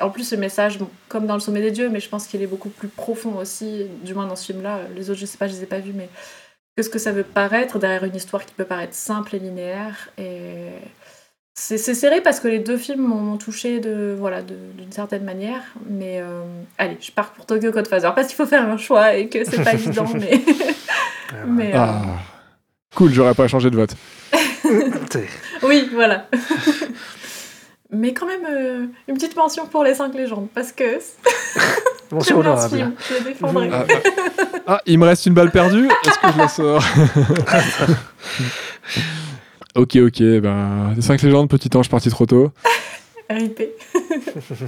en plus le message, bon, comme dans le sommet des dieux, mais je pense qu'il est beaucoup plus profond aussi, du moins dans ce film-là. Les autres, je sais pas, je les ai pas vus, mais que ce que ça veut paraître derrière une histoire qui peut paraître simple et linéaire. Et c'est serré parce que les deux films m'ont touché de voilà de- d'une certaine manière. Mais euh, allez, je pars pour Tokyo Godfather parce qu'il faut faire un choix et que c'est pas *laughs* évident, mais *laughs* mais euh, Ah. Cool, j'aurais pas changé de vote. Oui, voilà. *laughs* Mais quand même, euh, une petite mention pour les cinq légendes, parce que Bon, si j'aime on bien aura ce bien. film, je le défendrai. Ah, ah. Ah, il me reste une balle perdue. Est-ce que je la sors *laughs* Ok, ok. Ben, les 5 légendes, petit ange parti trop tôt. *laughs* RIP. *laughs* je sais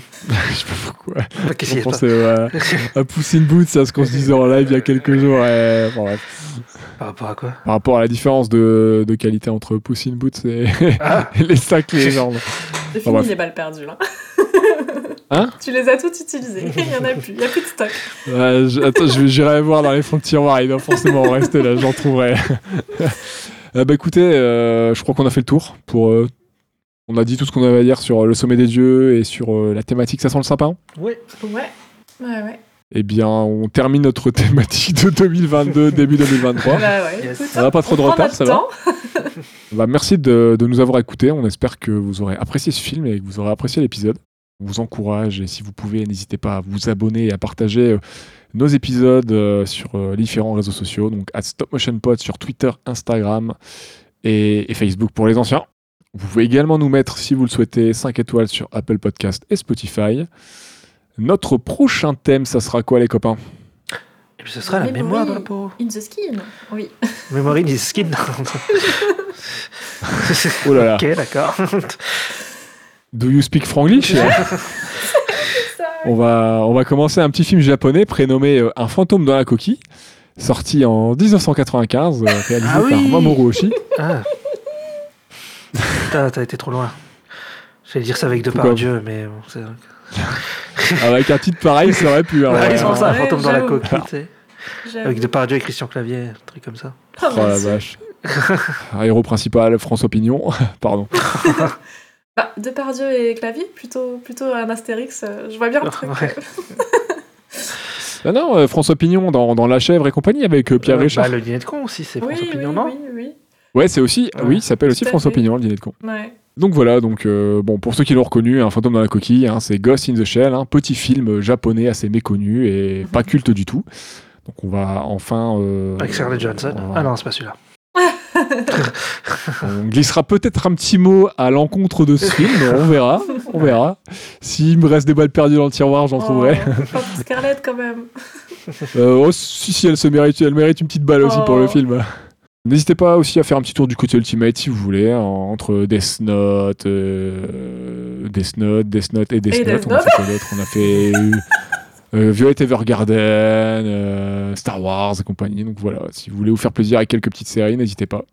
pas pourquoi. Bah, qu'il On pensait euh, à Puss in Boots, à ce qu'on se disait en live il y a quelques jours. et- bon, bref. Par rapport à quoi? Par rapport à la différence de, de qualité entre Puss in Boots et, Ah. et les 5 légendes. C'est fini les balles perdues là. *laughs* Hein Tu les as toutes utilisées. Il y en a plus. Il y a plus de stock. Ouais, je- attends, j'irai voir dans les fonds de tiroir. Il doit forcément en rester là, j'en trouverai. *laughs* Euh, bah écoutez, euh, je crois qu'on a fait le tour. Pour, euh, on a dit tout ce qu'on avait à dire sur euh, le sommet des dieux et sur euh, la thématique. Ça sent le sapin? Oui. Ouais. Ouais, ouais. Eh bien, on termine notre *laughs* thématique de 2022, *laughs* début 2023. Bah ouais. Yes. On n'a pas trop de on retard, ça va. *laughs* Bah, merci de, de nous avoir écoutés. On espère que vous aurez apprécié ce film et que vous aurez apprécié l'épisode. On vous encourage et si vous pouvez, n'hésitez pas à vous abonner et à partager euh, nos épisodes euh, sur euh, les différents réseaux sociaux. Donc, à Stop Motion Pod sur Twitter, Instagram et, et Facebook pour les anciens. Vous pouvez également nous mettre, si vous le souhaitez, 5 étoiles sur Apple Podcast et Spotify. Notre prochain thème, ça sera quoi, les copains? Et puis ce sera la mémoire dans la peau. In the skin. Oui. *laughs* Memory is skin. *laughs* Oh là là. ok, d'accord. Do you speak franglish? *laughs* On va, on va commencer un petit film japonais prénommé euh, Un fantôme dans la coquille, sorti en 1995, euh, réalisé Ah par. Mamoru Oshii. Ah. Putain, t'as été trop loin. J'allais dire ça avec Depardieu, mais bon, c'est vrai. que- *laughs* Avec un titre pareil, ça aurait pu. hein, Ouais, ouais. c'est pour ça, un ouais, fantôme dans la coquille, tu sais. J'avoue. Avec Depardieu et Christian Clavier, un truc comme ça. Oh, Oh la vache. *laughs* Un héros principal, François Pignon. *laughs* Pardon. Bah, Depardieu et Clavier, plutôt, plutôt un Astérix. euh, je vois bien le truc. Ouais. Ah non, euh, François Pignon dans, dans La Chèvre et compagnie avec euh, Pierre Euh, Richard. bah, le dîner de con aussi, c'est Oui, François oui, Pignon, non? oui, oui. Ouais, c'est aussi. Ouais. Oui, il s'appelle aussi François fait. Pignon, le dîner de con. Ouais. Donc voilà, donc euh, bon pour ceux qui l'ont reconnu, un fantôme dans la coquille, hein, c'est Ghost in the Shell, un petit film japonais assez méconnu et pas culte du tout. Donc on va enfin. euh, Avec Scarlett Johansson. va- Ah non, c'est pas celui-là. *laughs* On glissera peut-être un petit mot à l'encontre de ce *laughs* film, on verra, on verra. S'il me reste des balles perdues dans le tiroir, j'en trouverai. Oh, pas pour Scarlett quand même. Euh, oh, si, si, elle se mérite, elle mérite une petite balle aussi pour Oh. le film. N'hésitez pas aussi à faire un petit tour du côté Ultimate si vous voulez, hein, entre Death Note, euh, Death Note, Death Note et Death Et Note. On a fait quoi d'autre? On a fait euh, Violet Evergarden, euh, Star Wars et compagnie. Donc voilà, si vous voulez vous faire plaisir avec quelques petites séries, n'hésitez pas.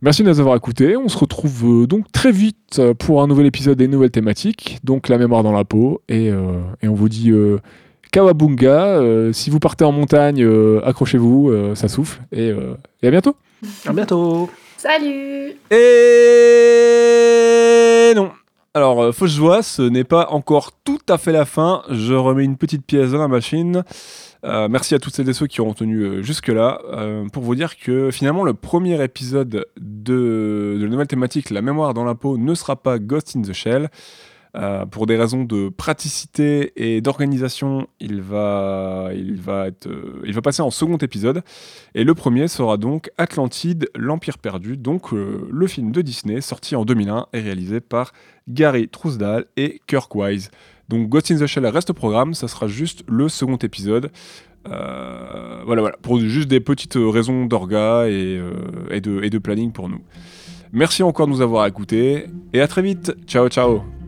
Merci de nous avoir écoutés. On se retrouve euh, donc très vite euh, pour un nouvel épisode des nouvelles thématiques. Donc la mémoire dans la peau. Et, et on vous dit Kawabunga. Euh, si vous partez en montagne, euh, accrochez-vous, euh, ça souffle. Et, et à bientôt. À bientôt. Salut Et non. Alors, euh, fausse joie, ce n'est pas encore tout à fait la fin. Je remets une petite pièce dans la machine. Euh, merci à toutes celles et ceux qui ont tenu euh, jusque-là. pour vous dire que finalement, le premier épisode de, de la nouvelle thématique, La mémoire dans la peau, ne sera pas Ghost in the Shell. Euh, pour des raisons de praticité et d'organisation, il va, il, va euh, il va passer en second épisode. Et le premier sera donc Atlantide, l'Empire perdu, donc euh, le film de Disney sorti en 2001 et réalisé par Gary Trousdale et Kirk Wise. Donc Ghost in the Shell reste au programme, ça sera juste le second épisode. voilà, voilà, pour juste des petites raisons d'orga et de planning pour nous. Merci encore de nous avoir écoutés et à très vite. Ciao, ciao.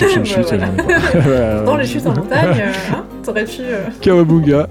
chercher une chute. Euh, *laughs* Dans les chutes en montagne, euh, hein, t'aurais pu. Euh. Kawabunga.